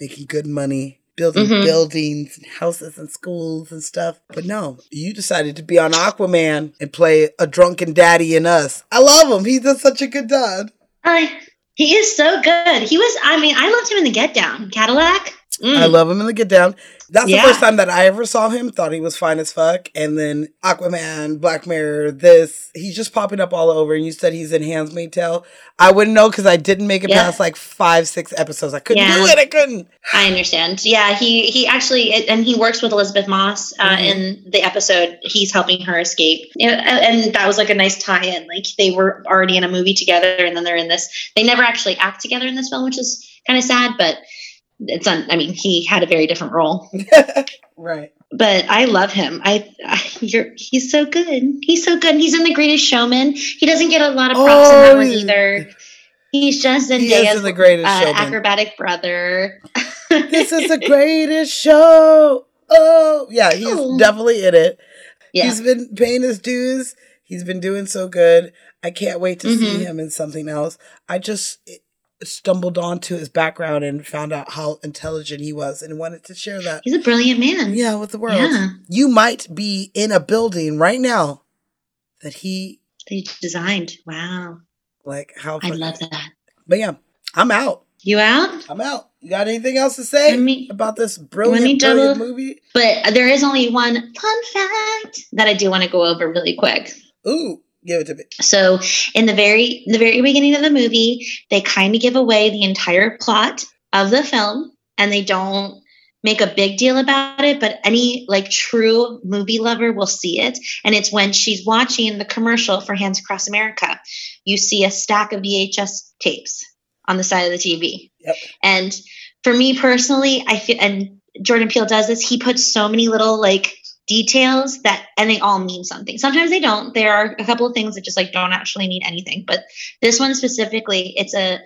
making good money, building Mhm. buildings and houses and schools and stuff. But no, you decided to be on Aquaman and play a drunken daddy in us. I love him. He does such a good dad. I he is so good. He was I mean, I loved him in the Get Down. Cadillac. Mm. I love him in the Get Down. That's Yeah. the first time that I ever saw him. Thought he was fine as fuck. And then Aquaman, Black Mirror, this. He's just popping up all over. And you said he's in Hands Handmaid's Tale. I wouldn't know because I didn't make it Yeah. past like five, six episodes. I couldn't Yeah. do it. I couldn't. I understand. Yeah, he he actually and he works with Elisabeth Moss uh, Mhm. in the episode. He's helping her escape, and that was like a nice tie-in. Like they were already in a movie together, and then they're in this. They never actually act together in this film, which is kind of sad. But it's un, I mean, he had a very different role. Right. But I love him. I, I you're he's so good. He's so good. He's in The Greatest Showman. He doesn't get a lot of props in Oh, that one either. He's just He is Zendaya's in The Greatest uh, acrobatic brother. this is the greatest show. Oh, yeah, he's Oh. definitely in it. Yeah. He's been paying his dues. He's been doing so good. I can't wait to see Mhm. him in something else. I just stumbled onto his background and found out how intelligent he was and wanted to share that. He's a brilliant man. Yeah, with the world. Yeah. You might be in a building right now that he They designed. Wow. like how I love that. But yeah, I'm out. You out? I'm out. You got anything else to say me- about this brilliant, brilliant movie? But there is only one fun fact that I do want to go over really quick. Ooh, give it to me. So in the very the very beginning of the movie, they kind of give away the entire plot of the film and they don't make a big deal about it, but any like true movie lover will see it. And it's when she's watching the commercial for Hands Across America. You see a stack of VHS tapes on the side of the TV. Yep. And for me personally, I feel and Jordan Peele does this, he puts so many little like details that and they all mean something. Sometimes they don't. There are a couple of things that just like don't actually mean anything. But this one specifically, it's a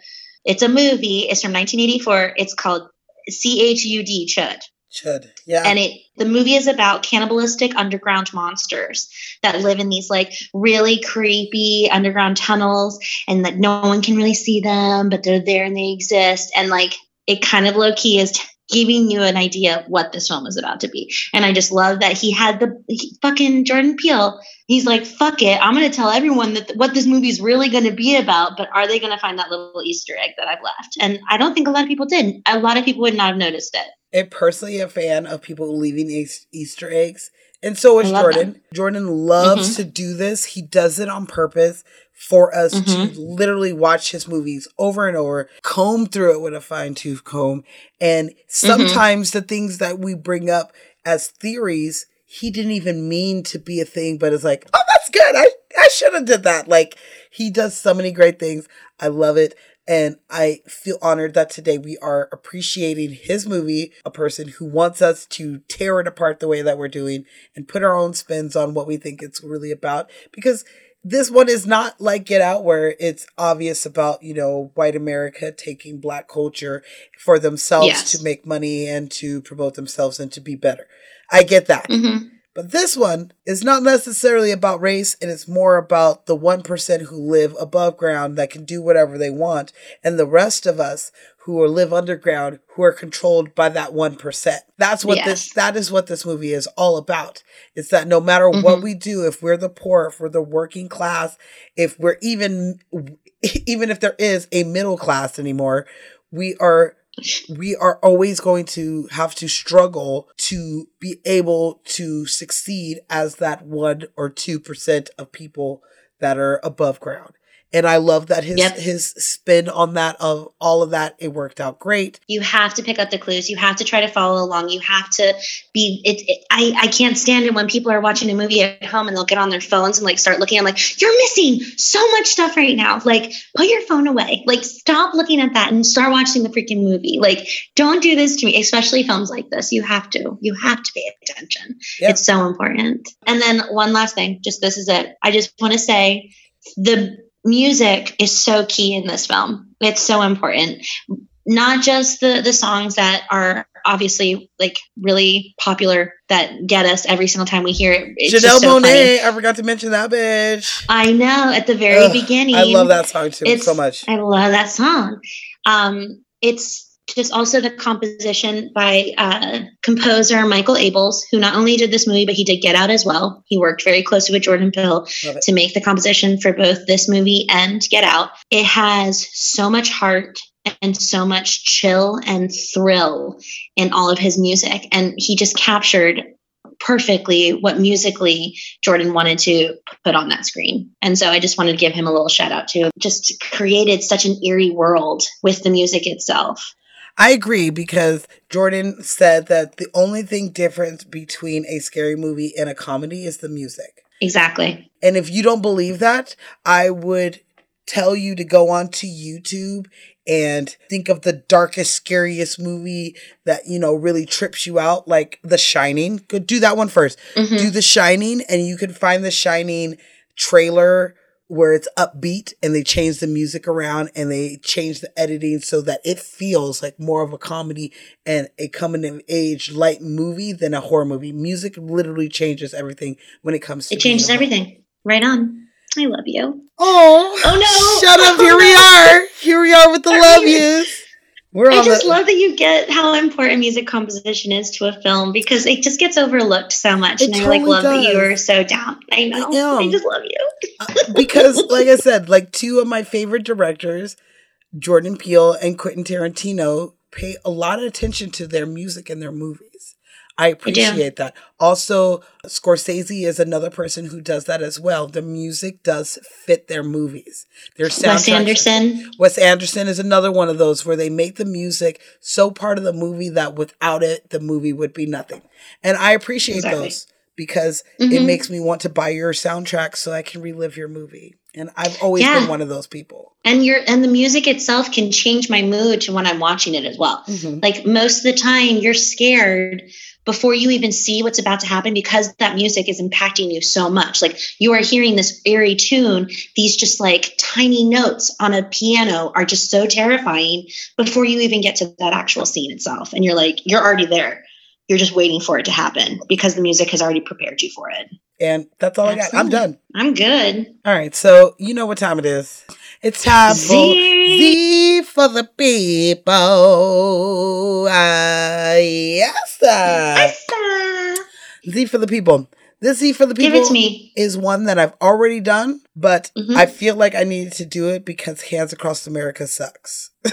it's a movie. It's from 1984. It's called CHUD Chud. Chud. Yeah. And it the movie is about cannibalistic underground monsters that live in these like really creepy underground tunnels and that no one can really see them, but they're there and they exist. And like it kind of low key is giving you an idea of what this film is about to be. And I just love that he had the he, fucking Jordan Peele. He's like, fuck it. I'm going to tell everyone that th- what this movie is really going to be about, but are they going to find that little Easter egg that I've left? And I don't think a lot of people did. A lot of people would not have noticed it. am personally a fan of people leaving Eas- Easter eggs, and so is I love Jordan. Jordan loves Mhm. to do this. He does it on purpose for us Mhm. to literally watch his movies over and over, comb through it with a fine tooth comb, and Mm-hmm. sometimes the things that we bring up as theories. He didn't even mean to be a thing, but it's like, oh, that's good. I, I should have did that. Like he does so many great things. I love it. And I feel honored that today we are appreciating his movie, a person who wants us to tear it apart the way that we're doing and put our own spins on what we think it's really about. Because this one is not like Get Out, where it's obvious about, you know, white America taking black culture for themselves Yes. to make money and to promote themselves and to be better. I get that. Mhm. But this one is not necessarily about race, and it's more about the 1% who live above ground that can do whatever they want, and the rest of us who live underground who are controlled by that 1%. That's what this that is what this movie is all about. It's that no matter what Mhm. we do, if we're the poor, if we're the working class, if we're even even if there is a middle class anymore, we are we are always going to have to struggle to be able to succeed as that 1 or 2% of people that are above ground. And I love that his Yep. his spin on that of all of that it worked out great. You have to pick up the clues. You have to try to follow along. You have to be. It, it, I I can't stand it when people are watching a movie at home and they'll get on their phones and like start looking. I'm like, you're missing so much stuff right now. Like, put your phone away. Like, stop looking at that and start watching the freaking movie. Like, don't do this to me, especially films like this. You have to. You have to pay attention. Yeah. It's so important. And then one last thing. Just this is it. I just want to say the music is so key in this film. It's so important. Not just the the songs that are obviously like really popular that get us every single time we hear it. It's Janelle so Monáe. I forgot to mention that bitch. I know at the very Ugh, beginning. I love that song too so much. I love that song. Um, it's just also the composition by uh, composer Michael Abels, who not only did this movie, but he did Get Out as well. He worked very closely with Jordan Peele to make the composition for both this movie and Get Out. It has so much heart and so much chill and thrill in all of his music. And he just captured perfectly what musically Jordan wanted to put on that screen. And so I just wanted to give him a little shout out to just created such an eerie world with the music itself. I agree because Jordan said that the only thing different between a scary movie and a comedy is the music. Exactly. And if you don't believe that, I would tell you to go onto YouTube and think of the darkest, scariest movie that, you know, really trips you out, like The Shining. Go do that one first. 1st Mhm. Do The Shining, and you can find The Shining trailer where it's upbeat and they change the music around and they change the editing so that it feels like more of a comedy and a coming of age light movie than a horror movie. Music literally changes everything when it comes to It changes horror. everything. Right on. I love you. Oh, Oh no. Shut up. Oh, Here we are. Here we are with the love yous. We're I just the. love that you get how important music composition is to a film because it just gets overlooked so much. It and I like totally love that you are so down. I know. I I, just love you. Uh, because, like I said, like two of my favorite directors, Jordan Peele and Quentin Tarantino, pay a lot of attention to their music and their movies. I appreciate that. Also, Scorsese is another person who does that as well. The music does fit their movies. Their Wes Anderson. Wes Anderson is another one of those where they make the music so part of the movie that without it, the movie would be nothing. And I appreciate Exactly. those because it Mhm. makes me want to buy your soundtrack so I can relive your movie. And I've always Yeah. been one of those people. And your and the music itself can change my mood to when I'm watching it as well. Mhm. Like most of the time you're scared before you even see what's about to happen because that music is impacting you so much. Like you are hearing this eerie tune, these just like tiny notes on a piano are just so terrifying before you even get to that actual scene itself. And you're like, you're already there. You're just waiting for it to happen because the music has already prepared you for it. And that's all I got. I'm Absolutely. done. I'm good. All right. So you know what time it is. It's time for Z. Z for the people. Uh, yes, sir. Asa. Z for the people. This Z for the people Give it to me. is one that I've already done, but Mhm. I feel like I needed to do it because Hands Across America sucks.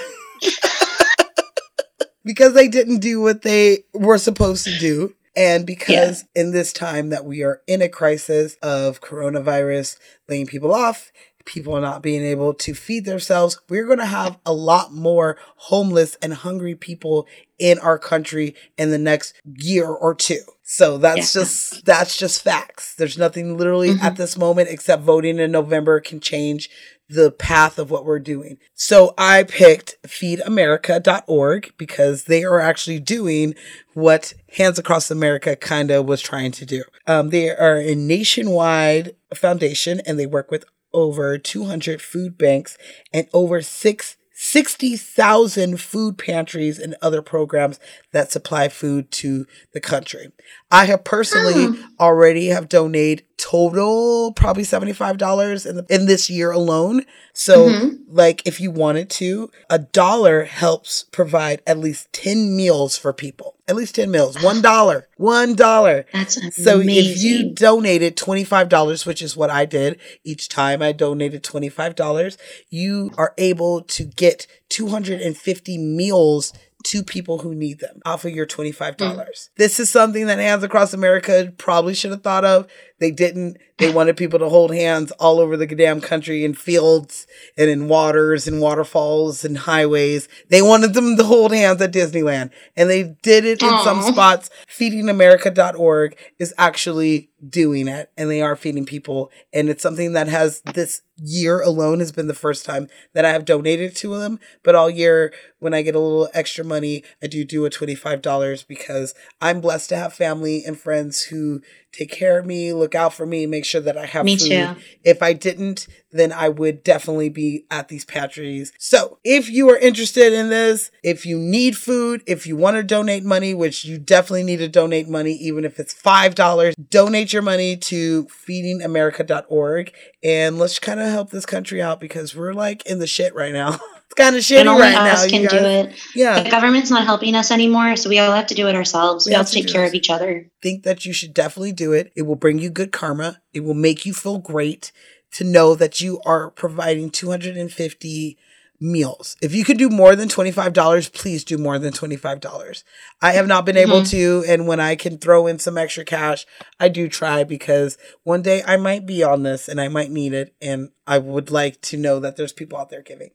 because they didn't do what they were supposed to do. And because in this time that we are in a crisis of coronavirus laying people off, people not being able to feed themselves, we're going to have a lot more homeless and hungry people in our country in the next year or two. So that's Yeah. just that's just facts. There's nothing literally Mhm. at this moment except voting in November can change the path of what we're doing. So I picked feedamerica.org because they are actually doing what Hands Across America kind of was trying to do. Um, they are a nationwide foundation and they work with over 200 food banks and over six 60,000 food pantries and other programs that supply food to the country. I have personally already have donated total probably $75 in, the, in this year alone. So Mhm. like if you wanted to, a dollar helps provide at least 10 meals for people. At least 10 meals. One dollar. One dollar. That's amazing. So if you donated $25, which is what I did each time I donated $25, you are able to get 250 meals to people who need them off of your $25. Mm. This is something that Hands Across America probably should have thought of. They didn't. They wanted people to hold hands all over the damn country in fields and in waters and waterfalls and highways. They wanted them to hold hands at Disneyland. And they did it in some spots. Feedingamerica.org is actually doing it and they are feeding people. And it's something that has this year alone has been the first time that I have donated to them. But all year, when I get a little extra money, I do do a $25 because I'm blessed to have family and friends who take care of me, look out for me, make sure that I have Me food. too. If I didn't, then I would definitely be at these pantries. So if you are interested in this, if you need food, if you want to donate money, which you definitely need to donate money, even if it's $5, donate your money to feedingamerica.org and let's kind of help this country out because we're like in the shit right now. it's kind of shitty and only right us now. can do it. Yeah. The government's not helping us anymore, so we all have to do it ourselves. We, We all have have to to take care this. of each other. think that you should definitely do it. It will bring you good karma. It will make you feel great to know that you are providing 250 meals. If you could do more than $25, please do more than $25. I have not been able Mhm. to, and when I can throw in some extra cash, I do try because one day I might be on this and I might need it, and I would like to know that there's people out there giving.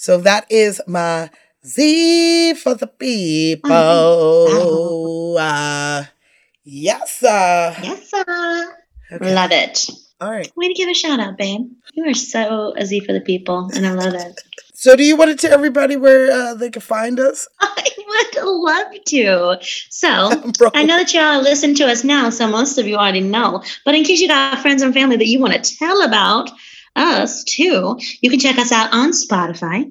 So that is my Z for the people. Uh, yes, uh, Yes, uh, Okay. love it. all right. Way to give a shout out, babe. You are so a Z for the people, and I love it. So, do you want to tell everybody where uh, they can find us? I would love to. So, I know that y'all listen to us now, so most of you already know. But in case you got friends and family that you want to tell about us too, you can check us out on Spotify,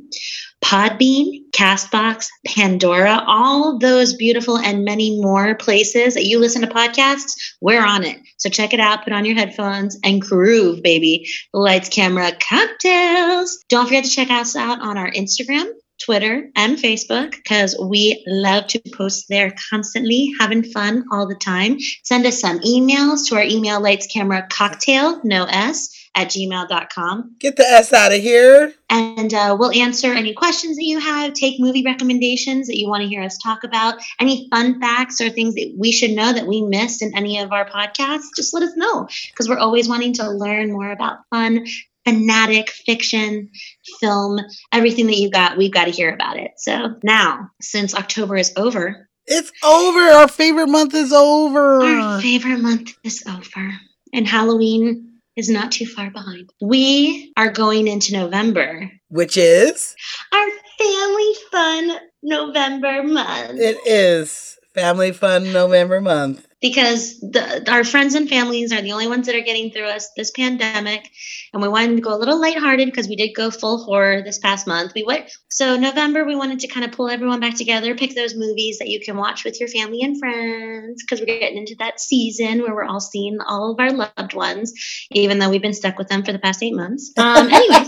Podbean, Castbox, Pandora, all those beautiful and many more places that you listen to podcasts. We're on it. So check it out, put on your headphones, and groove, baby. Lights, camera, cocktails. Don't forget to check us out on our Instagram. Twitter and Facebook because we love to post there constantly, having fun all the time. Send us some emails to our email lights camera cocktail, no S, at gmail.com. Get the S out of here. And uh, we'll answer any questions that you have, take movie recommendations that you want to hear us talk about, any fun facts or things that we should know that we missed in any of our podcasts. Just let us know because we're always wanting to learn more about fun, fanatic fiction, film, everything that you got. We've got to hear about it. So now, since October is over, It's over. Our favorite month is over. our favorite month is over, and Halloween is not too far behind. We are going into November Which is? our family fun November month It is Family Fun November month. Because the, our friends and families are the only ones that are getting through us this pandemic, and we wanted to go a little lighthearted because we did go full horror this past month. We went so November we wanted to kind of pull everyone back together, pick those movies that you can watch with your family and friends because we're getting into that season where we're all seeing all of our loved ones, even though we've been stuck with them for the past eight months. Um, anyways.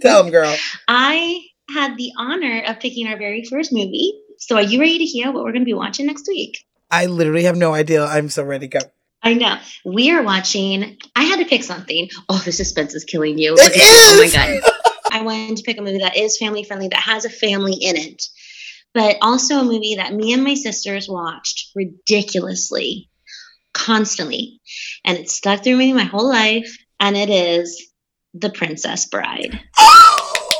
Tell them, girl. I had the honor of picking our very first movie. So, are you ready to hear what we're going to be watching next week? I literally have no idea. I'm so ready to go. I know. We are watching. I had to pick something. Oh, the suspense is killing you. It at- Oh my! God. I wanted to pick a movie that is family friendly, that has a family in it, but also a movie that me and my sisters watched ridiculously, constantly. And it stuck through me my whole life. And it is The Princess Bride. Oh,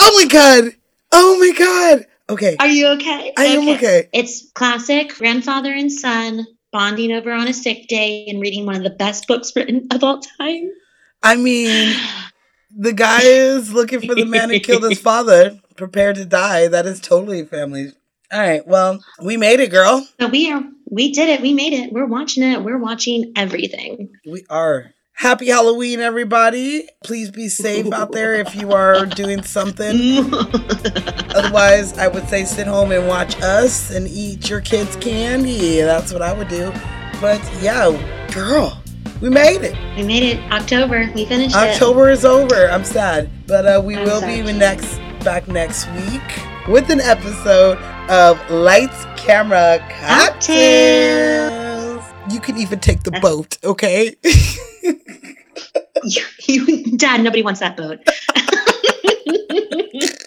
oh my god. Oh my god. Okay. Are you okay? I am okay. It's classic grandfather and son bonding over on a sick day and reading one of the best books written of all time. I mean, the guy is looking for the man who killed his father, prepared to die. That is totally family. All right, well, we made it, girl. So we are we did it. We made it. We're watching it. We're watching everything. We are. Happy Halloween, everybody. Please be safe out there if you are doing something. Otherwise, I would say sit home and watch us and eat your kids' candy. That's what I would do. But yeah, girl, we made it. We made it. October. We finished it. October is over. I'm sad. But uh, we I'm will sad be too. next back next week with an episode of Lights, Camera, Cocktails. You can even take the boat, okay? You, Dad, nobody wants that boat.